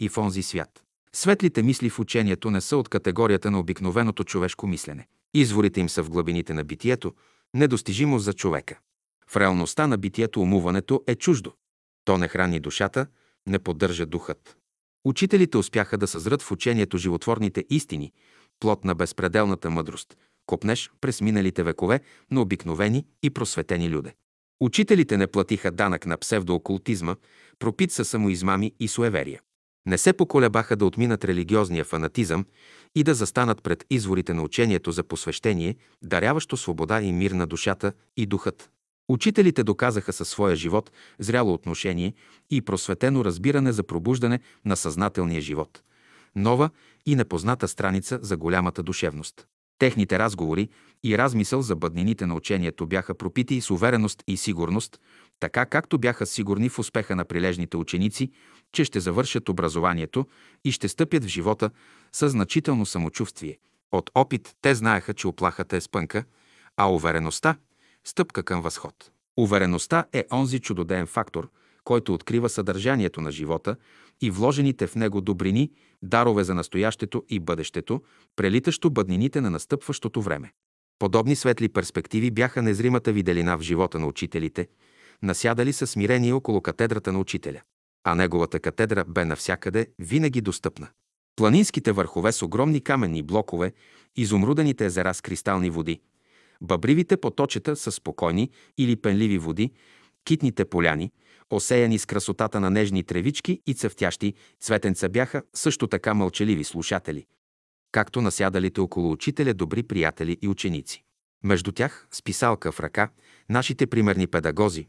и в онзи свят. Светлите мисли в учението не са от категорията на обикновеното човешко мислене. Изворите им са в глъбините на битието, недостижимо за човека. В реалността на битието умуването е чуждо. То не храни душата, не поддържа духът. Учителите успяха да съзрат в учението животворните истини, плод на безпределната мъдрост, копнеш през миналите векове на обикновени и просветени люде. Учителите не платиха данък на псевдоокултизма, пропит са самоизмами и суеверия. Не се поколебаха да отминат религиозния фанатизъм и да застанат пред изворите на учението за посвещение, даряващо свобода и мир на душата и духът. Учителите доказаха със своя живот зряло отношение и просветено разбиране за пробуждане на съзнателния живот. Нова и непозната страница за голямата душевност. Техните разговори и размисъл за бъднините на учението бяха пропити с увереност и сигурност, така както бяха сигурни в успеха на прилежните ученици, че ще завършат образованието и ще стъпят в живота с значително самочувствие. От опит те знаеха, че оплахата е спънка, а увереността – стъпка към възход. Увереността е онзи чудодеен фактор, който открива съдържанието на живота и вложените в него добрини, дарове за настоящето и бъдещето, прелитащо бъднините на настъпващото време. Подобни светли перспективи бяха незримата виделина в живота на учителите, насядали със смирение около катедрата на учителя. А неговата катедра бе навсякъде винаги достъпна. Планинските върхове с огромни каменни блокове, изумрудените езера с кристални води, бъбривите поточета с спокойни или пенливи води, китните поляни, осеяни с красотата на нежни тревички и цъфтящи цветенца бяха също така мълчаливи слушатели, както насядалите около учителя добри приятели и ученици. Между тях, с писалка в ръка, нашите примерни педагози,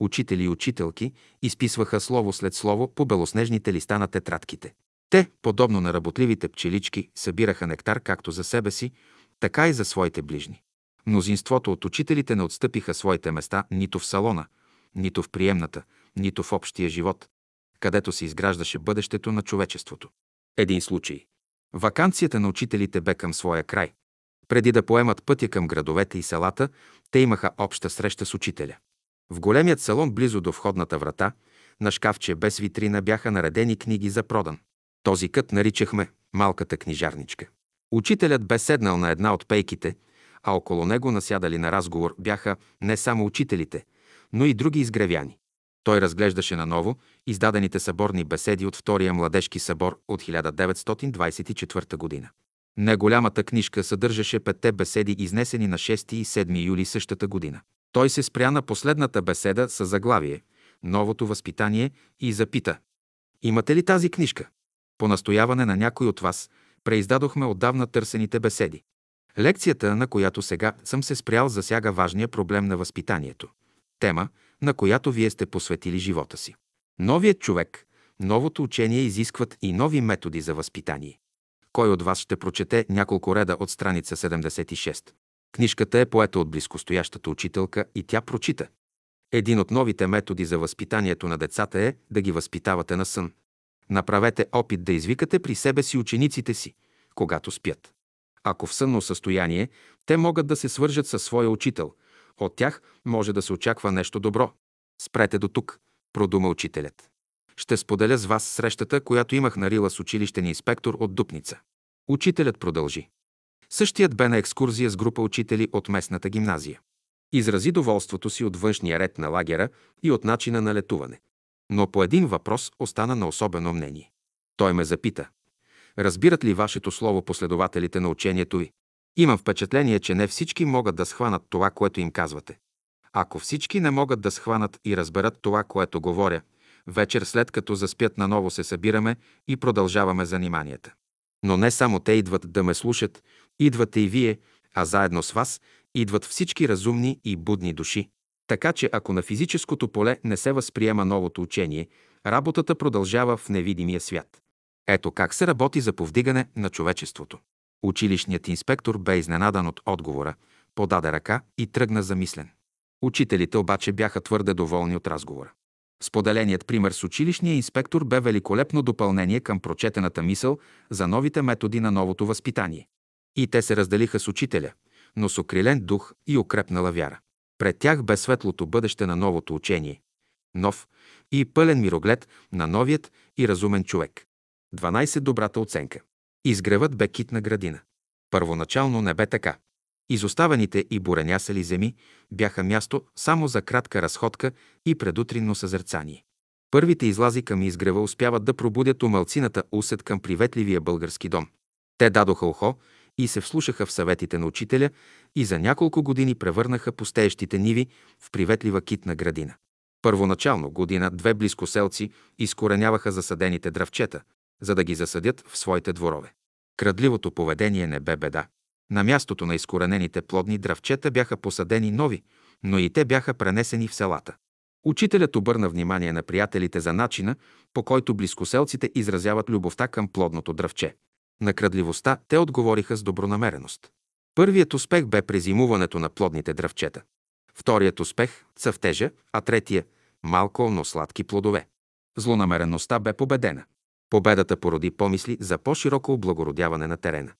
учители и учителки, изписваха слово след слово по белоснежните листа на тетрадките. Те, подобно на работливите пчелички, събираха нектар както за себе си, така и за своите ближни. Мнозинството от учителите не отстъпиха своите места нито в салона, нито в приемната, нито в общия живот, където се изграждаше бъдещето на човечеството. Един случай. Ваканцията на учителите бе към своя край. Преди да поемат пътя към градовете и селата, те имаха обща среща с учителя. В големият салон, близо до входната врата, на шкафче без витрина бяха наредени книги за продан. Този кът наричахме малката книжарничка. Учителят бе седнал на една от пейките, а около него насядали на разговор бяха не само учителите, но и други изгревяни. Той разглеждаше наново издадените съборни беседи от Втория младежки събор от 1924 година. Неголямата книжка съдържаше петте беседи, изнесени на 6 и 7 юли същата година. Той се спря на последната беседа с заглавие «Новото възпитание» и запита «Имате ли тази книжка?» По настояване на някой от вас преиздадохме отдавна търсените беседи. Лекцията, на която сега съм се спрял, засяга важния проблем на възпитанието. Тема, на която вие сте посветили живота си. Новият човек, новото учение изискват и нови методи за възпитание. Кой от вас ще прочете няколко реда от страница 76? Книжката е поета от близкостоящата учителка и тя прочита. Един от новите методи за възпитанието на децата е да ги възпитавате на сън. Направете опит да извикате при себе си учениците си, когато спят. Ако в сънно състояние, те могат да се свържат със своя учител. От тях може да се очаква нещо добро. Спрете до тук, продума учителят. Ще споделя с вас срещата, която имах на Рила с училищен инспектор от Дупница. Учителят продължи. Същият бе на екскурзия с група учители от местната гимназия. Изрази доволството си от външния ред на лагера и от начина на летуване. Но по един въпрос остана на особено мнение. Той ме запита. Разбират ли вашето слово последователите на учението ви? Имам впечатление, че не всички могат да схванат това, което им казвате. Ако всички не могат да схванат и разберат това, което говоря, вечер след като заспят наново се събираме и продължаваме заниманията. Но не само те идват да ме слушат, идвате и вие, а заедно с вас идват всички разумни и будни души. Така че ако на физическото поле не се възприема новото учение, работата продължава в невидимия свят. Ето как се работи за повдигане на човечеството. Училищният инспектор бе изненадан от отговора, подаде ръка и тръгна замислен. Учителите обаче бяха твърде доволни от разговора. Споделеният пример с училищния инспектор бе великолепно допълнение към прочетената мисъл за новите методи на новото възпитание. И те се разделиха с учителя, но с окрилен дух и укрепнала вяра. Пред тях бе светлото бъдеще на новото учение. Нов и пълен мироглед на новият и разумен човек. 12. Добрата оценка. Изгревът бе китна градина. Първоначално не бе така. Изоставените и буренясали земи бяха място само за кратка разходка и предутринно съзерцание. Първите излази към изгрева успяват да пробудят умълцината усет към приветливия български дом. Те дадоха ухо и се вслушаха в съветите на учителя и за няколко години превърнаха пустеещите ниви в приветлива китна градина. Първоначално година-две близкоселци изкореняваха засадените дръвчета, за да ги засадят в своите дворове. Крадливото поведение не бе беда. На мястото на изкоренените плодни дръвчета бяха посадени нови, но и те бяха пренесени в селата. Учителят обърна внимание на приятелите за начина, по който близкоселците изразяват любовта към плодното дръвче. На крадливостта те отговориха с добронамереност. Първият успех бе презимуването на плодните дръвчета. Вторият успех – цъфтежа, а третия – малко, но сладки плодове. Злонамереността бе победена. Победата породи помисли за по-широко облагородяване на терена.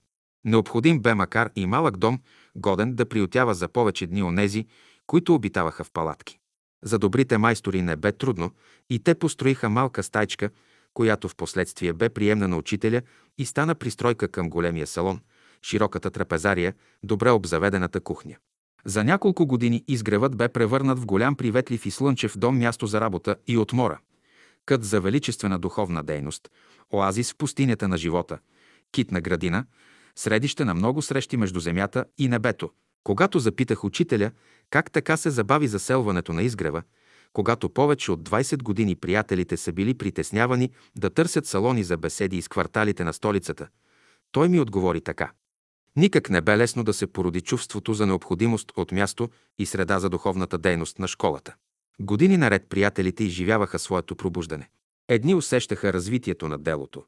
Необходим бе макар и малък дом, годен да приютява за повече дни онези, които обитаваха в палатки. За добрите майстори не бе трудно и те построиха малка стайчка, която в последствие бе приемна на учителя и стана пристройка към големия салон, широката трапезария, добре обзаведената кухня. За няколко години изгревът бе превърнат в голям приветлив и слънчев дом място за работа и отмора, кът за величествена духовна дейност, оазис в пустинята на живота, китна градина, средище на много срещи между земята и небето. Когато запитах учителя как така се забави заселването на изгрева, когато повече от 20 години приятелите са били притеснявани да търсят салони за беседи из кварталите на столицата, той ми отговори така. Никак не бе лесно да се породи чувството за необходимост от място и среда за духовната дейност на школата. Години наред приятелите изживяваха своето пробуждане. Едни усещаха развитието на делото,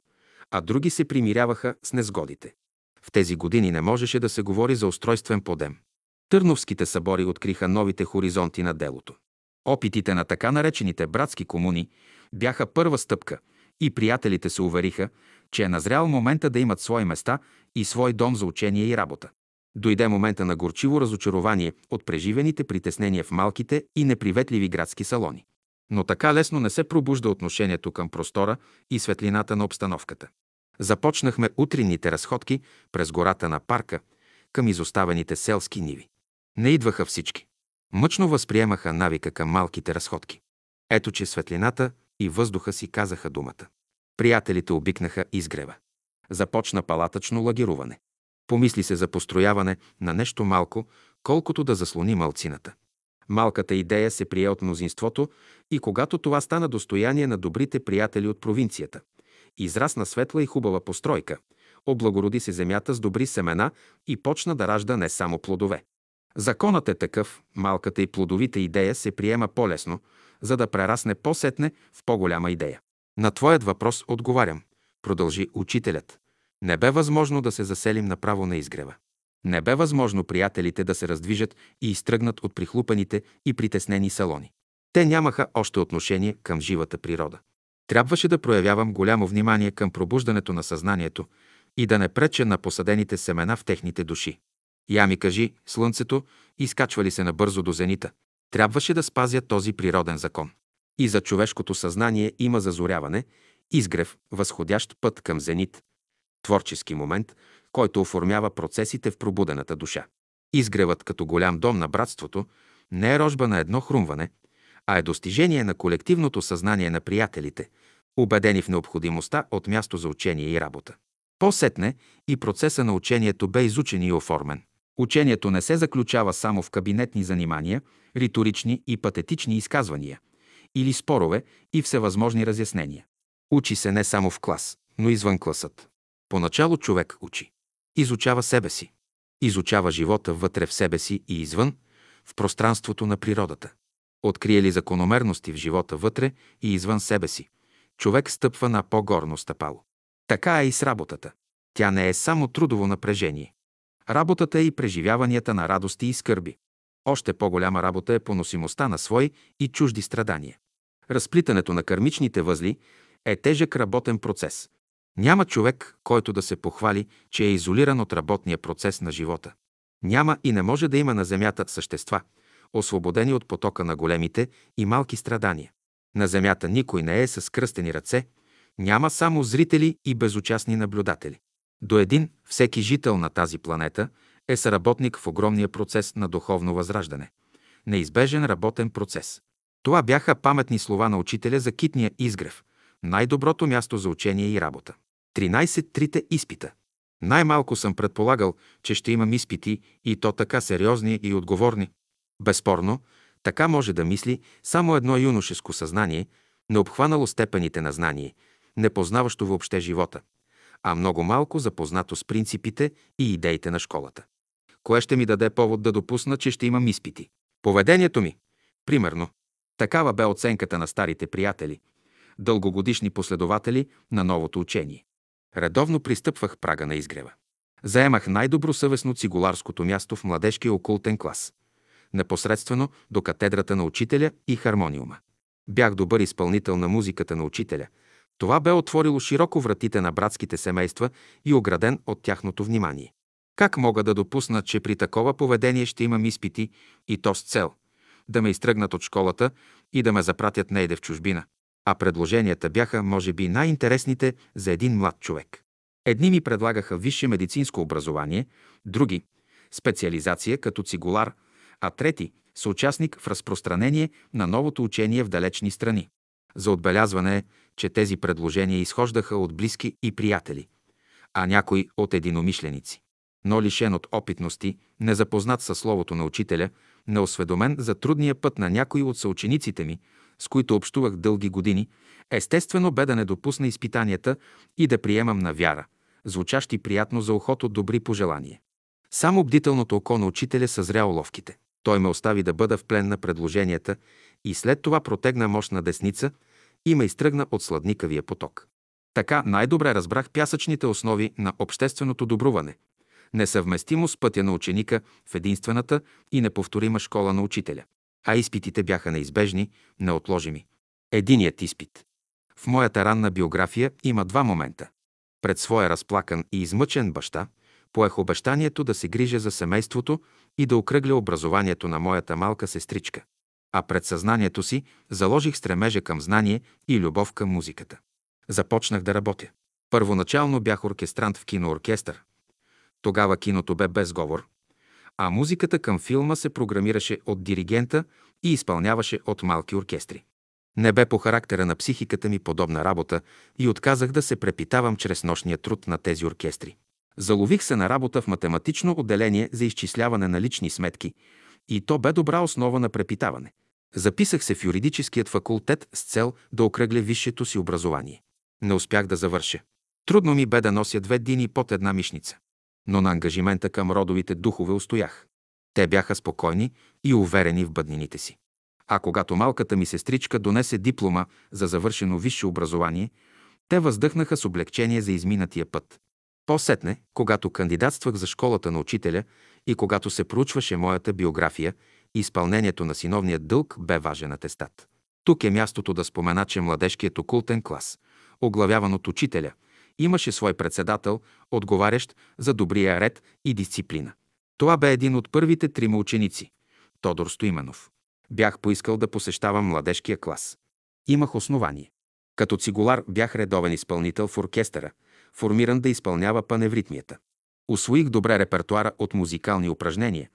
а други се примиряваха с незгодите. В тези години не можеше да се говори за устройствен подем. Търновските събори откриха новите хоризонти на делото. Опитите на така наречените братски комуни бяха първа стъпка и приятелите се увериха, че е назрял момента да имат свои места и свой дом за учение и работа. Дойде момента на горчиво разочарование от преживените притеснения в малките и неприветливи градски салони. Но така лесно не се пробужда отношението към простора и светлината на обстановката. Започнахме утринните разходки през гората на парка към изоставените селски ниви. Не идваха всички. Мъчно възприемаха навика към малките разходки. Ето, че светлината и въздуха си казаха думата. Приятелите обикнаха изгрева. Започна палатъчно лагеруване. Помисли се за построяване на нещо малко, колкото да заслони малцината. Малката идея се прие от мнозинството и когато това стана достояние на добрите приятели от провинцията, израсна светла и хубава постройка, облагороди се земята с добри семена и почна да ражда не само плодове. Законът е такъв, малката и плодовита идея се приема по-лесно, за да прерасне по-сетне в по-голяма идея. На твоят въпрос отговарям, продължи учителят. Не бе възможно да се заселим направо на изгрева. Не бе възможно приятелите да се раздвижат и изтръгнат от прихлупаните и притеснени салони. Те нямаха още отношение към живата природа. Трябваше да проявявам голямо внимание към пробуждането на съзнанието и да не преча на посадените семена в техните души. Я ми кажи, слънцето, изкачва ли се набързо до зенита? Трябваше да спазя този природен закон. И за човешкото съзнание има зазоряване, изгрев, възходящ път към зенит, творчески момент, който оформява процесите в пробудената душа. Изгревът като голям дом на братството не е рожба на едно хрумване, а е достижение на колективното съзнание на приятелите, убедени в необходимостта от място за учение и работа. По-сетне и процеса на учението бе изучен и оформен. Учението не се заключава само в кабинетни занимания, риторични и патетични изказвания или спорове и всевъзможни разяснения. Учи се не само в клас, но извън класът. Поначало човек учи. Изучава себе си. Изучава живота вътре в себе си и извън, в пространството на природата. Открие ли закономерности в живота вътре и извън себе си, човек стъпва на по-горно стъпало. Така е и с работата. Тя не е само трудово напрежение. Работата е и преживяванията на радости и скърби. Още по-голяма работа е поносимостта на свои и чужди страдания. Разплитането на кармичните възли е тежък работен процес. Няма човек, който да се похвали, че е изолиран от работния процес на живота. Няма и не може да има на Земята същества, освободени от потока на големите и малки страдания. На Земята никой не е с кръстени ръце, няма само зрители и безучастни наблюдатели. До един всеки жител на тази планета е съработник в огромния процес на духовно възраждане. Неизбежен работен процес. Това бяха паметни слова на учителя за китния изгрев, най-доброто място за учение и работа. 13 трите изпита. Най-малко съм предполагал, че ще имам изпити и то така сериозни и отговорни. Безспорно, така може да мисли само едно юношеско съзнание, не обхванало степените на знание, не познаващо въобще живота, а много малко запознато с принципите и идеите на школата. Кое ще ми даде повод да допусна, че ще имам изпити? Поведението ми. Примерно. Такава бе оценката на старите приятели, дългогодишни последователи на новото учение. Редовно пристъпвах прага на изгрева. Заемах най-добросъвестно цигуларското място в младежкия окултен клас, непосредствено до катедрата на учителя и хармониума. Бях добър изпълнител на музиката на учителя. Това бе отворило широко вратите на братските семейства и ограден от тяхното внимание. Как мога да допусна, че при такова поведение ще имам изпити и то с цел да ме изтръгнат от школата и да ме запратят нейде в чужбина? А предложенията бяха, може би, най-интересните за един млад човек. Едни ми предлагаха висше медицинско образование, други – специализация като цигулар, а трети – съучастник в разпространение на новото учение в далечни страни. За отбелязване е, че тези предложения изхождаха от близки и приятели, а някои от единомишленици. Но лишен от опитности, незапознат със словото на учителя, неосведомен за трудния път на някои от съучениците ми, с които общувах дълги години, естествено бе да не допусна изпитанията и да приемам на вяра, звучащи приятно за ухото добри пожелания. Само бдителното око на учителя съзря уловките. Той ме остави да бъда в плен на предложенията и след това протегна мощна десница и ме изтръгна от сладникавия поток. Така най-добре разбрах пясъчните основи на общественото добруване, несъвместимо с пътя на ученика в единствената и неповторима школа на учителя. А изпитите бяха неизбежни, неотложими. Единият изпит. В моята ранна биография има два момента. Пред своя разплакан и измъчен баща поех обещанието да се грижа за семейството и да окръгля образованието на моята малка сестричка. А пред съзнанието си заложих стремежа към знание и любов към музиката. Започнах да работя. Първоначално бях оркестрант в кинооркестър. Тогава киното бе без говор, а музиката към филма се програмираше от диригента и изпълняваше от малки оркестри. Не бе по характера на психиката ми подобна работа и отказах да се препитавам чрез нощния труд на тези оркестри. Залових се на работа в математично отделение за изчисляване на лични сметки и то бе добра основа на препитаване. Записах се в юридическият факултет с цел да окръгля висшето си образование. Не успях да завърша. Трудно ми бе да нося две дини под една мишница. Но на ангажимента към родовите духове устоях. Те бяха спокойни и уверени в бъднините си. А когато малката ми сестричка донесе диплома за завършено висше образование, те въздъхнаха с облегчение за изминатия път. По-сетне, когато кандидатствах за школата на учителя и когато се проучваше моята биография, изпълнението на синовния дълг бе важен атестат. Тук е мястото да спомена, че младежкият окултен клас, оглавяван от учителя, имаше свой председател, отговарящ за добрия ред и дисциплина. Това бе един от първите трима ученици – Тодор Стоименов. Бях поискал да посещавам младежкия клас. Имах основание. Като цигулар бях редовен изпълнител в оркестъра, формиран да изпълнява паневритмията. Освоих добре репертуара от музикални упражнения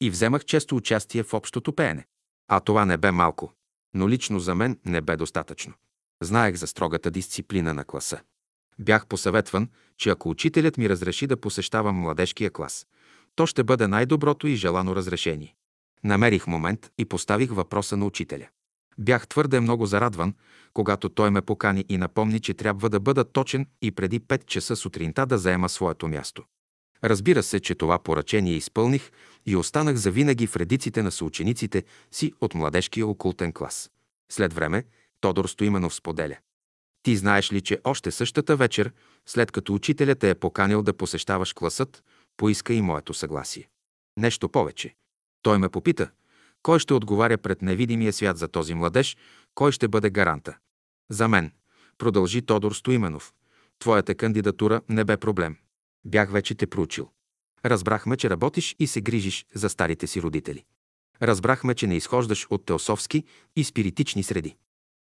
и вземах често участие в общото пеене. А това не бе малко, но лично за мен не бе достатъчно. Знаех за строгата дисциплина на класа. Бях посъветван, че ако учителят ми разреши да посещавам младежкия клас, то ще бъде най-доброто и желано разрешение. Намерих момент и поставих въпроса на учителя. Бях твърде много зарадван, когато той ме покани и напомни, че трябва да бъда точен и преди 5 часа сутринта да заема своето място. Разбира се, че това поръчение изпълних и останах завинаги в редиците на съучениците си от младежкия окултен клас. След време Тодор Стоименов споделя. Ти знаеш ли, че още същата вечер, след като учителят те е поканил да посещаваш класът, поиска и моето съгласие. Нещо повече. Той ме попита, Кой ще отговаря пред невидимия свят за този младеж? Кой ще бъде гаранта? За мен, продължи Тодор Стоименов, твоята кандидатура не бе проблем. Бях вече те проучил. Разбрахме, че работиш и се грижиш за старите си родители. Разбрахме, че не изхождаш от теософски и спиритични среди.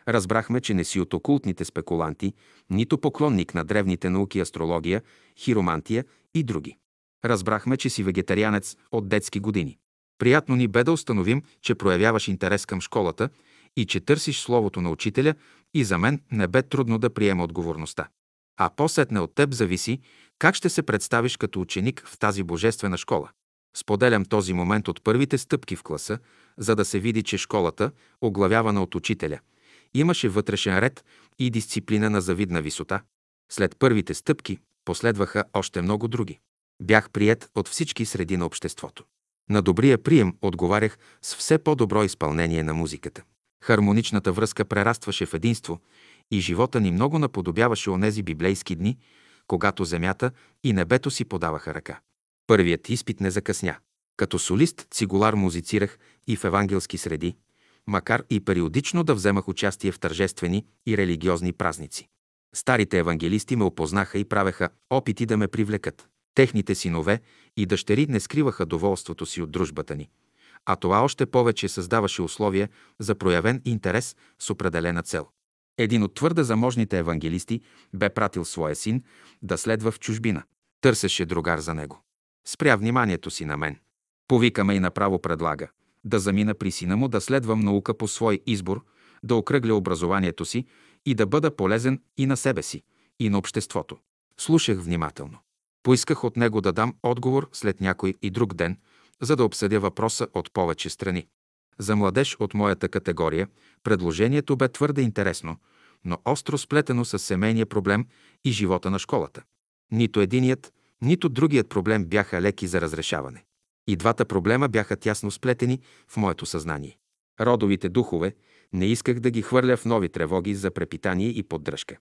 Разбрахме, че не си от окултните спекуланти, нито поклонник на древните науки астрология, хиромантия и други. Разбрахме, че си вегетарианец от детски години. Приятно ни бе да установим, че проявяваш интерес към школата и че търсиш словото на учителя и за мен не бе трудно да приема отговорността. А по-сетне от теб зависи как ще се представиш като ученик в тази божествена школа. Споделям този момент от първите стъпки в класа, за да се види, че школата, оглавявана от учителя, имаше вътрешен ред и дисциплина на завидна висота. След първите стъпки последваха още много други. Бях прият от всички среди на обществото. На добрия прием отговарях с все по-добро изпълнение на музиката. Хармоничната връзка прерастваше в единство и живота ни много наподобяваше онези библейски дни, когато земята и небето си подаваха ръка. Първият изпит не закъсня. Като солист цигулар музицирах и в евангелски среди, макар и периодично да вземах участие в тържествени и религиозни празници. Старите евангелисти ме опознаха и правеха опити да ме привлекат. Техните синове и дъщери не скриваха доволството си от дружбата ни, а това още повече създаваше условия за проявен интерес с определена цел. Един от твърде заможните евангелисти бе пратил своя син да следва в чужбина. Търсеше другар за него. Спря вниманието си на мен. Повикаме и направо предлага да замина при сина му да следвам наука по свой избор, да окръгля образованието си и да бъда полезен и на себе си, и на обществото. Слушах внимателно. Поисках от него да дам отговор след някой и друг ден, за да обсъдя въпроса от повече страни. За младеж от моята категория предложението бе твърде интересно, но остро сплетено с семейния проблем и живота на школата. Нито единият, нито другият проблем бяха леки за разрешаване. И двата проблема бяха тясно сплетени в моето съзнание. Родовите духове не исках да ги хвърля в нови тревоги за препитание и поддръжка.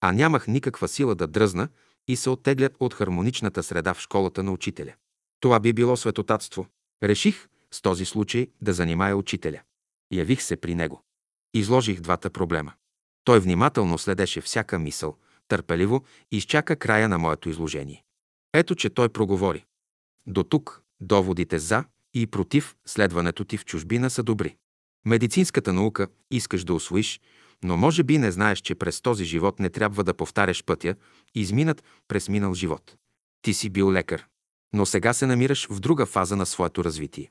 А нямах никаква сила да дръзна и се оттеглят от хармоничната среда в школата на учителя. Това би било светотатство. Реших с този случай да занимая учителя. Явих се при него. Изложих двата проблема. Той внимателно следеше всяка мисъл, търпеливо изчака края на моето изложение. Ето, че той проговори. До тук доводите за и против следването ти в чужбина са добри. Медицинската наука искаш да освоиш, но може би не знаеш, че през този живот не трябва да повтаряш пътя, изминат през минал живот. Ти си бил лекар, но сега се намираш в друга фаза на своето развитие.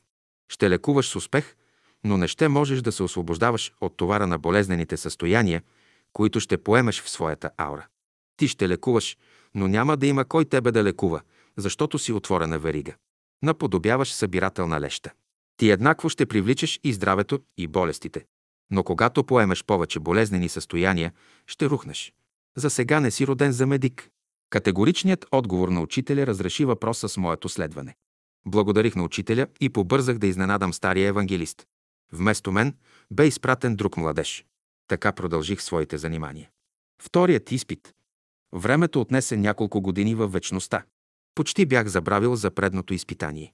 Ще лекуваш с успех, но не ще можеш да се освобождаваш от товара на болезнените състояния, които ще поемеш в своята аура. Ти ще лекуваш, но няма да има кой тебе да лекува, защото си отворена верига. Наподобяваш събирателна леща. Ти еднакво ще привличаш и здравето, и болестите. Но когато поемеш повече болезнени състояния, ще рухнеш. За сега не си роден за медик. Категоричният отговор на учителя разреши въпроса с моето следване. Благодарих на учителя и побързах да изненадам стария евангелист. Вместо мен бе изпратен друг младеж. Така продължих своите занимания. Вторият изпит. Времето отнесе няколко години във вечността. Почти бях забравил за предното изпитание.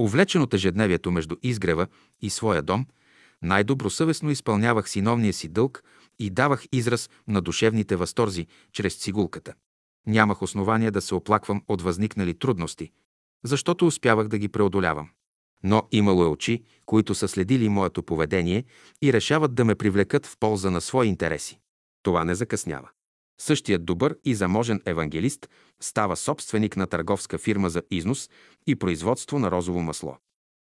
Увлечен от ежедневието между изгрева и своя дом, най-добросъвестно изпълнявах синовния си дълг и давах израз на душевните възторзи чрез цигулката. Нямах основания да се оплаквам от възникнали трудности, защото успявах да ги преодолявам. Но имало е очи, които са следили моето поведение и решават да ме привлекат в полза на свои интереси. Това не закъснява. Същият добър и заможен евангелист става собственик на търговска фирма за износ и производство на розово масло.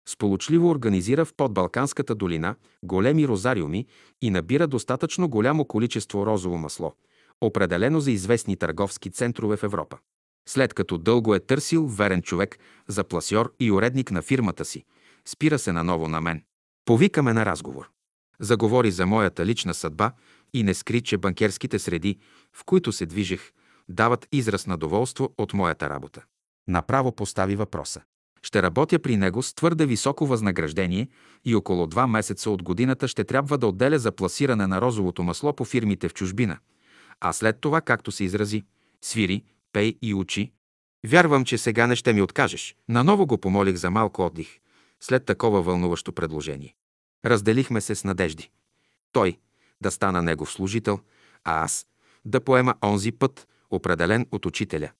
Сполучливо организира в подбалканската долина големи розариуми и набира достатъчно голямо количество розово масло, определено за известни търговски центрове в Европа. След като дълго е търсил верен човек за пласьор и уредник на фирмата си, спира се наново на мен. Повикаме на разговор. Заговори за моята лична съдба и не скри, че банкерските среди, в които се движех, дават израз на доволство от моята работа. Направо постави въпроса. Ще работя при него с твърде високо възнаграждение и около два месеца от годината ще трябва да отделя за пласиране на розовото масло по фирмите в чужбина. А след това, както се изрази, свири, пей и учи. Вярвам, че сега не ще ми откажеш. Наново го помолих за малко отдих, след такова вълнуващо предложение. Разделихме се с надежди. Той да стана негов служител, а аз да поема онзи път, определен от учителя.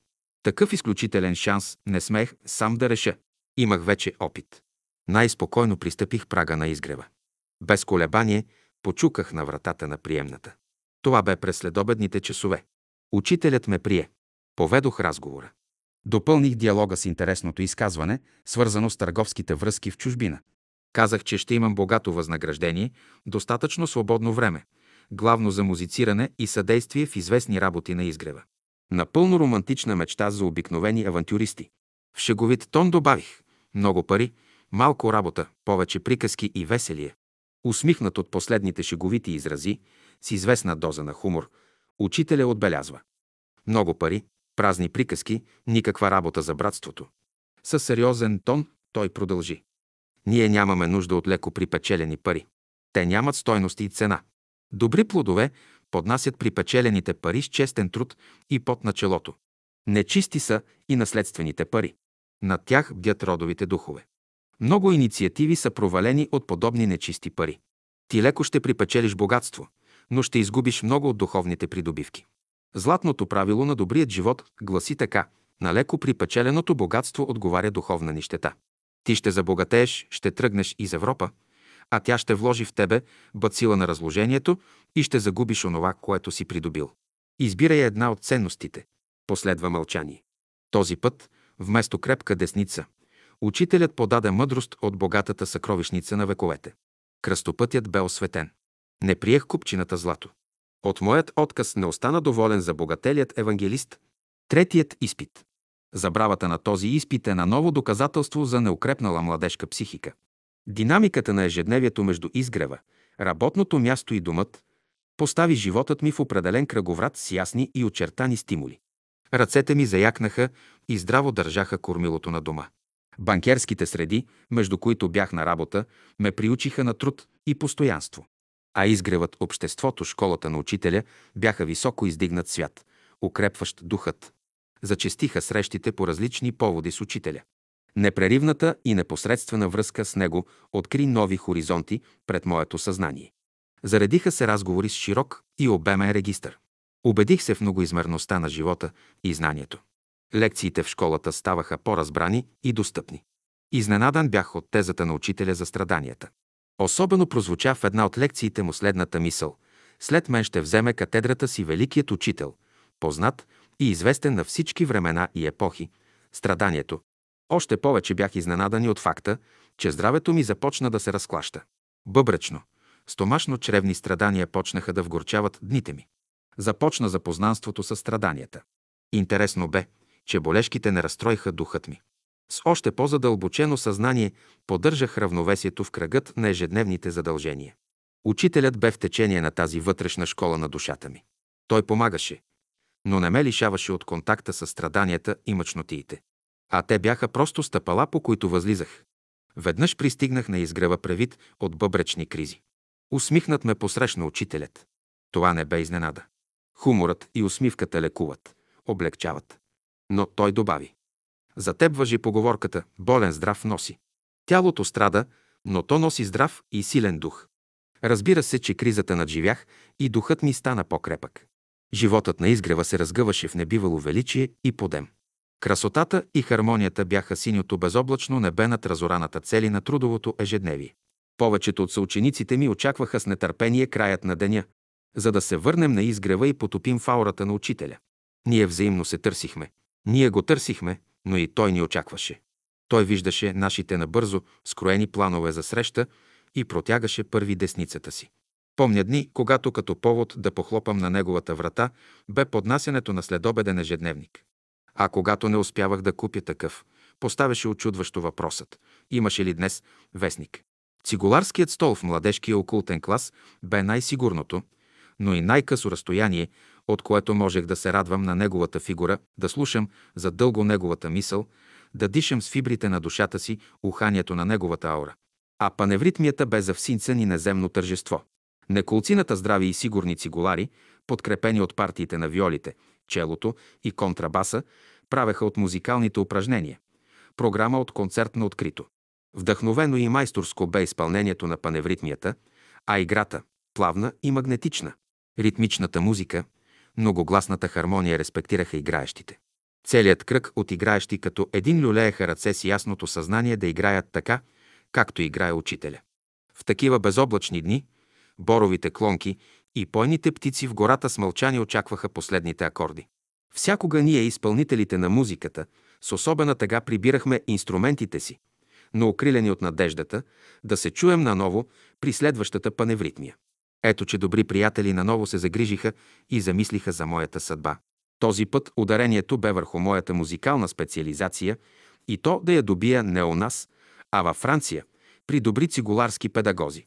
Такъв изключителен шанс не смех сам да реша. Имах вече опит. Най-спокойно пристъпих прага на изгрева. Без колебание почуках на вратата на приемната. Това бе през следобедните часове. Учителят ме прие. Поведох разговора. Допълних диалога с интересното изказване, свързано с търговските връзки в чужбина. Казах, че ще имам богато възнаграждение, достатъчно свободно време, главно за музициране и съдействие в известни работи на изгрева. Напълно романтична мечта за обикновени авантюристи. В шеговит тон добавих много пари, малко работа, повече приказки и веселие. Усмихнат от последните шеговити изрази, с известна доза на хумор, учителя отбелязва. Много пари, празни приказки, никаква работа за братството. Със сериозен тон той продължи. Ние нямаме нужда от леко припечелени пари. Те нямат стойност и цена. Добри плодове поднасят припечелените пари с честен труд и под началото. Нечисти са и наследствените пари. Над тях бдят родовите духове. Много инициативи са провалени от подобни нечисти пари. Ти леко ще припечелиш богатство, но ще изгубиш много от духовните придобивки. Златното правило на добрият живот гласи така – на леко припечеленото богатство отговаря духовна нищета. Ти ще забогатееш, ще тръгнеш из Европа, а тя ще вложи в тебе бацила на разложението и ще загубиш онова, което си придобил. Избирай една от ценностите. Последва мълчание. Този път, вместо крепка десница, учителят подаде мъдрост от богатата съкровищница на вековете. Кръстопътят бе осветен. Не приех купчината злато. От моят отказ не остана доволен за богателият евангелист. Третият изпит. Забравата на този изпит е на ново доказателство за неукрепнала младежка психика. Динамиката на ежедневието между изгрева, работното място и домът постави животът ми в определен кръговрат с ясни и очертани стимули. Ръцете ми заякнаха и здраво държаха кормилото на дома. Банкерските среди, между които бях на работа, ме приучиха на труд и постоянство. А изгревът, обществото, школата на учителя бяха високо издигнат свят, укрепващ духът. Зачестиха срещите по различни поводи с учителя. Непреривната и непосредствена връзка с него откри нови хоризонти пред моето съзнание. Заредиха се разговори с широк и обемен регистър. Убедих се в многоизмерността на живота и знанието. Лекциите в школата ставаха по-разбрани и достъпни. Изненадан бях от тезата на учителя за страданията. Особено прозвуча в една от лекциите му следната мисъл. След мен ще вземе катедрата си великият учител, познат и известен на всички времена и епохи, страданието. Още повече бях изненадан от факта, че здравето ми започна да се разклаща. Бъбречно, стомашно-чревни страдания почнаха да вгорчават дните ми. Започна запознанството с страданията. Интересно бе, че болешките не разстроиха духът ми. С още по-задълбочено съзнание поддържах равновесието в кръгът на ежедневните задължения. Учителят бе в течение на тази вътрешна школа на душата ми. Той помагаше, но не ме лишаваше от контакта с страданията и мъчнотиите. А те бяха просто стъпала, по които възлизах. Веднъж пристигнах на изгрева превид от бъбречни кризи. Усмихнат ме посрещна учителят. Това не бе изненада. Хуморът и усмивката лекуват, облегчават. Но той добави. За теб въжи поговорката «болен здрав носи». Тялото страда, но то носи здрав и силен дух. Разбира се, че кризата надживях и духът ми стана по-крепък. Животът на изгрева се разгъваше в небивало величие и подем. Красотата и хармонията бяха синьото безоблачно небе над разораната цели на трудовото ежедневие. Повечето от съучениците ми очакваха с нетърпение краят на деня, за да се върнем на изгрева и потопим в аурата на учителя. Ние взаимно се търсихме. Ние го търсихме, но и той ни очакваше. Той виждаше нашите набързо скроени планове за среща и протягаше първи десницата си. Помня дни, когато като повод да похлопам на неговата врата, бе поднасянето на следобеден ежедневник. А когато не успявах да купя такъв, поставяше очудващо въпросът. Имаше ли днес вестник? Цигуларският стол в младежкия окултен клас бе най-сигурното, но и най-късо разстояние, от което можех да се радвам на неговата фигура, да слушам за дълго неговата мисъл, да дишам с фибрите на душата си уханието на неговата аура. А паневритмията бе за всинца ни неземно тържество. Неколцината здрави и сигурни цигулари, подкрепени от партиите на виолите, челото и контрабаса, правеха от музикалните упражнения. Програма от концерт на открито. Вдъхновено и майсторско бе изпълнението на паневритмията, а играта – плавна и магнетична. Ритмичната музика, многогласната хармония респектираха играещите. Целият кръг от играещи като един люлееха ръце с ясното съзнание да играят така, както играе учителя. В такива безоблачни дни, боровите клонки и пойните птици в гората с мълчание очакваха последните акорди. Всякога ние, изпълнителите на музиката, с особена тъга прибирахме инструментите си, но окрилени от надеждата да се чуем наново при следващата паневритмия. Ето, че добри приятели наново се загрижиха и замислиха за моята съдба. Този път ударението бе върху моята музикална специализация и то да я добия не у нас, а във Франция, при добри цигуларски педагози.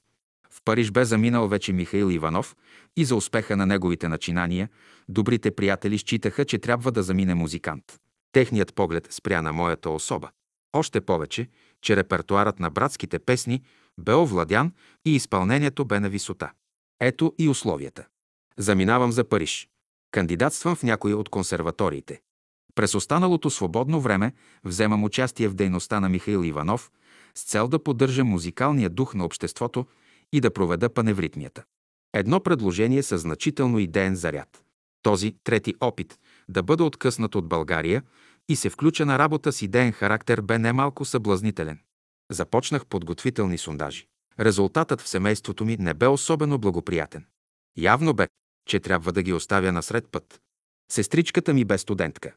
В Париж бе заминал вече Михаил Иванов и за успеха на неговите начинания, добрите приятели считаха, че трябва да замине музикант. Техният поглед спря на моята особа. Още повече, че репертуарът на братските песни бе овладян и изпълнението бе на висота. Ето и условията. Заминавам за Париж. Кандидатствам в някои от консерваториите. През останалото свободно време вземам участие в дейността на Михаил Иванов с цел да поддържа музикалния дух на обществото и да проведа паневритмията. Едно предложение със значително идеен заряд. Този трети опит да бъда откъснат от България и се включа на работа с идеен характер бе немалко съблазнителен. Започнах подготвителни сондажи. Резултатът в семейството ми не бе особено благоприятен. Явно бе, че трябва да ги оставя насред път. Сестричката ми бе студентка.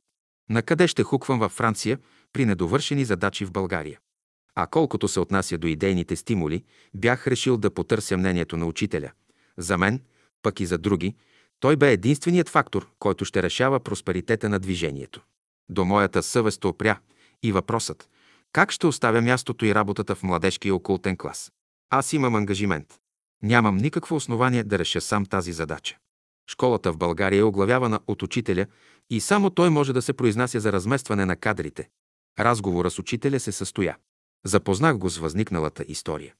На къде ще хуквам във Франция при недовършени задачи в България? А колкото се отнася до идейните стимули, бях решил да потърся мнението на учителя. За мен, пък и за други, той бе единственият фактор, който ще решава просперитета на движението. До моята съвест опря и въпросът как ще оставя мястото и работата в младежкия окултен клас. Аз имам ангажимент. Нямам никакво основание да реша сам тази задача. Школата в България е оглавявана от учителя и само той може да се произнася за разместване на кадрите. Разговора с учителя се състоя. Запознах го с възникналата история.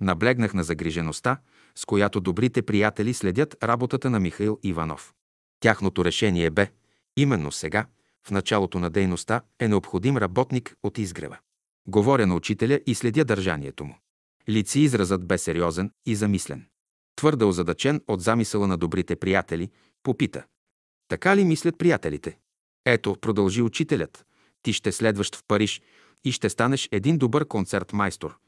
Наблегнах на загрижеността, с която добрите приятели следят работата на Михаил Иванов. Тяхното решение бе, именно сега, в началото на дейността, е необходим работник от изгрева. Говоря на учителя и следя държанието му. Лици изразът бе сериозен и замислен. Твърде озадачен от замисъла на добрите приятели, попита. Така ли мислят приятелите? Ето, продължи учителят. Ти ще следваш в Париж и ще станеш един добър концерт майстор.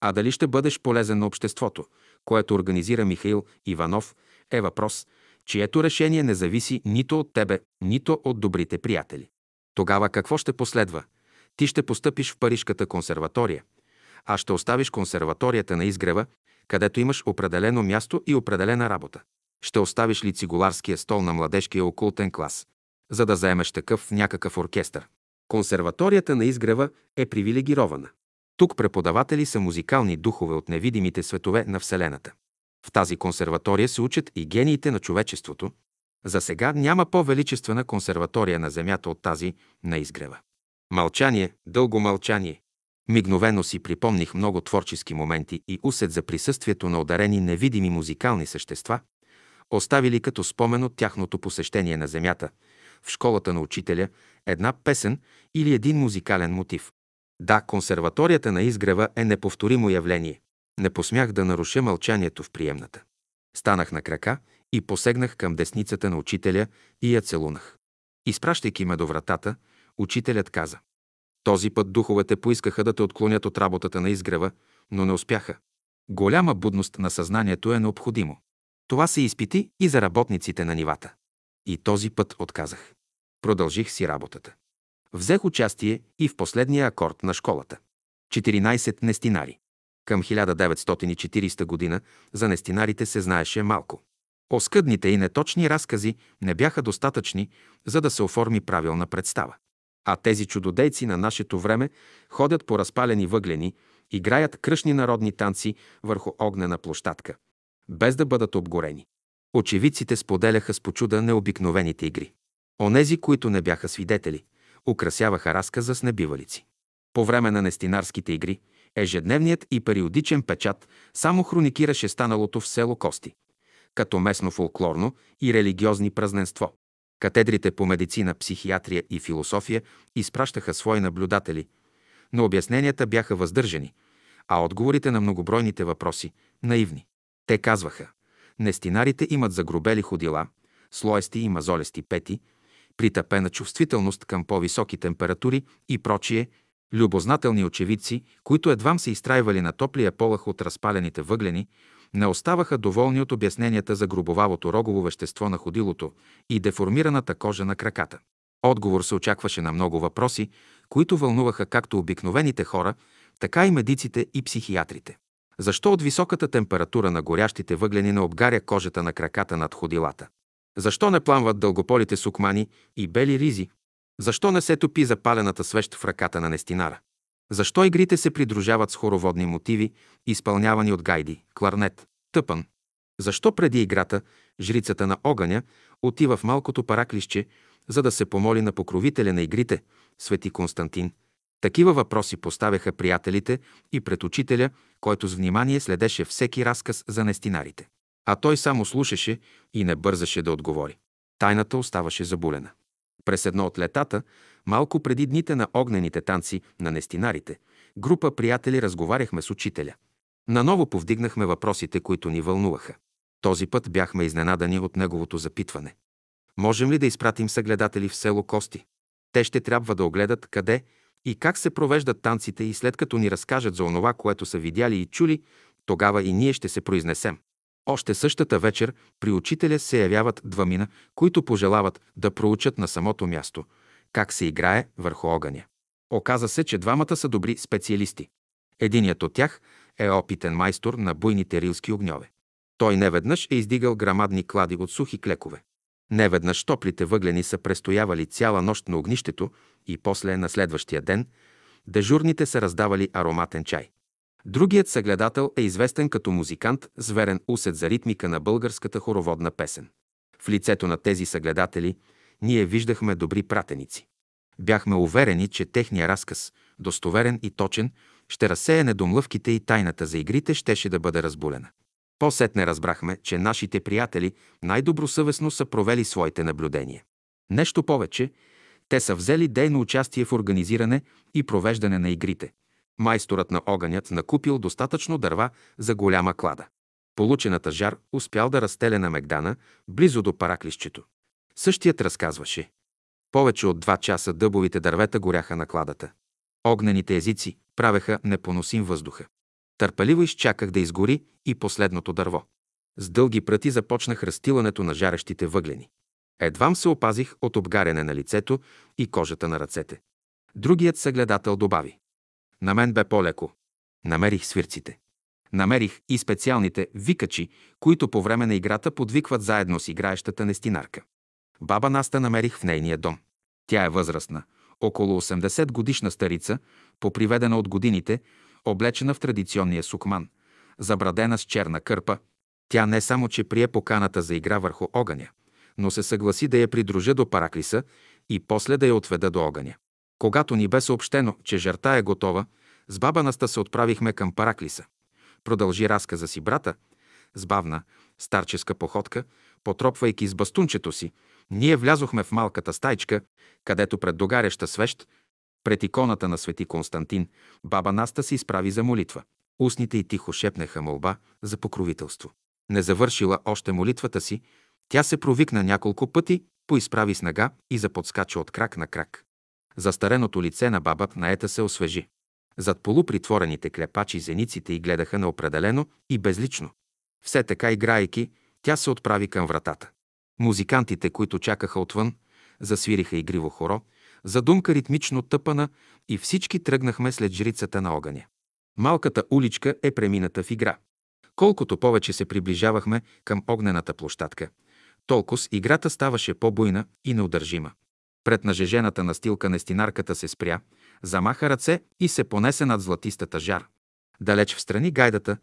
А дали ще бъдеш полезен на обществото, което организира Михаил Иванов, е въпрос, чието решение не зависи нито от тебе, нито от добрите приятели. Тогава какво ще последва? Ти ще постъпиш в Парижката консерватория, а ще оставиш консерваторията на изгрева, където имаш определено място и определена работа. Ще оставиш ли цигуларския стол на младежкия окултен клас, за да заемеш такъв в някакъв оркестър. Консерваторията на изгрева е привилегирована. Тук преподаватели са музикални духове от невидимите светове на Вселената. В тази консерватория се учат и гениите на човечеството. За сега няма по-величествена консерватория на Земята от тази на изгрева. Мълчание, дълго мълчание. Мигновено си припомних много творчески моменти и усет за присъствието на ударени невидими музикални същества, оставили като спомен от тяхното посещение на Земята, в школата на учителя, една песен или един музикален мотив. Да, консерваторията на изгрева е неповторимо явление. Не посмях да наруша мълчанието в приемната. Станах на крака и посегнах към десницата на учителя и я целунах. Изпращайки ме до вратата, учителят каза. Този път духовете поискаха да те отклонят от работата на изгрева, но не успяха. Голяма будност на съзнанието е необходимо. Това се изпити и за работниците на нивата. И този път отказах. Продължих си работата. Взех участие и в последния акорд на школата. 14 нестинари. Към 1940 година за нестинарите се знаеше малко. Оскъдните и неточни разкази не бяха достатъчни, за да се оформи правилна представа. А тези чудодейци на нашето време ходят по разпалени въглени, играят кръшни народни танци върху огнена площадка, без да бъдат обгорени. Очевидците споделяха с почуда необикновените игри. Онези, които не бяха свидетели, украсяваха разказа с небивалици. По време на нестинарските игри, ежедневният и периодичен печат само хроникираше станалото в село Кости, като местно фолклорно и религиозни празненство. Катедрите по медицина, психиатрия и философия изпращаха свои наблюдатели, но обясненията бяха въздържани, а отговорите на многобройните въпроси – наивни. Те казваха – нестинарите имат загробели ходила, слоести и мазолести пети, притъпена чувствителност към по-високи температури и прочие, любознателни очевидци, които едвам се изтрайвали на топлия полах от разпалените въглени, не оставаха доволни от обясненията за грубовавото рогово вещество на ходилото и деформираната кожа на краката. Отговор се очакваше на много въпроси, които вълнуваха както обикновените хора, така и медиците и психиатрите. Защо от високата температура на горящите въглени не обгаря кожата на краката над ходилата? Защо не пламват дългополите сукмани и бели ризи? Защо не се топи запалената свещ в ръката на Нестинара? Защо игрите се придружават с хороводни мотиви, изпълнявани от гайди, кларнет, тъпан? Защо преди играта жрицата на огъня отива в малкото параклище, за да се помоли на покровителя на игрите, свети Константин? Такива въпроси поставяха приятелите и пред учителя, който с внимание следеше всеки разказ за нестинарите. А той само слушаше и не бързаше да отговори. Тайната оставаше забулена. През едно от летата, малко преди дните на огнените танци на нестинарите, група приятели разговаряхме с учителя. Наново повдигнахме въпросите, които ни вълнуваха. Този път бяхме изненадани от неговото запитване. Можем ли да изпратим съгледатели в село Кости? Те ще трябва да огледат къде и как се провеждат танците и след като ни разкажат за онова, което са видяли и чули, тогава и ние ще се произнесем. Още същата вечер при учителя се явяват двамина, които пожелават да проучат на самото място как се играе върху огъня. Оказа се, че двамата са добри специалисти. Единият от тях е опитен майстор на буйните рилски огньове. Той неведнъж е издигал грамадни клади от сухи клекове. Неведнъж топлите въглени са престоявали цяла нощ на огнището и после на следващия ден дежурните са раздавали ароматен чай. Другият съгледател е известен като музикант с верен усет за ритмика на българската хороводна песен. В лицето на тези съгледатели ние виждахме добри пратеници. Бяхме уверени, че техният разказ, достоверен и точен, ще разсея недомлъвките и тайната за игрите щеше да бъде разбулена. По-сетне разбрахме, че нашите приятели най-добросъвестно са провели своите наблюдения. Нещо повече, те са взели дейно участие в организиране и провеждане на игрите – Майсторът на огънят накупил достатъчно дърва за голяма клада. Получената жар успял да разстеля на Мегдана, близо до параклището. Същият разказваше. Повече от два часа дъбовите дървета горяха на кладата. Огнените езици правеха непоносим въздуха. Търпеливо изчаках да изгори и последното дърво. С дълги пръти започнах разтилането на жарещите въглени. Едвам се опазих от обгаряне на лицето и кожата на ръцете. Другият съгледател добави. На мен бе по-леко. Намерих свирците. Намерих и специалните викачи, които по време на играта подвикват заедно с играещата нестинарка. Баба Наста намерих в нейния дом. Тя е възрастна, около 80 годишна старица, поприведена от годините, облечена в традиционния сукман, забрадена с черна кърпа. Тя не само, че прие поканата за игра върху огъня, но се съгласи да я придружа до Параклиса и после да я отведа до огъня. Когато ни бе съобщено, че жерта е готова, с баба Наста се отправихме към Параклиса. Продължи разказа си брата, с бавна, старческа походка, потропвайки с бастунчето си, ние влязохме в малката стайчка, където пред догаряща свещ, пред иконата на свети Константин, баба Наста се изправи за молитва. Устните й тихо шепнеха молба за покровителство. Не завършила още молитвата си, тя се провикна няколко пъти, поизправи с нога и заподскача от крак на крак. Застареното лице на баба наета се освежи. Зад полупритворените клепачи зениците й гледаха неопределено и безлично. Все така играйки, тя се отправи към вратата. Музикантите, които чакаха отвън, засвириха игриво хоро, задумка ритмично тъпана и всички тръгнахме след жрицата на огъня. Малката уличка е премината в игра. Колкото повече се приближавахме към огнената площадка, толкова играта ставаше по-буйна и неудържима. Пред нажежената настилка нестинарката се спря, замаха ръце и се понесе над златистата жар. Далеч в страни гайдата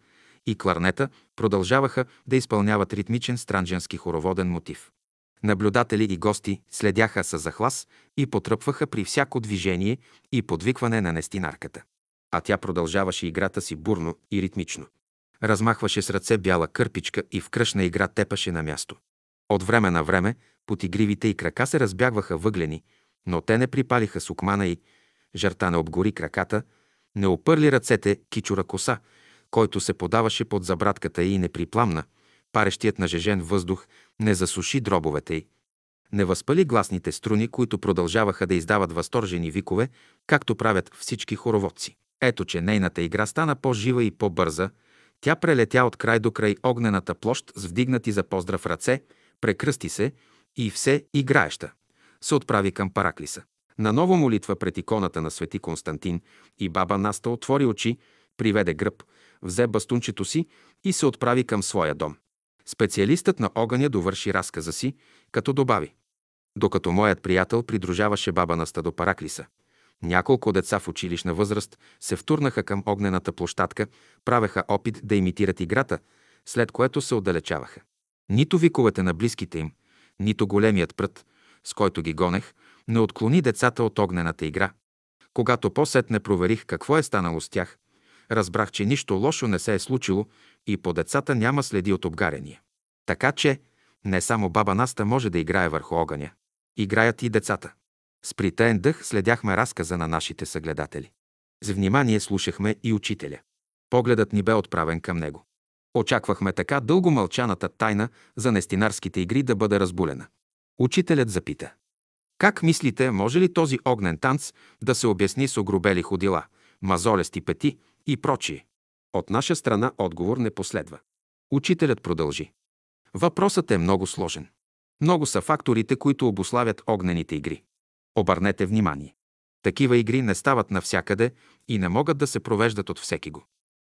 и кларнета продължаваха да изпълняват ритмичен страндженски хороводен мотив. Наблюдатели и гости следяха с захлас и потръпваха при всяко движение и подвикване на нестинарката. А тя продължаваше играта си бурно и ритмично. Размахваше с ръце бяла кърпичка и в кръшна игра тепаше на място. От време на време под игривите и крака се разбягваха въглени, но те не припалиха сукмана и, жарта не обгори краката, Не опърли ръцете кичура коса, който се подаваше под забратката и не припламна, парещият на жежен въздух не засуши дробовете й. Не възпали гласните струни, които продължаваха да издават възторжени викове, както правят всички хороводци. Ето, че нейната игра стана по-жива и по-бърза. Тя прелетя от край до край огнената площ с вдигнати за поздрав ръце, прекръсти се и все играеща. Се отправи към Параклиса. На нова молитва пред иконата на свети Константин и баба Наста отвори очи, приведе гръб, взе бастунчето си и се отправи към своя дом. Специалистът на огъня довърши разказа си, като добави. Докато моят приятел придружаваше баба Наста до Параклиса, няколко деца в училищна възраст се втурнаха към огнената площадка, правеха опит да имитират играта, след което се отдалечаваха. Нито виковете на близките им, нито големият прът, с който ги гонех, не отклони децата от огнената игра. Когато по-сетне проверих какво е станало с тях, разбрах, че нищо лошо не се е случило и по децата няма следи от обгарения. Така че не само баба Наста може да играе върху огъня. Играят и децата. С притаен дъх следяхме разказа на нашите съгледатели. С внимание слушахме и учителя. Погледът ни бе отправен към него. Очаквахме така дълго мълчаната тайна за нестинарските игри да бъде разбулена. Учителят запита. Как мислите, може ли този огнен танц да се обясни с огробели ходила, мазолести пети и прочие? От наша страна отговор не последва. Учителят продължи. Въпросът е много сложен. Много са факторите, които обославят огнените игри. Обърнете внимание. Такива игри не стават навсякъде и не могат да се провеждат от всеки го.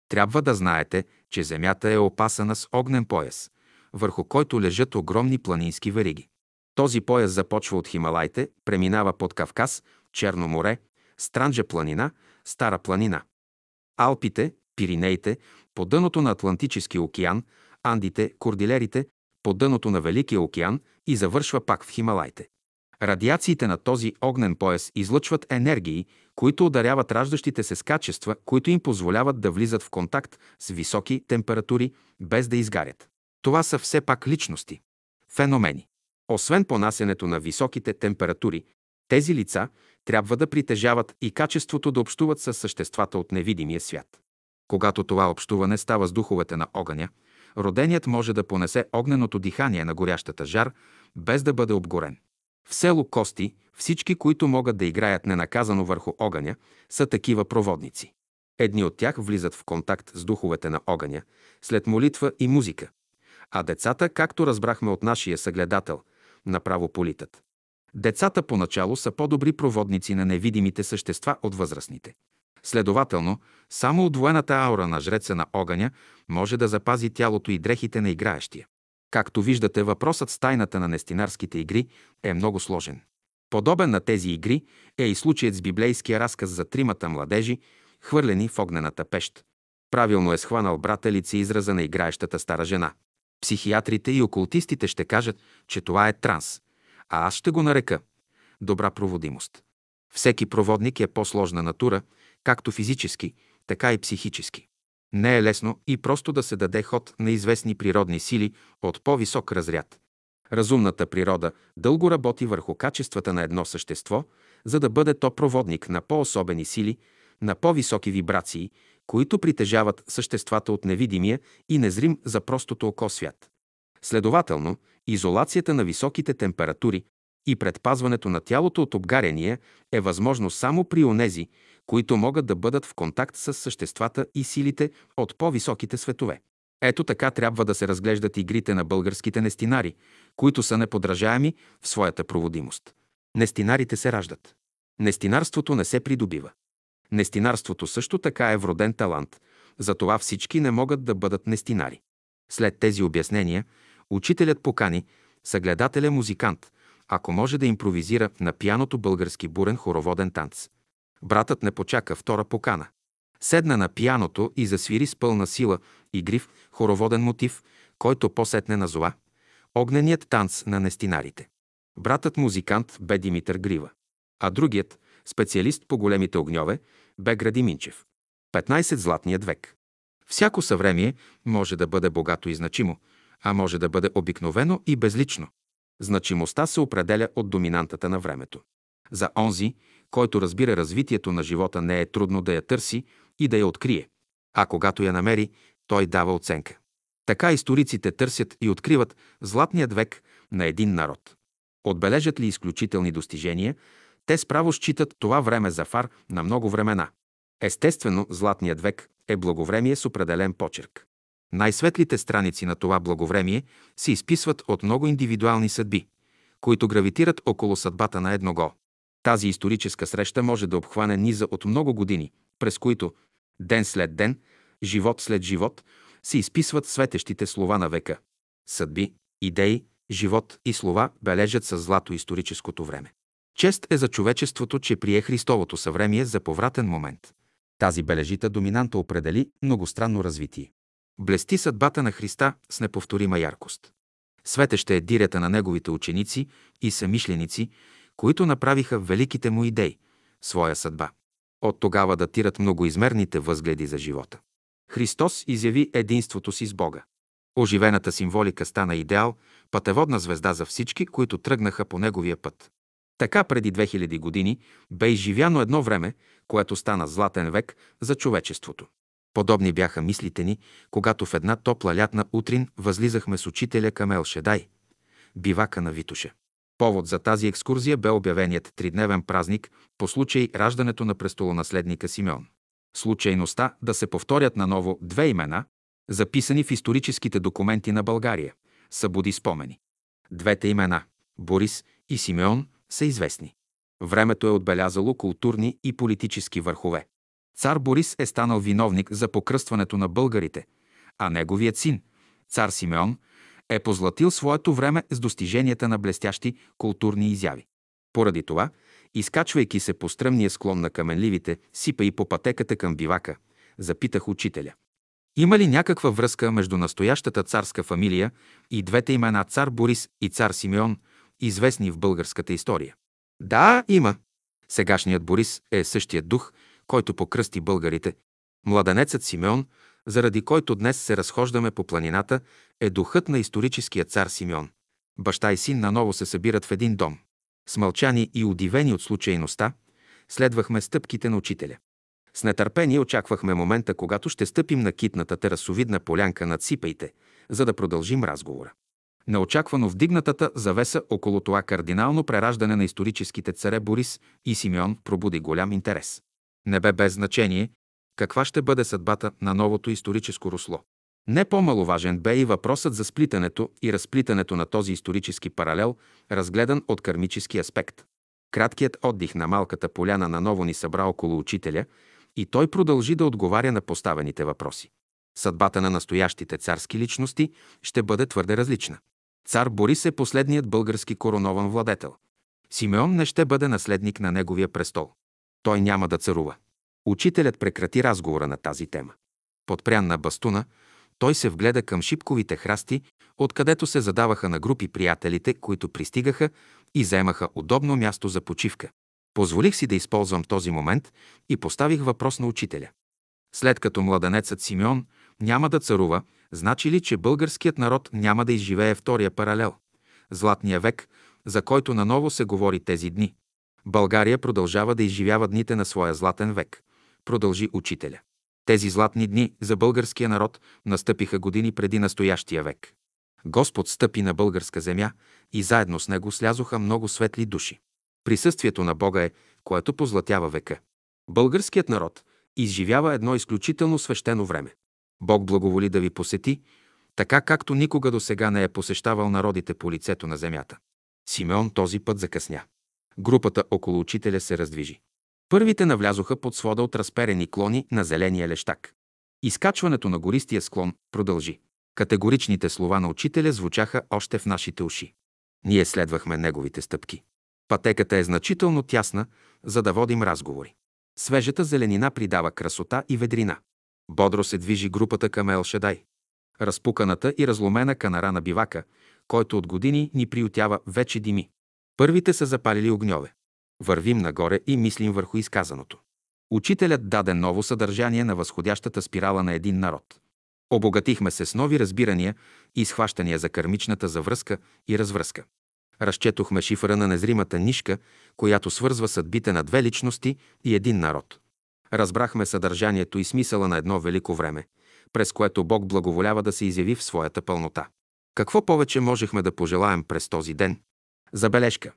Трябва да знаете, че Земята е опасана с огнен пояс, върху който лежат огромни планински вериги. Този пояс започва от Хималайте, преминава под Кавказ, Черно море, Странджа планина, Стара планина. Алпите, Пиринеите, по дъното на Атлантическия океан, Андите, Кордилерите, по дъното на Великия океан и завършва пак в Хималайте. Радиациите на този огнен пояс излъчват енергии, които ударяват раждащите се с качества, които им позволяват да влизат в контакт с високи температури, без да изгарят. Това са все пак личности. Феномени. Освен понасенето на високите температури, тези лица трябва да притежават и качеството да общуват с съществата от невидимия свят. Когато това общуване става с духовете на огъня, роденият може да понесе огненото дихание на горящата жар, без да бъде обгорен. В село Кости всички, които могат да играят ненаказано върху огъня, са такива проводници. Едни от тях влизат в контакт с духовете на огъня, след молитва и музика. А децата, както разбрахме от нашия съгледател, направо политат. Децата поначало са по-добри проводници на невидимите същества от възрастните. Следователно, само удвоената аура на жреца на огъня може да запази тялото и дрехите на играещия. Както виждате, въпросът с тайната на нестинарските игри е много сложен. Подобен на тези игри е и случаят с библейския разказ за тримата младежи, хвърлени в огнената пещ. Правилно е схванал брата лице израза на играещата стара жена. Психиатрите и окултистите ще кажат, че това е транс, а аз ще го нарека добра проводимост. Всеки проводник е по-сложна натура, както физически, така и психически. Не е лесно и просто да се даде ход на известни природни сили от по-висок разряд. Разумната природа дълго работи върху качествата на едно същество, за да бъде то проводник на по-особени сили, на по-високи вибрации, които притежават съществата от невидимия и незрим за простото око свят. Следователно, изолацията на високите температури и предпазването на тялото от обгаряния е възможно само при онези, които могат да бъдат в контакт с съществата и силите от по-високите светове. Ето така трябва да се разглеждат игрите на българските нестинари, които са неподражаеми в своята проводимост. Нестинарите се раждат. Нестинарството не се придобива. Нестинарството също така е вроден талант, затова всички не могат да бъдат нестинари. След тези обяснения, учителят покани съгледателя музикант, ако може да импровизира на пияното български бурен хороводен танц. Братът не почака втора покана. Седна на пияното и засвири с пълна сила и гриф хороводен мотив, който посетне назова Огненият танц на нестинарите. Братът музикант бе Димитър Грива, а другият, специалист по големите огньове, бе Гради Минчев. 15 златният век. Всяко съвремие може да бъде богато и значимо, а може да бъде обикновено и безлично. Значимостта се определя от доминантата на времето. За онзи, който разбира развитието на живота, не е трудно да я търси и да я открие. А когато я намери, той дава оценка. Така историците търсят и откриват златният век на един народ. Отбележат ли изключителни достижения, те справо считат това време за фар на много времена. Естествено, златният век е благовремие с определен почерк. Най-светлите страници на това благовремие се изписват от много индивидуални съдби, които гравитират около съдбата на едного. Тази историческа среща може да обхване низа от много години, през които ден след ден, живот след живот, се изписват светещите слова на века. Съдби, идеи, живот и слова бележат с злато историческото време. Чест е за човечеството, че прие Христовото съвремие за повратен момент. Тази бележита доминанта определи многостранно развитие. Блести съдбата на Христа с неповторима яркост. Светеща е дирята на неговите ученици и самишленици, които направиха великите му идеи, своя съдба. От тогава датират многоизмерните възгледи за живота. Христос изяви единството си с Бога. Оживената символика стана идеал, пътеводна звезда за всички, които тръгнаха по неговия път. Така преди 2000 години бе изживяно едно време, което стана златен век за човечеството. Подобни бяха мислите ни, когато в една топла лятна утрин възлизахме с учителя към Елшедай, бивака на Витуша. Повод за тази екскурзия бе обявеният тридневен празник по случай раждането на престолонаследника Симеон. Случайността да се повторят наново две имена, записани в историческите документи на България, събуди спомени. Двете имена – Борис и Симеон – са известни. Времето е отбелязало културни и политически върхове. Цар Борис е станал виновник за покръстването на българите, а неговият син, цар Симеон, е позлатил своето време с достиженията на блестящи културни изяви. Поради това, изкачвайки се по стръмния склон на каменливите, сипа и по пътеката към бивака, запитах учителя. Има ли някаква връзка между настоящата царска фамилия и двете имена цар Борис и цар Симеон, известни в българската история? Да, има. Сегашният Борис е същият дух, който покръсти българите. Младенецът Симеон, заради който днес се разхождаме по планината, е духът на историческия цар Симеон. Баща и син наново се събират в един дом. Смълчани и удивени от случайността, следвахме стъпките на учителя. С нетърпение очаквахме момента, когато ще стъпим на китната терасовидна полянка над сипайте, за да продължим разговора. Неочаквано вдигнатата завеса около това кардинално прераждане на историческите царе Борис и Симеон пробуди голям интерес. Не бе без значение каква ще бъде съдбата на новото историческо русло. Не по-маловажен бе и въпросът за сплитането и разплитането на този исторически паралел, разгледан от кармически аспект. Краткият отдих на малката поляна наново ни събра около учителя и той продължи да отговаря на поставените въпроси. Съдбата на настоящите царски личности ще бъде твърде различна. Цар Борис е последният български коронован владетел. Симеон не ще бъде наследник на неговия престол. Той няма да царува. Учителят прекрати разговора на тази тема. Подпрян на бастуна, той се вгледа към шипковите храсти, откъдето се задаваха на групи приятелите, които пристигаха и заемаха удобно място за почивка. Позволих си да използвам този момент и поставих въпрос на учителя. След като младенецът Симеон няма да царува, значи ли, че българският народ няма да изживее втория паралел? Златния век, за който наново се говори тези дни. България продължава да изживява дните на своя златен век, продължи учителя. Тези златни дни за българския народ настъпиха години преди настоящия век. Господ стъпи на българска земя и заедно с него слязоха много светли души. Присъствието на Бога е, което позлатява века. Българският народ изживява едно изключително свещено време. Бог благоволи да ви посети, така както никога до сега не е посещавал народите по лицето на земята. Симеон този път закъсня. Групата около учителя се раздвижи. Първите навлязоха под свода от разперени клони на зеления лещак. Изкачването на гористия склон продължи. Категоричните слова на учителя звучаха още в нашите уши. Ние следвахме неговите стъпки. Пътеката е значително тясна, за да водим разговори. Свежата зеленина придава красота и ведрина. Бодро се движи групата към Елшедай. Разпуканата и разломена канара на бивака, който от години ни приютява, вече дими. Първите са запалили огньове. Вървим нагоре и мислим върху изказаното. Учителят даде ново съдържание на възходящата спирала на един народ. Обогатихме се с нови разбирания и схващания за кармичната завръзка и развръзка. Разчетохме шифъра на незримата нишка, която свързва съдбите на две личности и един народ. Разбрахме съдържанието и смисъла на едно велико време, през което Бог благоволява да се изяви в своята пълнота. Какво повече можехме да пожелаем през този ден? Забележка.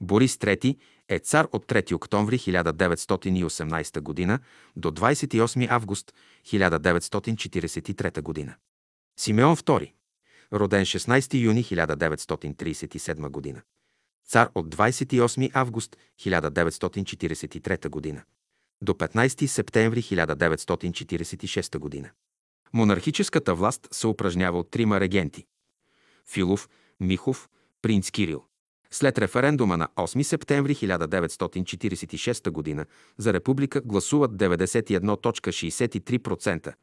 Борис III е цар от 3 октомври 1918 г. до 28 август 1943 г. Симеон II, роден 16 юни 1937 г. Цар от 28 август 1943 г. до 15 септември 1946 г. Монархическата власт се упражнява от трима регенти – Филов, Михов, принц Кирил. След референдума на 8 септември 1946 г. за република гласуват 91.63%,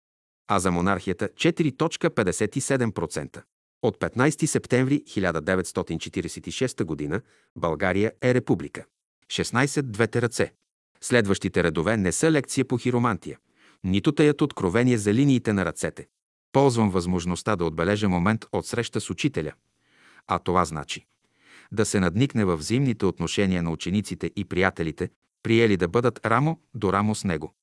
а за монархията 4.57%. От 15 септември 1946 г. България е република. 16 двете ръце. Следващите редове не са лекция по хиромантия, нито таят откровение за линиите на ръцете. Ползвам възможността да отбележа момент от среща с учителя. А това значи да се надникне във взаимните отношения на учениците и приятелите, приели да бъдат рамо до рамо с него.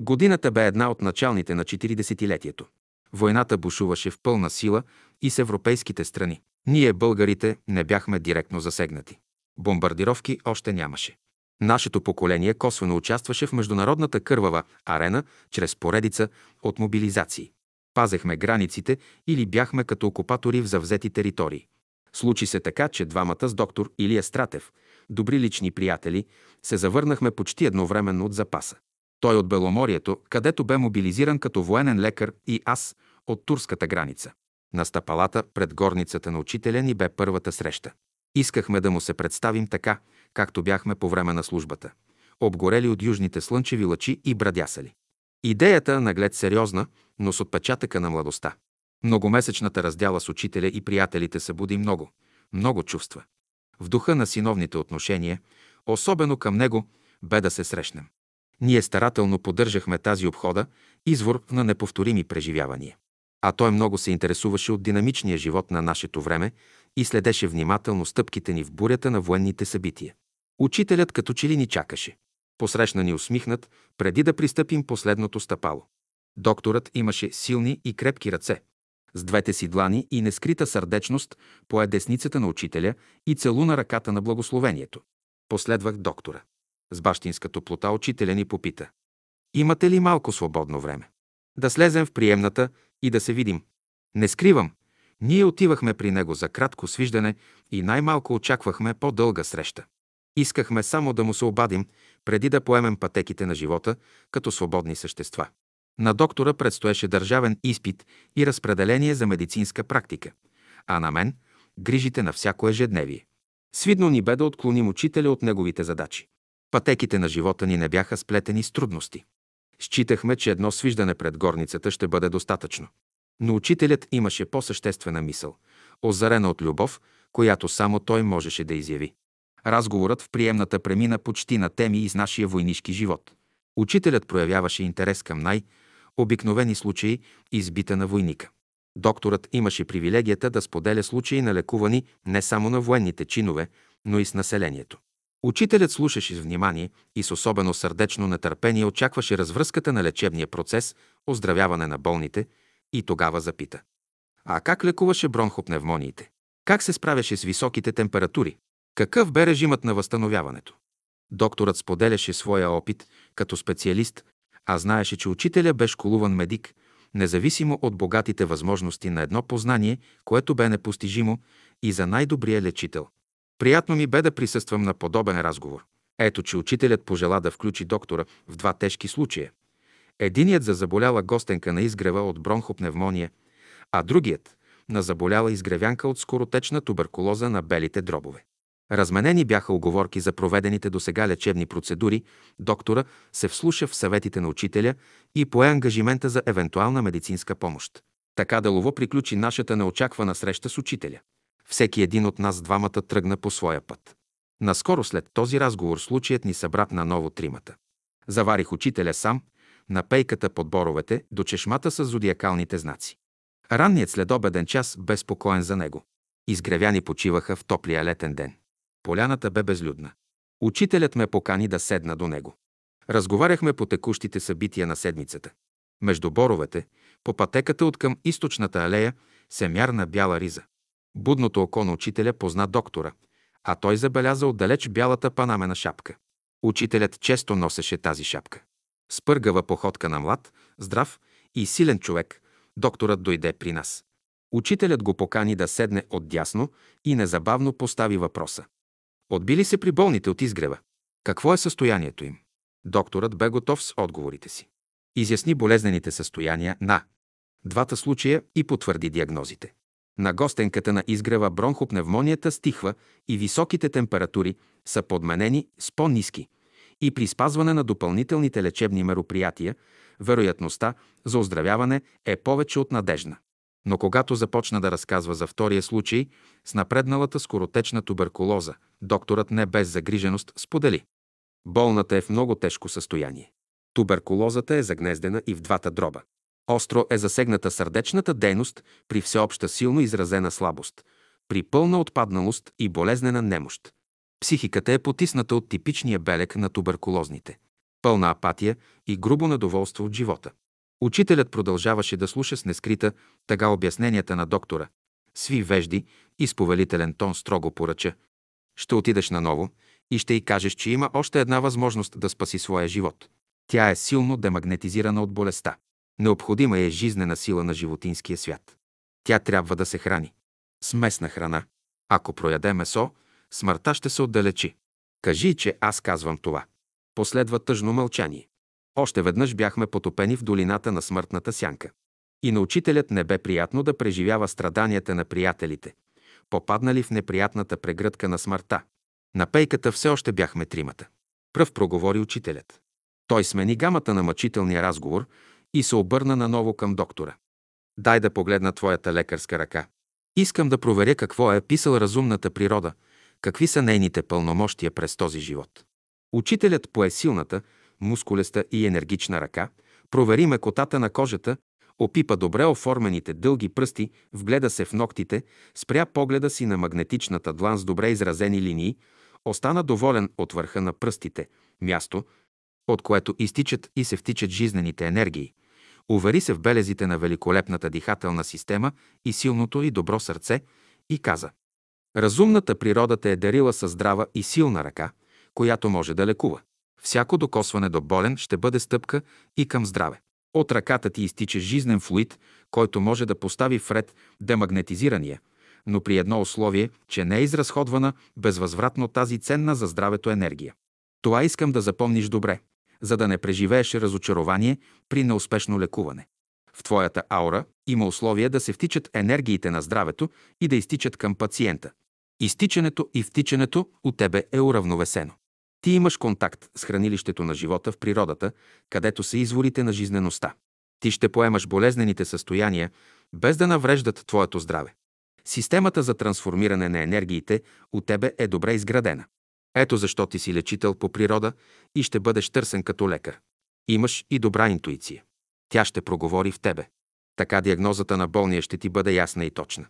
Годината бе една от началните на 40-летието. Войната бушуваше в пълна сила и с европейските страни. Ние, българите, не бяхме директно засегнати. Бомбардировки още нямаше. Нашето поколение косвено участваше в международната кървава арена чрез поредица от мобилизации. Пазехме границите или бяхме като окупатори в завзети територии. Случи се така, че двамата с доктор Илия Стратев, добри лични приятели, се завърнахме почти едновременно от запаса. Той от Беломорието, където бе мобилизиран като военен лекар и аз от турската граница. На стъпалата пред горницата на учителя ни бе първата среща. Искахме да му се представим така, както бяхме по време на службата. Обгорели от южните слънчеви лъчи и брадясали. Идеята наглед сериозна, но с отпечатъка на младостта. Многомесечната раздяла с учителя и приятелите събуди много, много чувства. В духа на синовните отношения, особено към него, бе да се срещнем. Ние старателно поддържахме тази обхода, извор на неповторими преживявания. А той много се интересуваше от динамичния живот на нашето време и следеше внимателно стъпките ни в бурята на военните събития. Учителят като че ли ни чакаше. Посрещна ни усмихнат, преди да пристъпим последното стъпало. Докторът имаше силни и крепки ръце. С двете си длани и нескрита сърдечност пое десницата на учителя и целуна ръката на благословението. Последвах доктора. С бащинска топлота учителя ни попита. Имате ли малко свободно време? Да слезем в приемната и да се видим. Не скривам. Ние отивахме при него за кратко свиждане и най-малко очаквахме по-дълга среща. Искахме само да му се обадим, преди да поемем пътеките на живота като свободни същества. На доктора предстоеше държавен изпит и разпределение за медицинска практика, а на мен – грижите на всяко ежедневие. Свидно ни бе да отклоним учителя от неговите задачи. Пътеките на живота ни не бяха сплетени с трудности. Считахме, че едно свиждане пред горницата ще бъде достатъчно. Но учителят имаше по-съществена мисъл, озарена от любов, която само той можеше да изяви. Разговорът в приемната премина почти на теми из нашия войнишки живот. Учителят проявяваше интерес към най- обикновени случаи избита на войника. Докторът имаше привилегията да споделя случаи на лекувани не само на военните чинове, но и с населението. Учителят слушаше с внимание и с особено сърдечно нетърпение очакваше развръзката на лечебния процес, оздравяване на болните и тогава запита. А как лекуваше бронхопневмониите? Как се справяше с високите температури? Какъв бе режимът на възстановяването? Докторът споделяше своя опит като специалист, а знаеше, че учителя бе школуван медик, независимо от богатите възможности на едно познание, което бе непостижимо и за най-добрия лечител. Приятно ми бе да присъствам на подобен разговор. Ето, че учителят пожела да включи доктора в два тежки случая. Единият за заболяла гостенка на изгрева от бронхопневмония, а другият на заболяла изгревянка от скоротечна туберкулоза на белите дробове. Разменени бяха оговорки за проведените до сега лечебни процедури, доктора се вслуша в съветите на учителя и пое ангажимента за евентуална медицинска помощ. Така делово приключи нашата неочаквана среща с учителя. Всеки един от нас двамата тръгна по своя път. Наскоро след този разговор случаят ни събрат на ново тримата. Заварих учителя сам, на пейката под боровете, до чешмата с зодиакалните знаци. Ранният следобеден час бе спокоен за него. Изгревяни почиваха в топлия летен ден. Поляната бе безлюдна. Учителят ме покани да седна до него. Разговаряхме по текущите събития на седмицата. Между боровете, по пътеката от към източната алея, се мярна бяла риза. Будното око на учителя позна доктора, а той забеляза отдалеч бялата панамена шапка. Учителят често носеше тази шапка. С пъргава походка на млад, здрав и силен човек, докторът дойде при нас. Учителят го покани да седне отдясно и незабавно постави въпроса. Отбили се при болните от изгрева? Какво е състоянието им? Докторът бе готов с отговорите си. Изясни болезнените състояния на двата случая и потвърди диагнозите. На гостенката на изгрева бронхопневмонията стихва и високите температури са подменени с по-низки и при спазване на допълнителните лечебни мероприятия, вероятността за оздравяване е повече от надежна. Но когато започна да разказва за втория случай с напредналата скоротечна туберкулоза, докторът не без загриженост сподели. Болната е в много тежко състояние. Туберкулозата е загнездена и в двата дроба. Остро е засегната сърдечната дейност при всеобща силно изразена слабост, при пълна отпадналост и болезнена немощ. Психиката е потисната от типичния белек на туберкулозните. Пълна апатия и грубо недоволство от живота. Учителят продължаваше да слуша с нескрита тъга обясненията на доктора. Сви вежди и с повелителен тон строго поръча. Ще отидеш наново и ще й кажеш, че има още една възможност да спаси своя живот. Тя е силно демагнетизирана от болестта. Необходима е жизнена сила на животинския свят. Тя трябва да се храни. С местна храна. Ако прояде месо, смъртта ще се отдалечи. Кажи, че аз казвам това. Последва тъжно мълчание. Още веднъж бяхме потопени в долината на смъртната сянка. И на учителят не бе приятно да преживява страданията на приятелите, попаднали в неприятната прегръдка на смъртта. На пейката все още бяхме тримата. Пръв проговори учителят. Той смени гамата на мъчителния разговор и се обърна наново към доктора. Дай да погледна твоята лекарска ръка. Искам да проверя какво е писал разумната природа, какви са нейните пълномощия през този живот. Учителят пое силната, мускулеста и енергична ръка, провери мекотата на кожата, опипа добре оформените дълги пръсти, вгледа се в ногтите, спря погледа си на магнетичната длан с добре изразени линии, остана доволен от върха на пръстите, място, от което изтичат и се втичат жизнените енергии. Увери се в белезите на великолепната дихателна система и силното и добро сърце и каза Разумната природа те е дарила със здрава и силна ръка, която може да лекува. Всяко докосване до болен ще бъде стъпка и към здраве. От ръката ти изтича жизнен флуид, който може да постави вред демагнетизирания, но при едно условие, че не е изразходвана безвъзвратно тази ценна за здравето енергия. Това искам да запомниш добре, за да не преживееш разочарование при неуспешно лекуване. В твоята аура има условия да се втичат енергиите на здравето и да изтичат към пациента. Изтичането и втичането от тебе е уравновесено. Ти имаш контакт с хранилището на живота в природата, където са изворите на жизнеността. Ти ще поемаш болезнените състояния, без да навреждат твоето здраве. Системата за трансформиране на енергиите от тебе е добре изградена. Ето защо ти си лечител по природа и ще бъдеш търсен като лекар. Имаш и добра интуиция. Тя ще проговори в тебе. Така диагнозата на болния ще ти бъде ясна и точна.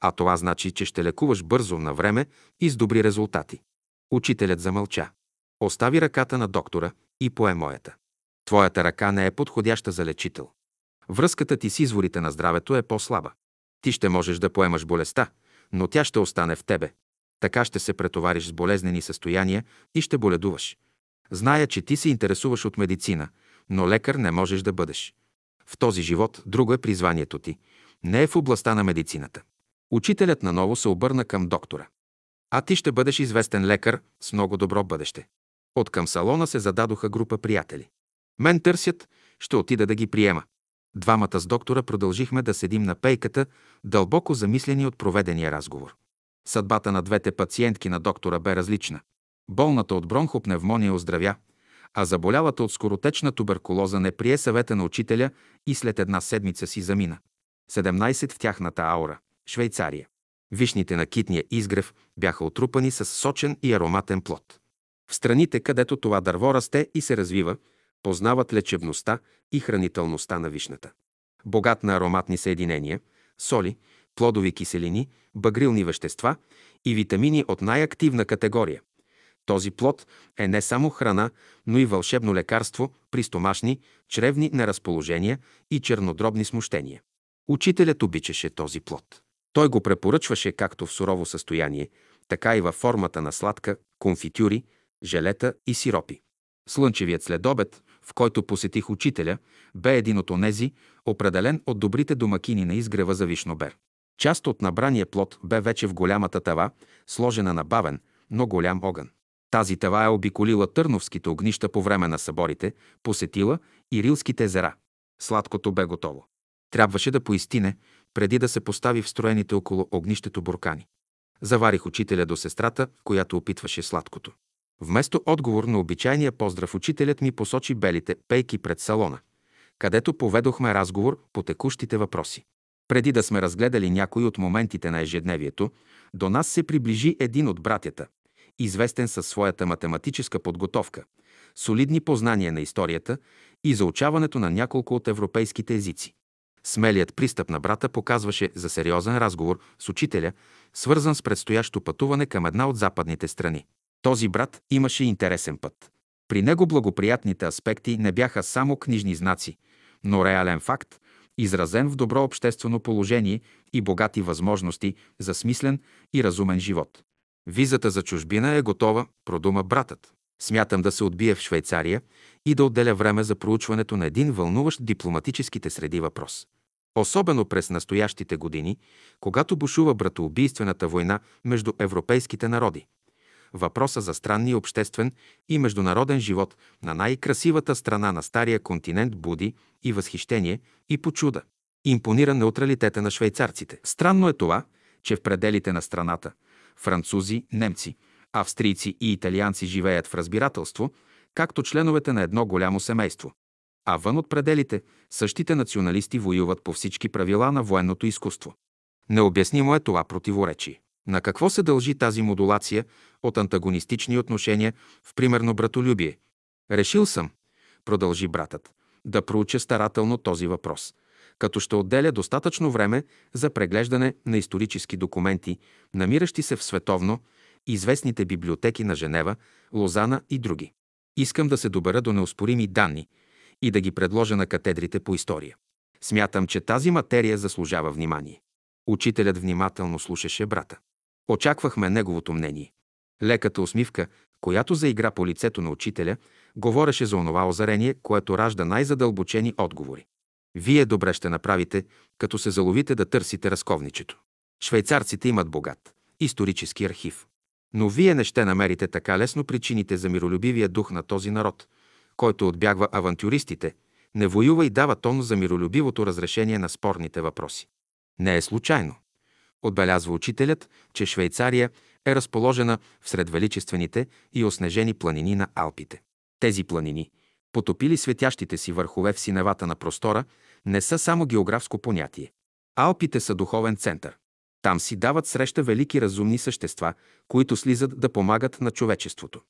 А това значи, че ще лекуваш бързо, на време и с добри резултати. Учителят замълча. Остави ръката на доктора и пое моята. Твоята ръка не е подходяща за лечител. Връзката ти с изворите на здравето е по-слаба. Ти ще можеш да поемаш болестта, но тя ще остане в тебе. Така ще се претовариш с болезнени състояния и ще боледуваш. Зная, че ти се интересуваш от медицина, но лекар не можеш да бъдеш. В този живот друго е призванието ти. Не е в областта на медицината. Учителят наново се обърна към доктора. А ти ще бъдеш известен лекар с много добро бъдеще. От към салона се зададоха група приятели. Мен търсят, ще отида да ги приема. Двамата с доктора продължихме да седим на пейката, дълбоко замислени от проведения разговор. Съдбата на двете пациентки на доктора бе различна. Болната от бронхопневмония оздравя, а заболялата от скоротечна туберкулоза не прие съвета на учителя и след една седмица си замина. 17 в тяхната аура – Швейцария. Вишните на китния изгрев бяха отрупани с сочен и ароматен плод. В страните, където това дърво расте и се развива, познават лечебността и хранителността на вишната. Богат на ароматни съединения, соли, плодови киселини, багрилни вещества и витамини от най-активна категория. Този плод е не само храна, но и вълшебно лекарство при стомашни, чревни неразположения и чернодробни смущения. Учителят обичаше този плод. Той го препоръчваше както в сурово състояние, така и във формата на сладка, конфитюри, желета и сиропи. Слънчевият следобед, в който посетих учителя, бе един от онези, определен от добрите домакини на изгрева за вишнобер. Част от набрания плод бе вече в голямата тава, сложена на бавен, но голям огън. Тази тава е обиколила търновските огнища по време на съборите, посетила и рилските езера. Сладкото бе готово. Трябваше да поистине, преди да се постави в строените около огнището буркани. Заварих учителя до сестрата, която опитваше сладкото. Вместо отговор на обичайния поздрав, учителят ми посочи белите пейки пред салона, където поведохме разговор по текущите въпроси. Преди да сме разгледали някои от моментите на ежедневието, до нас се приближи един от братята, известен със своята математическа подготовка, солидни познания на историята и заучаването на няколко от европейските езици. Смелият пристъп на брата показваше за сериозен разговор с учителя, свързан с предстоящо пътуване към една от западните страни. Този брат имаше интересен път. При него благоприятните аспекти не бяха само книжни знаци, но реален факт, изразен в добро обществено положение и богати възможности за смислен и разумен живот. Визата за чужбина е готова, продума братът. Смятам да се отбие в Швейцария и да отделя време за проучването на един вълнуващ дипломатическите среди въпрос. Особено през настоящите години, когато бушува братоубийствената война между европейските народи. Въпроса за странния обществен и международен живот на най-красивата страна на Стария континент буди и възхищение, и почуда. Импонира неутралитета на швейцарците. Странно е това, че в пределите на страната французи, немци, австрийци и италианци живеят в разбирателство, както членовете на едно голямо семейство. А вън от пределите същите националисти воюват по всички правила на военното изкуство. Необяснимо е това противоречие. На какво се дължи тази модулация от антагонистични отношения в примерно братолюбие? Решил съм, продължи братът, да проуча старателно този въпрос, като ще отделя достатъчно време за преглеждане на исторически документи, намиращи се в световно известните библиотеки на Женева, Лозана и други. Искам да се добера до неоспорими данни и да ги предложа на катедрите по история. Смятам, че тази материя заслужава внимание. Учителят внимателно слушаше брата. Очаквахме неговото мнение. Леката усмивка, която заигра по лицето на учителя, говореше за онова озарение, което ражда най-задълбочени отговори. Вие добре ще направите, като се заловите да търсите разковничето. Швейцарците имат богат исторически архив. Но вие не ще намерите така лесно причините за миролюбивия дух на този народ, който отбягва авантюристите, не воюва и дава тон за миролюбивото разрешение на спорните въпроси. Не е случайно, отбелязва учителят, че Швейцария е разположена в сред величествените и оснежени планини на Алпите. Тези планини, потопили светящите си върхове в синевата на простора, не са само географско понятие. Алпите са духовен център. Там си дават среща велики разумни същества, които слизат да помагат на човечеството.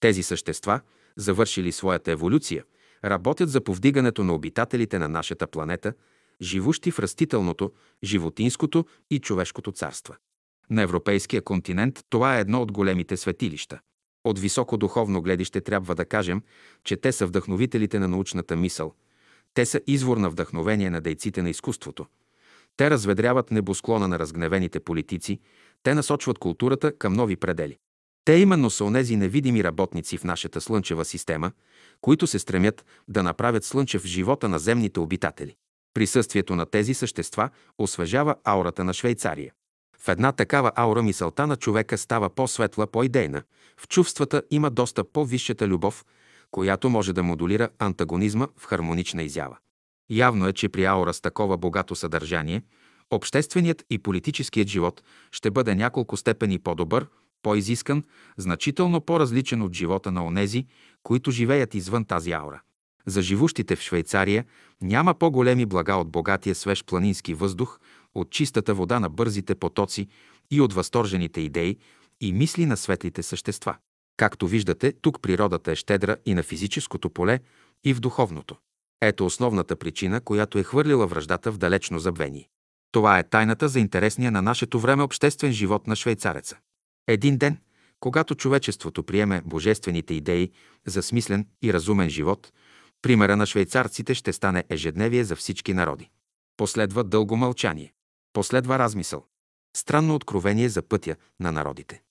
Тези същества, завършили своята еволюция, работят за повдигането на обитателите на нашата планета, живущи в растителното, животинското и човешкото царство. На европейския континент това е едно от големите светилища. От високо духовно гледище трябва да кажем, че те са вдъхновителите на научната мисъл. Те са извор на вдъхновение на дейците на изкуството. Те разведряват небосклона на разгневените политици, те насочват културата към нови предели. Те именно са онези невидими работници в нашата слънчева система, които се стремят да направят слънчев живота на земните обитатели. Присъствието на тези същества освежава аурата на Швейцария. В една такава аура мисълта на човека става по-светла, по-идейна. В чувствата има доста по-висшата любов, която може да модулира антагонизма в хармонична изява. Явно е, че при аура с такова богато съдържание, общественият и политическият живот ще бъде няколко степени по-добър, по-изискан, значително по-различен от живота на онези, които живеят извън тази аура. За живущите в Швейцария няма по-големи блага от богатия свеж планински въздух, от чистата вода на бързите потоци и от възторжените идеи и мисли на светлите същества. Както виждате, тук природата е щедра и на физическото поле, и в духовното. Ето основната причина, която е хвърлила връждата в далечно забвение. Това е тайната за интересния на нашето време обществен живот на швейцареца. Един ден, когато човечеството приеме божествените идеи за смислен и разумен живот, примера на швейцарците ще стане ежедневие за всички народи. Последва дълго мълчание. Последва размисъл. Странно откровение за пътя на народите.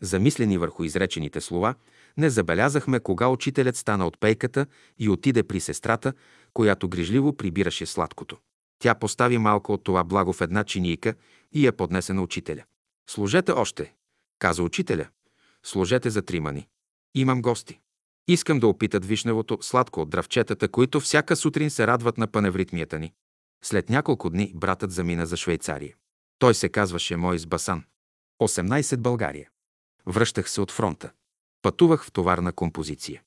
Замислени върху изречените слова, не забелязахме кога учителят стана от пейката и отиде при сестрата, която грижливо прибираше сладкото. Тя постави малко от това благо в една чинийка и я поднесе на учителя. Служете още, каза учителя. Сложете за тримани. Имам гости. Искам да опитат вишневото сладко от дравчетата, които всяка сутрин се радват на паневритмията ни. След няколко дни братът замина за Швейцария. Той се казваше Моис Басан. 18 България. Връщах се от фронта. Пътувах в товарна композиция.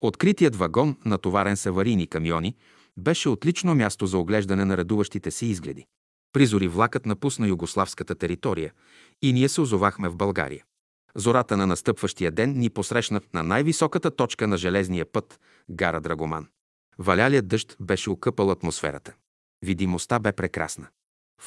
Откритият вагон, натоварен с аварийни камиони, беше отлично място за оглеждане на редуващите се изгледи. Призори влакът напусна югославската територия и ние се озовахме в България. Зората на настъпващия ден ни посрещнат на най-високата точка на железния път – гара Драгоман. Валялият дъжд беше окъпал атмосферата. Видимостта бе прекрасна.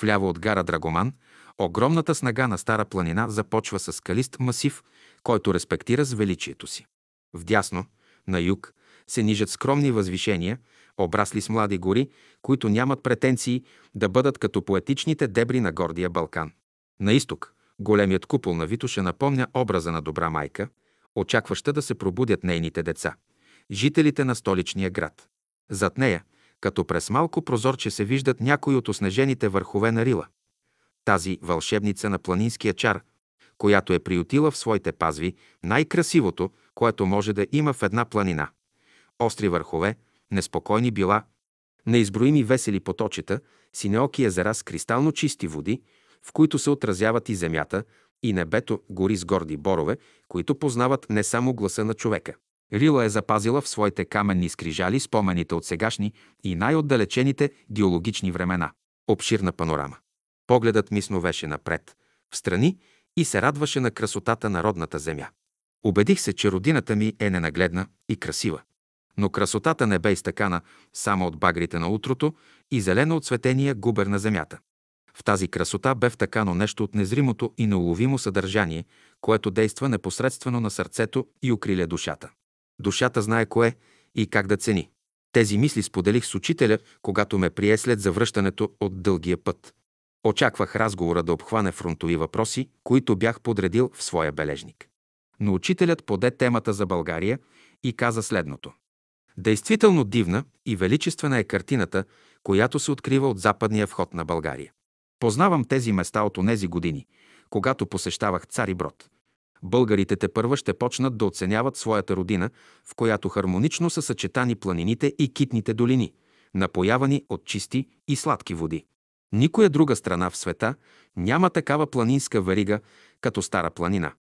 Вляво от гара Драгоман, огромната снага на Стара планина започва с скалист масив, който респектира с величието си. Вдясно, на юг, се нижат скромни възвишения, обрасли с млади гори, които нямат претенции да бъдат като поетичните дебри на гордия Балкан. На изток, големият купол на Витуша напомня образа на добра майка, очакваща да се пробудят нейните деца, жителите на столичния град. Зад нея, като през малко прозорче се виждат някои от оснежените върхове на Рила. Тази вълшебница на планинския чар, която е приютила в своите пазви най-красивото, което може да има в една планина. Остри върхове, неспокойни била, неизброими весели поточета, синеоки езера с кристално чисти води, в които се отразяват и земята, и небето гори с горди борове, които познават не само гласа на човека. Рила е запазила в своите каменни скрижали спомените от сегашни и най-отдалечените геологични времена. Обширна панорама. Погледът ми сновеше напред, в страни и се радваше на красотата на родната земя. Убедих се, че родината ми е ненагледна и красива. Но красотата не бе изтъкана само от багрите на утрото и зелено от светения губер на земята. В тази красота бе втъкано нещо от незримото и неуловимо съдържание, което действа непосредствено на сърцето и укриля душата. Душата знае кое и как да цени. Тези мисли споделих с учителя, когато ме прие след завръщането от дългия път. Очаквах разговора да обхване фронтови въпроси, които бях подредил в своя бележник. Но учителят поде темата за България и каза следното. Действително дивна и величествена е картината, която се открива от западния вход на България. Познавам тези места от онези години, когато посещавах Цари Брод. Българите те първа ще почнат да оценяват своята родина, в която хармонично са съчетани планините и китните долини, напоявани от чисти и сладки води. Никоя друга страна в света няма такава планинска верига, като Стара планина,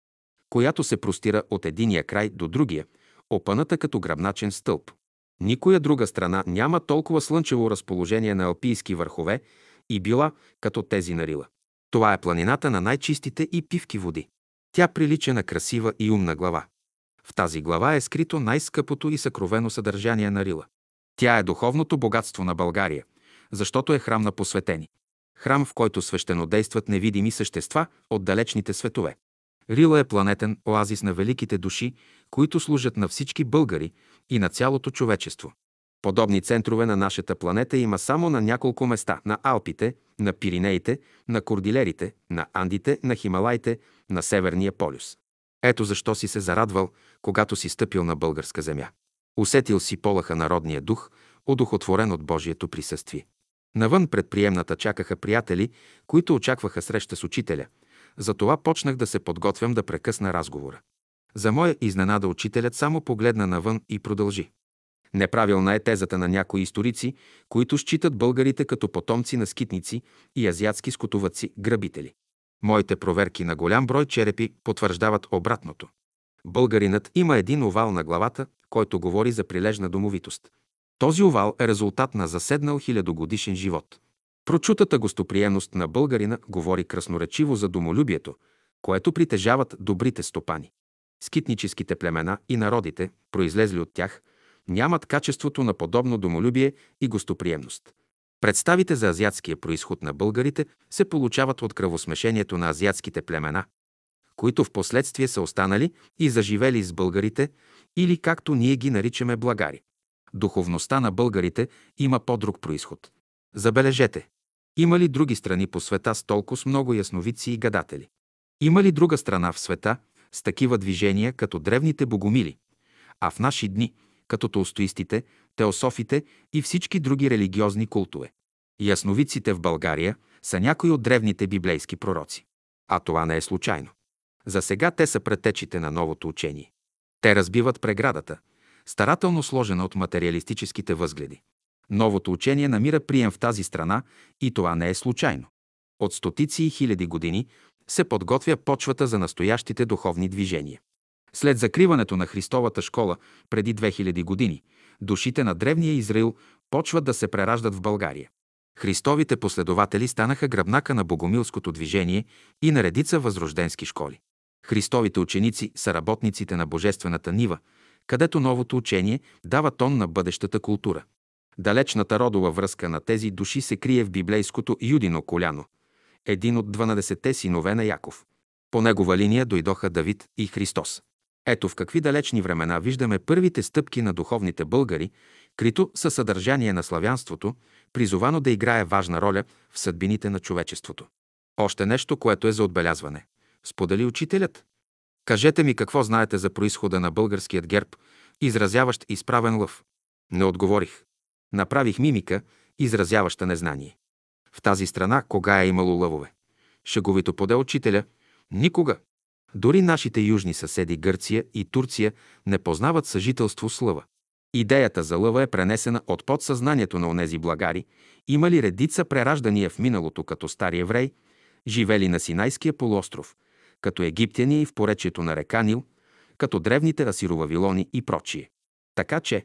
която се простира от единия край до другия, опъната като гръбначен стълб. Никоя друга страна няма толкова слънчево разположение на алпийски върхове и била като тези на Рила. Това е планината на най-чистите и пивки води. Тя прилича на красива и умна глава. В тази глава е скрито най-скъпото и съкровено съдържание на Рила. Тя е духовното богатство на България, защото е храм на посветени. Храм, в който свещено действат невидими същества от далечните светове. Рила е планетен оазис на великите души, които служат на всички българи и на цялото човечество. Подобни центрове на нашата планета има само на няколко места – на Алпите, на Пиринеите, на Кордилерите, на Андите, на Хималайте, на Северния полюс. Ето защо си се зарадвал, когато си стъпил на българска земя. Усетил си полаха народния дух, одухотворен от Божието присъствие. Навън пред приемната чакаха приятели, които очакваха среща с учителя. Затова почнах да се подготвям да прекъсна разговора. За моя изненада учителят само погледна навън и продължи. Неправилна е тезата на някои историци, които считат българите като потомци на скитници и азиатски скотоваци, грабители. Моите проверки на голям брой черепи потвърждават обратното. Българинът има един овал на главата, който говори за прилежна домовитост. Този овал е резултат на заседнал хилядогодишен живот. Прочутата гостоприемност на българина говори красноречиво за домолюбието, което притежават добрите стопани. Скитническите племена и народите, произлезли от тях, нямат качеството на подобно домолюбие и гостоприемност. Представите за азиатския происход на българите се получават от кръвосмешението на азиатските племена, които в последствие са останали и заживели с българите, или както ние ги наричаме благари. Духовността на българите има по-друг происход. Забележете, има ли други страни по света с толкова много ясновици и гадатели? Има ли друга страна в света с такива движения като древните богомили, а в наши дни като толстоистите, теософите и всички други религиозни култове? Ясновиците в България са някои от древните библейски пророци. А това не е случайно. За сега те са претечите на новото учение. Те разбиват преградата, старателно сложена от материалистическите възгледи. Новото учение намира прием в тази страна и това не е случайно. От стотици и хиляди години се подготвя почвата за настоящите духовни движения. След закриването на Христовата школа преди 2000 години, душите на древния Израил почват да се прераждат в България. Христовите последователи станаха гръбнака на богомилското движение и на редица възрожденски школи. Христовите ученици са работниците на Божествената нива, където новото учение дава тон на бъдещата култура. Далечната родова връзка на тези души се крие в библейското Юдино коляно, един от 12-те синове на Яков. По негова линия дойдоха Давид и Христос. Ето в какви далечни времена виждаме първите стъпки на духовните българи, крито със съдържание на славянството, призовано да играе важна роля в съдбините на човечеството. Още нещо, което е за отбелязване. Сподели учителят. Кажете ми какво знаете за происхода на българският герб, изразяващ изправен лъв. Не отговорих. Направих мимика, изразяваща незнание. В тази страна кога е имало лъвове? Шеговито поде учителя. Никога. Дори нашите южни съседи Гърция и Турция не познават съжителство с лъва. Идеята за лъва е пренесена от подсъзнанието на онези благари, имали редица прераждания в миналото като стари евреи, живели на Синайския полуостров, като египтяни и в поречието на река Нил, като древните асировавилони и прочие. Така че,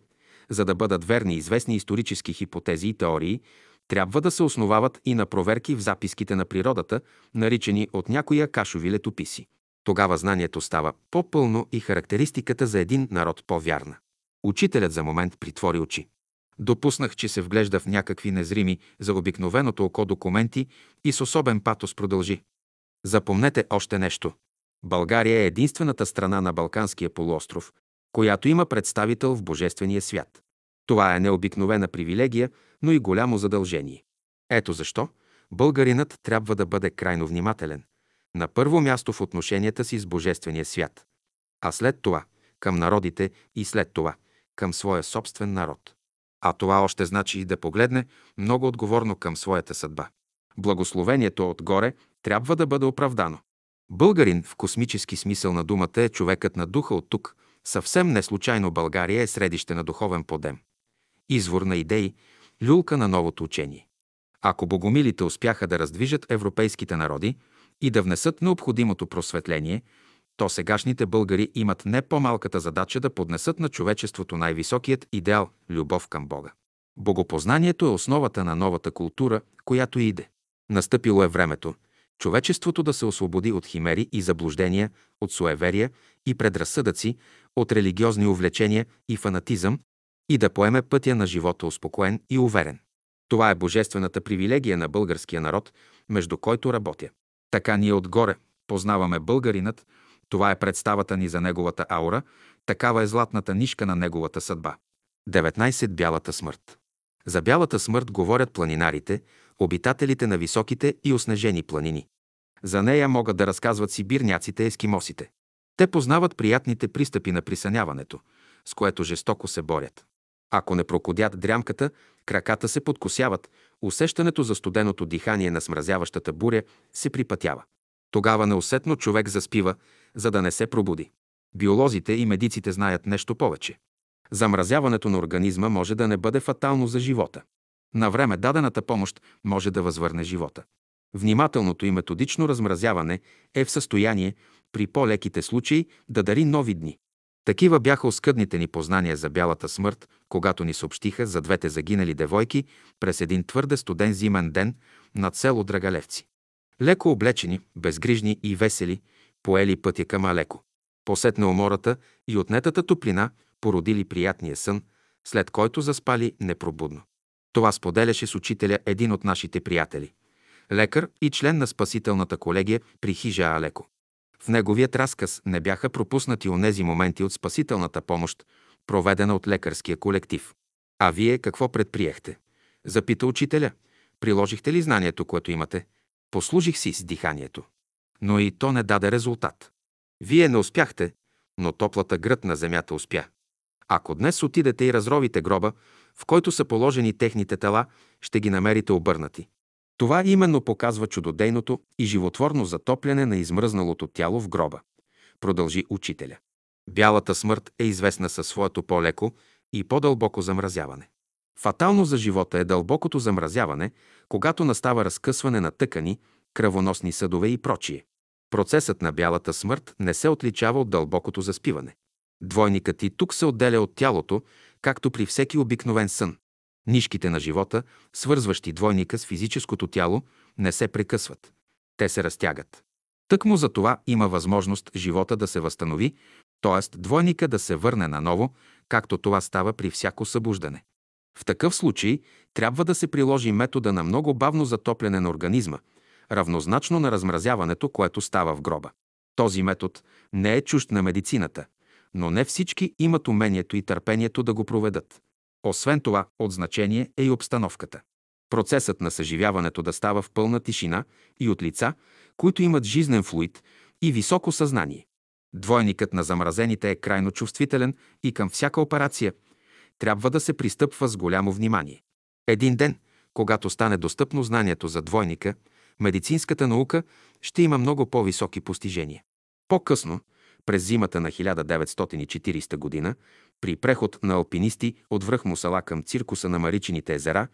за да бъдат верни известни исторически хипотези и теории, трябва да се основават и на проверки в записките на природата, наричани от някои акашови летописи. Тогава знанието става по-пълно и характеристиката за един народ по-вярна. Учителят за момент притвори очи. Допуснах, че се вглежда в някакви незрими за обикновеното око документи и с особен патос продължи. Запомнете още нещо. България е единствената страна на Балканския полуостров, която има представител в Божествения свят. Това е необикновена привилегия, но и голямо задължение. Ето защо българинът трябва да бъде крайно внимателен. На първо място в отношенията си с Божествения свят, а след това към народите и след това към своя собствен народ. А това още значи и да погледне много отговорно към своята съдба. Благословението отгоре трябва да бъде оправдано. Българин в космически смисъл на думата е човекът на духа от тук. Съвсем не случайно България е средище на духовен подем. Извор на идеи, люлка на новото учение. Ако богомилите успяха да раздвижат европейските народи и да внесат необходимото просветление, то сегашните българи имат не по-малката задача да поднесат на човечеството най-високият идеал – любов към Бога. Богопознанието е основата на новата култура, която иде. Настъпило е времето човечеството да се освободи от химери и заблуждения, от суеверия и предразсъдъци, от религиозни увлечения и фанатизъм и да поеме пътя на живота успокоен и уверен. Това е божествената привилегия на българския народ, между който работя. Така ние отгоре познаваме българинът, това е представата ни за неговата аура, такава е златната нишка на неговата съдба. 19. Бялата смърт. За бялата смърт говорят планинарите, обитателите на високите и оснежени планини. За нея могат да разказват сибирняците, ескимосите. Те познават приятните пристъпи на присъняването, с което жестоко се борят. Ако не прокодят дрямката, краката се подкосяват, усещането за студеното дихание на смразяващата буря се припътява. Тогава неусетно човек заспива, за да не се пробуди. Биолозите и медиците знаят нещо повече. Замразяването на организма може да не бъде фатално за живота. На време дадената помощ може да възвърне живота. Внимателното и методично размразяване е в състояние, при по-леките случаи, да дари нови дни. Такива бяха оскъдните ни познания за бялата смърт, когато ни съобщиха за двете загинали девойки през един твърде студен зимен ден над село Драгалевци. Леко облечени, безгрижни и весели, поели пътя към Алеко. Посетне умората и отнетата топлина породили приятния сън, след който заспали непробудно. Това споделяше с учителя един от нашите приятели. Лекар и член на спасителната колегия при Хижа Алеко. В неговият разказ не бяха пропуснати онези моменти от спасителната помощ, проведена от лекарския колектив. А вие какво предприехте? Запита учителя. Приложихте ли знанието, което имате? Послужих си с диханието. Но и то не даде резултат. Вие не успяхте, но топлата гръд на земята успя. Ако днес отидете и разровите гроба, в който са положени техните тела, ще ги намерите обърнати. Това именно показва чудодейното и животворно затопляне на измръзналото тяло в гроба, продължи учителя. Бялата смърт е известна със своето по-леко и по-дълбоко замразяване. Фатално за живота е дълбокото замразяване, когато настава разкъсване на тъкани, кръвоносни съдове и прочие. Процесът на бялата смърт не се отличава от дълбокото заспиване. Двойникът и тук се отделя от тялото, както при всеки обикновен сън. Нишките на живота, свързващи двойника с физическото тяло, не се прекъсват. Те се разтягат. Тъкмо за това има възможност живота да се възстанови, т.е. двойника да се върне наново, както това става при всяко събуждане. В такъв случай трябва да се приложи метода на много бавно затопляне на организма, равнозначно на размразяването, което става в гроба. Този метод не е чужд на медицината, но не всички имат умението и търпението да го проведат. Освен това, от значение е и обстановката. Процесът на съживяването да става в пълна тишина и от лица, които имат жизнен флуид и високо съзнание. Двойникът на замразените е крайно чувствителен и към всяка операция трябва да се пристъпва с голямо внимание. Един ден, когато стане достъпно знанието за двойника, медицинската наука ще има много по-високи постижения. По-късно, през зимата на 1940 година, при преход на алпинисти от връх Мусала към циркуса на Маричините езера,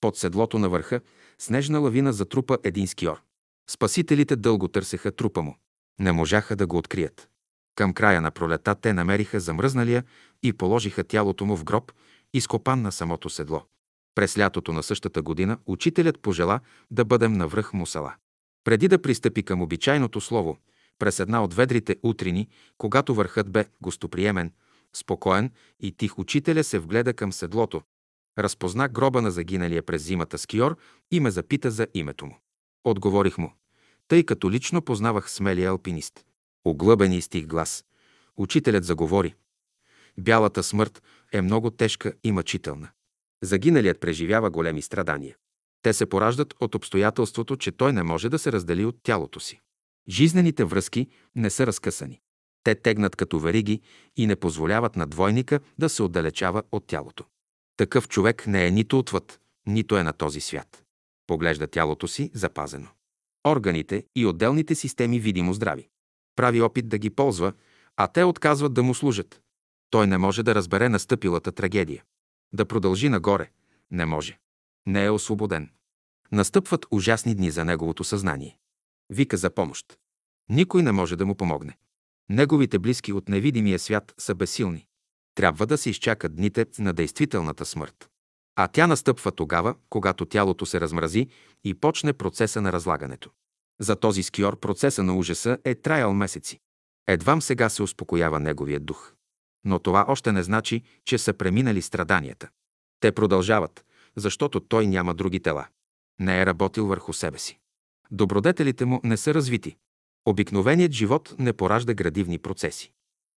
под седлото на върха, снежна лавина затрупа един скиор. Спасителите дълго търсеха трупа му. Не можаха да го открият. Към края на пролета те намериха замръзналия и положиха тялото му в гроб, изкопан на самото седло. През лятото на същата година учителят пожела да бъдем на връх Мусала. Преди да пристъпи към обичайното слово, през една от ведрите утрини, когато върхът бе гостоприемен, спокоен и тих учителя се вгледа към седлото, разпозна гроба на загиналия през зимата скиор и ме запита за името му. Отговорих му, тъй като лично познавах смелия алпинист. Оглъбен и стих глас. Учителят заговори. Бялата смърт е много тежка и мъчителна. Загиналият преживява големи страдания. Те се пораждат от обстоятелството, че той не може да се раздели от тялото си. Жизнените връзки не са разкъсани. Те тегнат като вериги и не позволяват на двойника да се отдалечава от тялото. Такъв човек не е нито отвъд, нито е на този свят. Поглежда тялото си запазено. Органите и отделните системи видимо здрави. Прави опит да ги ползва, а те отказват да му служат. Той не може да разбере настъпилата трагедия. Да продължи нагоре. Не може. Не е освободен. Настъпват ужасни дни за неговото съзнание. Вика за помощ. Никой не може да му помогне. Неговите близки от невидимия свят са безсилни. Трябва да се изчакат дните на действителната смърт. А тя настъпва тогава, когато тялото се размрази и почне процеса на разлагането. За този скиор процеса на ужаса е траял месеци. Едвам сега се успокоява неговия дух. Но това още не значи, че са преминали страданията. Те продължават, защото той няма други тела. Не е работил върху себе си. Добродетелите му не са развити. Обикновеният живот не поражда градивни процеси.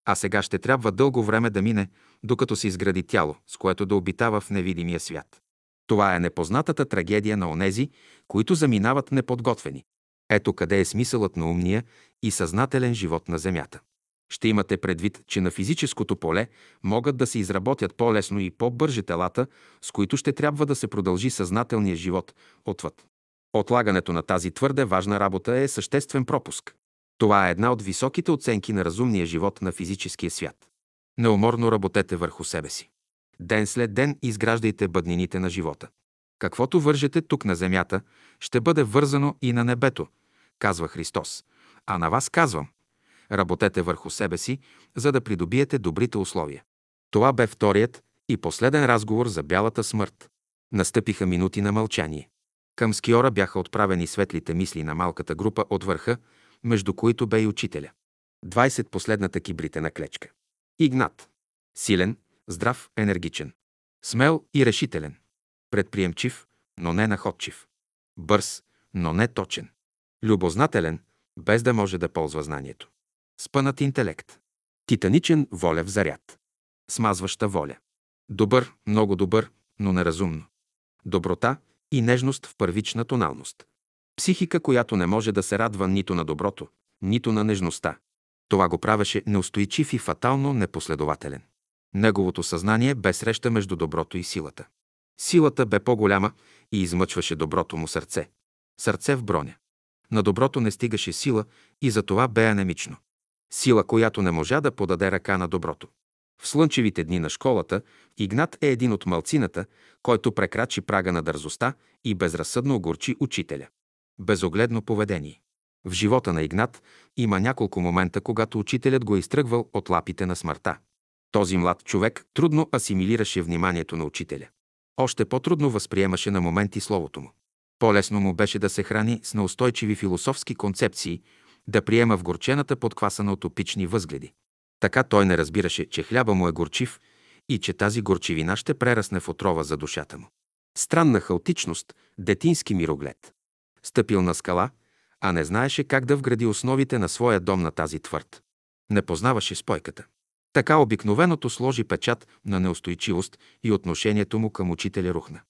А сега ще трябва дълго време да мине, докато се изгради тяло, с което да обитава в невидимия свят. Това е непознатата трагедия на онези, които заминават неподготвени. Ето къде е смисълът на умния и съзнателен живот на Земята. Ще имате предвид, че на физическото поле могат да се изработят по-лесно и по-бърже телата, с които ще трябва да се продължи съзнателния живот отвъд. Отлагането на тази твърде важна работа е съществен пропуск. Това е една от високите оценки на разумния живот на физическия свят. Неуморно работете върху себе си. Ден след ден изграждайте бъднините на живота. Каквото вържете тук на земята, ще бъде вързано и на небето, казва Христос. А на вас казвам, работете върху себе си, за да придобиете добрите условия. Това бе вторият и последен разговор за бялата смърт. Настъпиха минути на мълчание. Към скиора бяха отправени светлите мисли на малката група от върха, между които бе и учителя. 20 последната кибрите клечка. Игнат. Силен, здрав, енергичен. Смел и решителен. предприемчив, но не находчив, бърз, но не точен, любознателен, без да може да ползва знанието, спънат интелект, титаничен волев заряд, смазваща воля, добър, много добър, но неразумно, доброта и нежност в първична тоналност, психика, която не може да се радва нито на доброто, нито на нежността. Това го правеше неустойчив и фатално непоследователен. Неговото съзнание бе среща между доброто и силата. Силата бе по-голяма и измъчваше доброто му сърце. Сърце в броня. На доброто не стигаше сила и затова бе анемично. Сила, която не можа да подаде ръка на доброто. В слънчевите дни на школата Игнат е един от малцината, който прекрачи прага на дързостта и безразсъдно огорчи учителя. Безогледно поведение. В живота на Игнат има няколко момента, когато учителят го е изтръгвал от лапите на смъртта. Този млад човек трудно асимилираше вниманието на учителя. Още по-трудно възприемаше на моменти словото му. По-лесно му беше да се храни с неустойчиви философски концепции, да приема в горчената подквасана от опични възгледи. Така той не разбираше, че хляба му е горчив и че тази горчивина ще прерасне в отрова за душата му. Странна хаотичност, детински мироглед. Стъпил на скала, а не знаеше как да вгради основите на своя дом на тази твърд. Не познаваше спойката. Така обикновеното сложи печат на неустойчивост и отношението му към учителя рухна.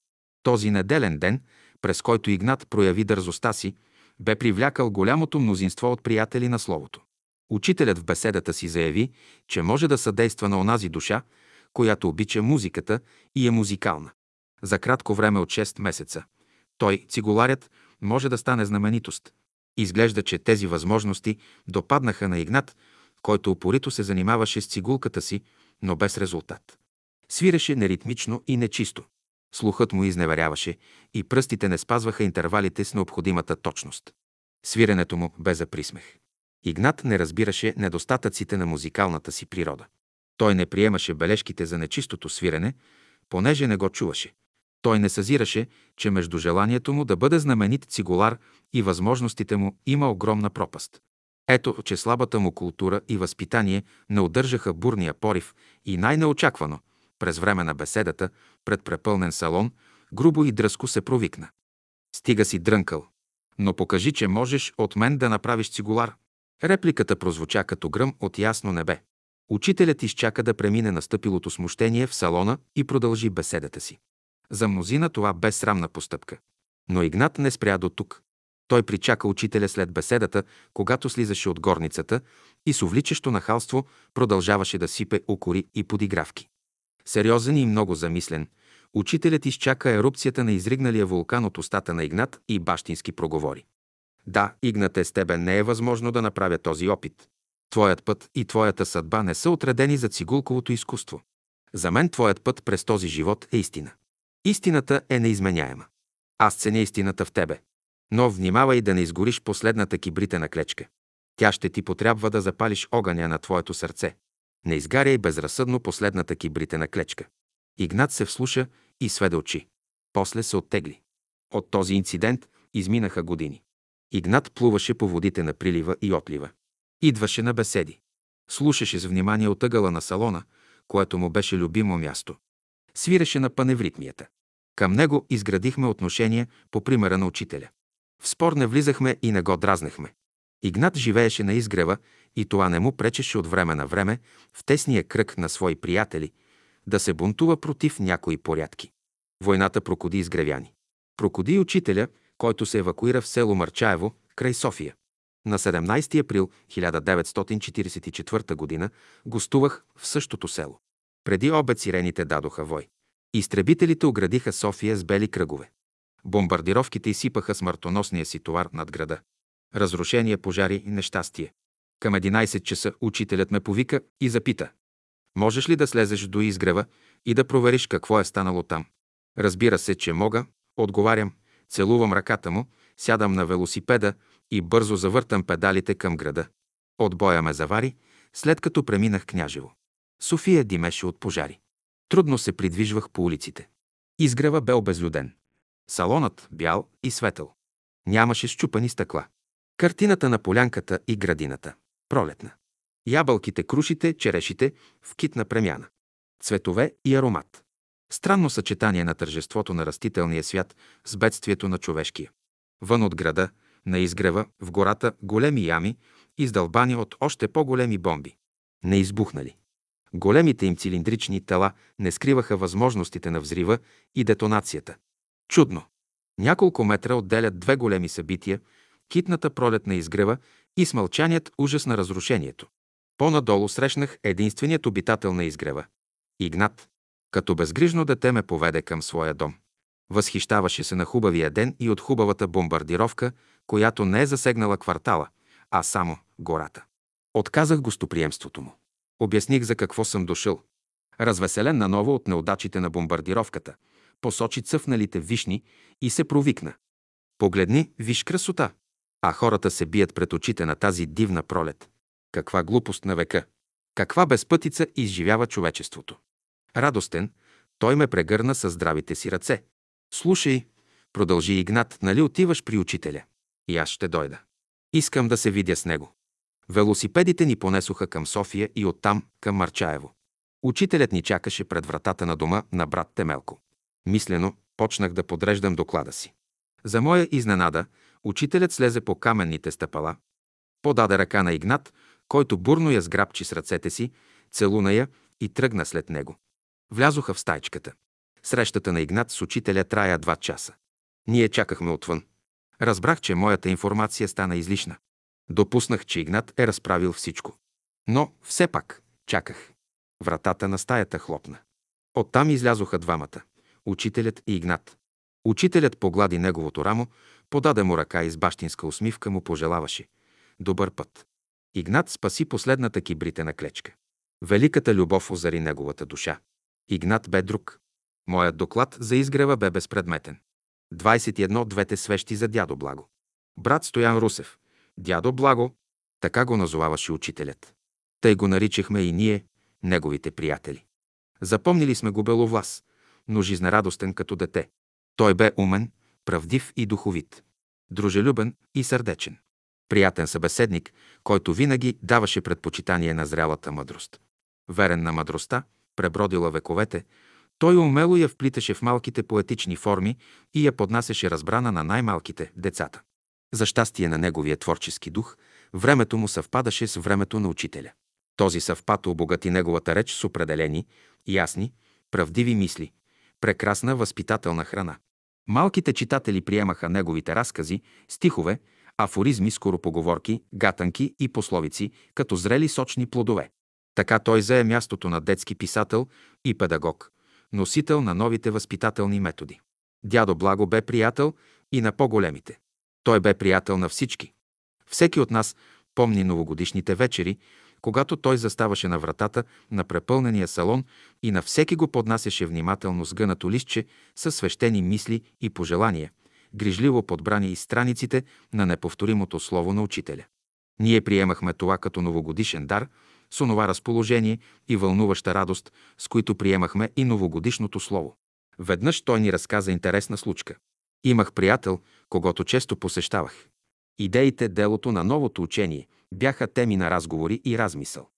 Този неделен ден, през който Игнат прояви дързостта си, бе привлякал голямото мнозинство от приятели на Словото. Учителят в беседата си заяви, че може да съдейства на онази душа, която обича музиката и е музикална. За кратко време от 6 месеца. Той, цигуларят, може да стане знаменитост. Изглежда, че тези възможности допаднаха на Игнат, който упорито се занимаваше с цигулката си, но без резултат. Свиреше неритмично и нечисто. Слухът му изневеряваше и пръстите не спазваха интервалите с необходимата точност. Свиренето му бе за присмех. Игнат не разбираше недостатъците на музикалната си природа. Той не приемаше бележките за нечистото свирене, понеже не го чуваше. Той не съзираше, че между желанието му да бъде знаменит цигулар и възможностите му има огромна пропаст. Ето, че слабата му култура и възпитание не удържаха бурния порив и най-неочаквано, през време на беседата, пред препълнен салон, грубо и дръско се провикна. Стига си дрънкал. Но покажи, че можеш от мен да направиш цигулар. Репликата прозвуча като гръм от ясно небе. Учителят изчака да премине настъпилото смущение в салона и продължи беседата си. За мнозина това бе срамна постъпка. Но Игнат не спря до тук. Той причака учителя след беседата, когато слизаше от горницата и с увличащо нахалство продължаваше да сипе укори и подигравки. Сериозен и много замислен, учителят изчака ерупцията на изригналия вулкан от устата на Игнат и бащински проговори. Да, Игнате, с тебе не е възможно да направя този опит. Твоят път и твоята съдба не са отредени за цигулковото изкуство. За мен твоят път през този живот е истина. Истината е неизменяема. Аз ценя истината в тебе. Но внимавай да не изгориш последната кибритена клечка. Тя ще ти потрябва да запалиш огъня на твоето сърце. Не изгаряй безразсъдно последната кибритена клечка. Игнат се вслуша и сведе очи. После се оттегли. От този инцидент изминаха години. Игнат плуваше по водите на прилива и отлива. Идваше на беседи. Слушаше с внимание от ъгъла на салона, което му беше любимо място. Свиреше на паневритмията. Към него изградихме отношения по примера на учителя. В спор не влизахме и не го дразнахме. Игнат живееше на изгрева и това не му пречеше от време на време в тесния кръг на свои приятели да се бунтува против някои порядки. Войната прокоди изгревяни. Прокоди учителя, който се евакуира в село Марчаево, край София. На 17 април 1944 г. гостувах в същото село. Преди обед сирените дадоха вой. Изтребителите оградиха София с бели кръгове. Бомбардировките изсипаха смъртоносния си товар над града. Разрушения, пожари и нещастие. Към 11 часа учителят ме повика и запита. Можеш ли да слезеш до изгрева и да провериш какво е станало там? Разбира се, че мога. Отговарям, целувам ръката му, сядам на велосипеда и бързо завъртам педалите към града. От боя ме завари, след като преминах княжево. София димеше от пожари. Трудно се придвижвах по улиците. Изгрева бе обезлюден. Салонът бял и светъл. Нямаше щупани стъкла. Картината на полянката и градината. Пролетна. Ябълките, крушите, черешите в китна премяна. Цветове и аромат. Странно съчетание на тържеството на растителния свят с бедствието на човешкия. Вън от града, на изгрева, в гората, големи ями, издълбани от още по-големи бомби. Не избухнали. Големите им цилиндрични тела не скриваха възможностите на взрива и детонацията. Чудно! Няколко метра отделят две големи събития – китната пролет на изгрева и смълчаният ужас на разрушението. По-надолу срещнах единственият обитател на изгрева – Игнат. Като безгрижно дете ме поведе към своя дом. Възхищаваше се на хубавия ден и от хубавата бомбардировка, която не е засегнала квартала, а само гората. Отказах гостоприемството му. Обясних за какво съм дошъл. Развеселен наново от неудачите на бомбардировката, посочи цъфналите вишни и се провикна. Погледни, виж красота. А хората се бият пред очите на тази дивна пролет. Каква глупост на века! Каква безпътица изживява човечеството! Радостен, той ме прегърна със здравите си ръце. Слушай, продължи Игнат, нали отиваш при учителя? И аз ще дойда. Искам да се видя с него. Велосипедите ни понесоха към София и оттам към Марчаево. Учителят ни чакаше пред вратата на дома на брат Темелко. Мислено почнах да подреждам доклада си. За моя изненада, учителят слезе по каменните стъпала, подаде ръка на Игнат, който бурно я сграбчи с ръцете си, целуна я и тръгна след него. Влязоха в стайчката. Срещата на Игнат с учителя трая два часа. Ние чакахме отвън. Разбрах, че моята информация стана излишна. Допуснах, че Игнат е разправил всичко. Но все пак чаках. Вратата на стаята хлопна. Оттам излязоха двамата – учителят и Игнат. Учителят поглади неговото рамо, подаде му ръка и с бащинска усмивка му пожелаваше. Добър път. Игнат спаси последната кибритена клечка. Великата любов озари неговата душа. Игнат бе друг. Моят доклад за изгрева бе безпредметен. 21 двете свещи за дядо Благо. Брат Стоян Русев. Дядо Благо, така го назоваваше учителят. Тъй го наричахме и ние, неговите приятели. Запомнили сме го беловлас, но жизнерадостен като дете. Той бе умен, правдив и духовит. Дружелюбен и сърдечен. Приятен събеседник, който винаги даваше предпочитание на зрялата мъдрост. Верен на мъдростта, пребродила вековете, той умело я вплиташе в малките поетични форми и я поднасяше разбрана на най-малките – децата. За щастие на неговия творчески дух, времето му съвпадаше с времето на учителя. Този съвпад обогати неговата реч с определени, ясни, правдиви мисли, прекрасна възпитателна храна. Малките читатели приемаха неговите разкази, стихове, афоризми, скоропоговорки, гатанки и пословици като зрели сочни плодове. Така той зае мястото на детски писател и педагог, носител на новите възпитателни методи. Дядо Благо бе приятел и на по-големите. Той бе приятел на всички. Всеки от нас помни новогодишните вечери, когато той заставаше на вратата на препълнения салон и на всеки го поднасяше внимателно сгънато листче със свещени мисли и пожелания, грижливо подбрани из страниците на неповторимото слово на учителя. Ние приемахме това като новогодишен дар, с онова разположение и вълнуваща радост, с които приемахме и новогодишното слово. Веднъж той ни разказа интересна случка. Имах приятел, когато често посещавах. Идеите, делото на новото учение бяха теми на разговори и размисъл.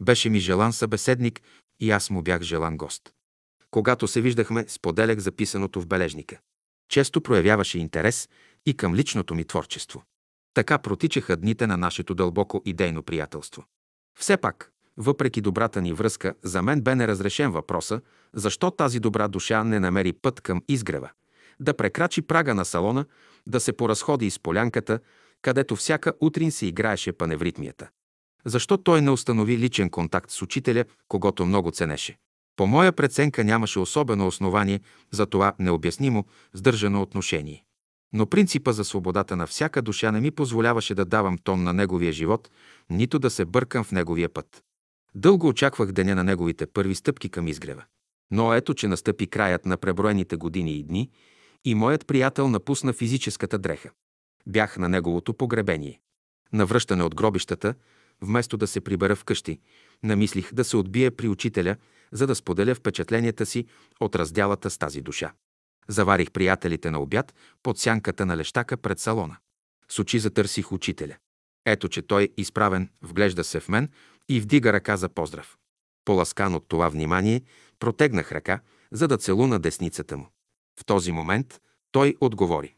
Беше ми желан събеседник и аз му бях желан гост. Когато се виждахме, споделях записаното в бележника. Често проявяваше интерес и към личното ми творчество. Така протичаха дните на нашето дълбоко идейно приятелство. Все пак, въпреки добрата ни връзка, за мен бе неразрешен въпроса, защо тази добра душа не намери път към изгрева, да прекрачи прага на салона, да се поразходи из полянката, където всяка утрин се играеше паневритмията. Защо той не установи личен контакт с учителя, когато много ценеше? По моя преценка нямаше особено основание за това необяснимо, сдържано отношение. Но принципа за свободата на всяка душа не ми позволяваше да давам тон на неговия живот, нито да се бъркам в неговия път. Дълго очаквах деня на неговите първи стъпки към изгрева. Но ето, че настъпи краят на преброените години и дни и моят приятел напусна физическата дреха. Бях на неговото погребение. На връщане от гробищата, вместо да се прибера вкъщи, намислих да се отбия при учителя, за да споделя впечатленията си от разделата с тази душа. Заварих приятелите на обяд под сянката на лещака пред салона. С очи затърсих учителя. Ето, че той, изправен, вглежда се в мен и вдига ръка за поздрав. Поласкан от това внимание, протегнах ръка, за да целуна десницата му. В този момент той отговори.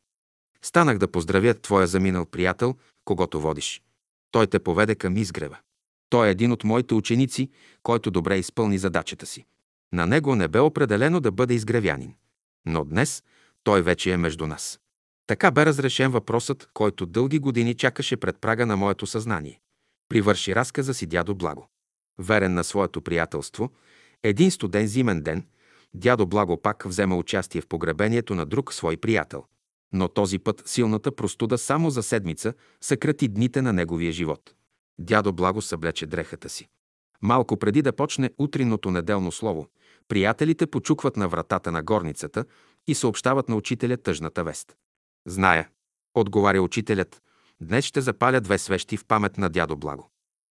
Станах да поздравя твоя заминал приятел, когато водиш. Той те поведе към изгрева. Той е един от моите ученици, който добре изпълни задачата си. На него не бе определено да бъде изгревянин. Но днес той вече е между нас. Така бе разрешен въпросът, който дълги години чакаше пред прага на моето съзнание. Привърши разказа си дядо Благо. Верен на своето приятелство, един студен зимен ден, дядо Благо пак взема участие в погребението на друг свой приятел. Но този път силната простуда само за седмица съкрати дните на неговия живот. Дядо Благо съблече дрехата си. Малко преди да почне утринното неделно слово, приятелите почукват на вратата на горницата и съобщават на учителя тъжната вест. Зная, отговаря учителят, днес ще запаля две свещи в памет на дядо Благо.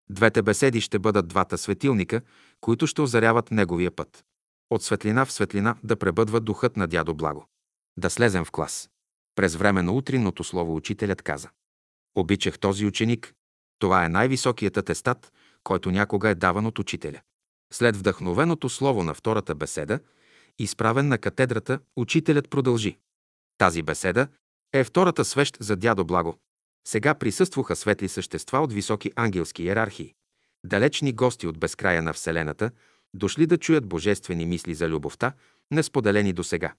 Двете беседи ще бъдат двата светилника, които ще озаряват неговия път. От светлина в светлина да пребъдва духът на дядо Благо. Да слезем в клас. През време на утринното слово учителят каза. Обичах този ученик. Това е най-високият атестат, който някога е даван от учителя. След вдъхновеното слово на втората беседа, изправен на катедрата, учителят продължи. Тази беседа е втората свещ за дядо Благо. Сега присъстваха светли същества от високи ангелски иерархии, далечни гости от безкрая на Вселената, дошли да чуят божествени мисли за любовта, несподелени до сега.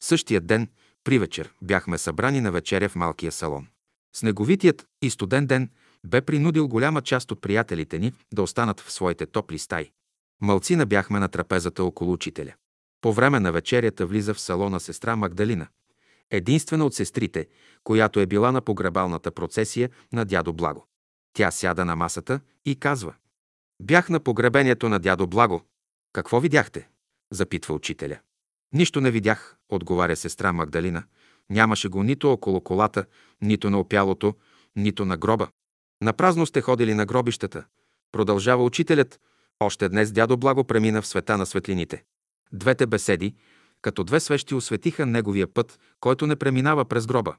Същия ден, при вечер, бяхме събрани на вечеря в малкия салон. Снеговитият и студен ден бе принудил голяма част от приятелите ни да останат в своите топли стаи. Малцина бяхме на трапезата около учителя. По време на вечерята влиза в салона сестра Магдалина единствена от сестрите, която е била на погребалната процесия на дядо Благо. Тя сяда на масата и казва «Бях на погребението на дядо Благо. Какво видяхте?» запитва учителя. Нищо не видях, отговаря сестра Магдалина. Нямаше го нито около колата, нито на опялото, нито на гроба. На празно сте ходили на гробищата. Продължава учителят. Още днес дядо Благо премина в света на светлините. Двете беседи, като две свещи осветиха неговия път, който не преминава през гроба.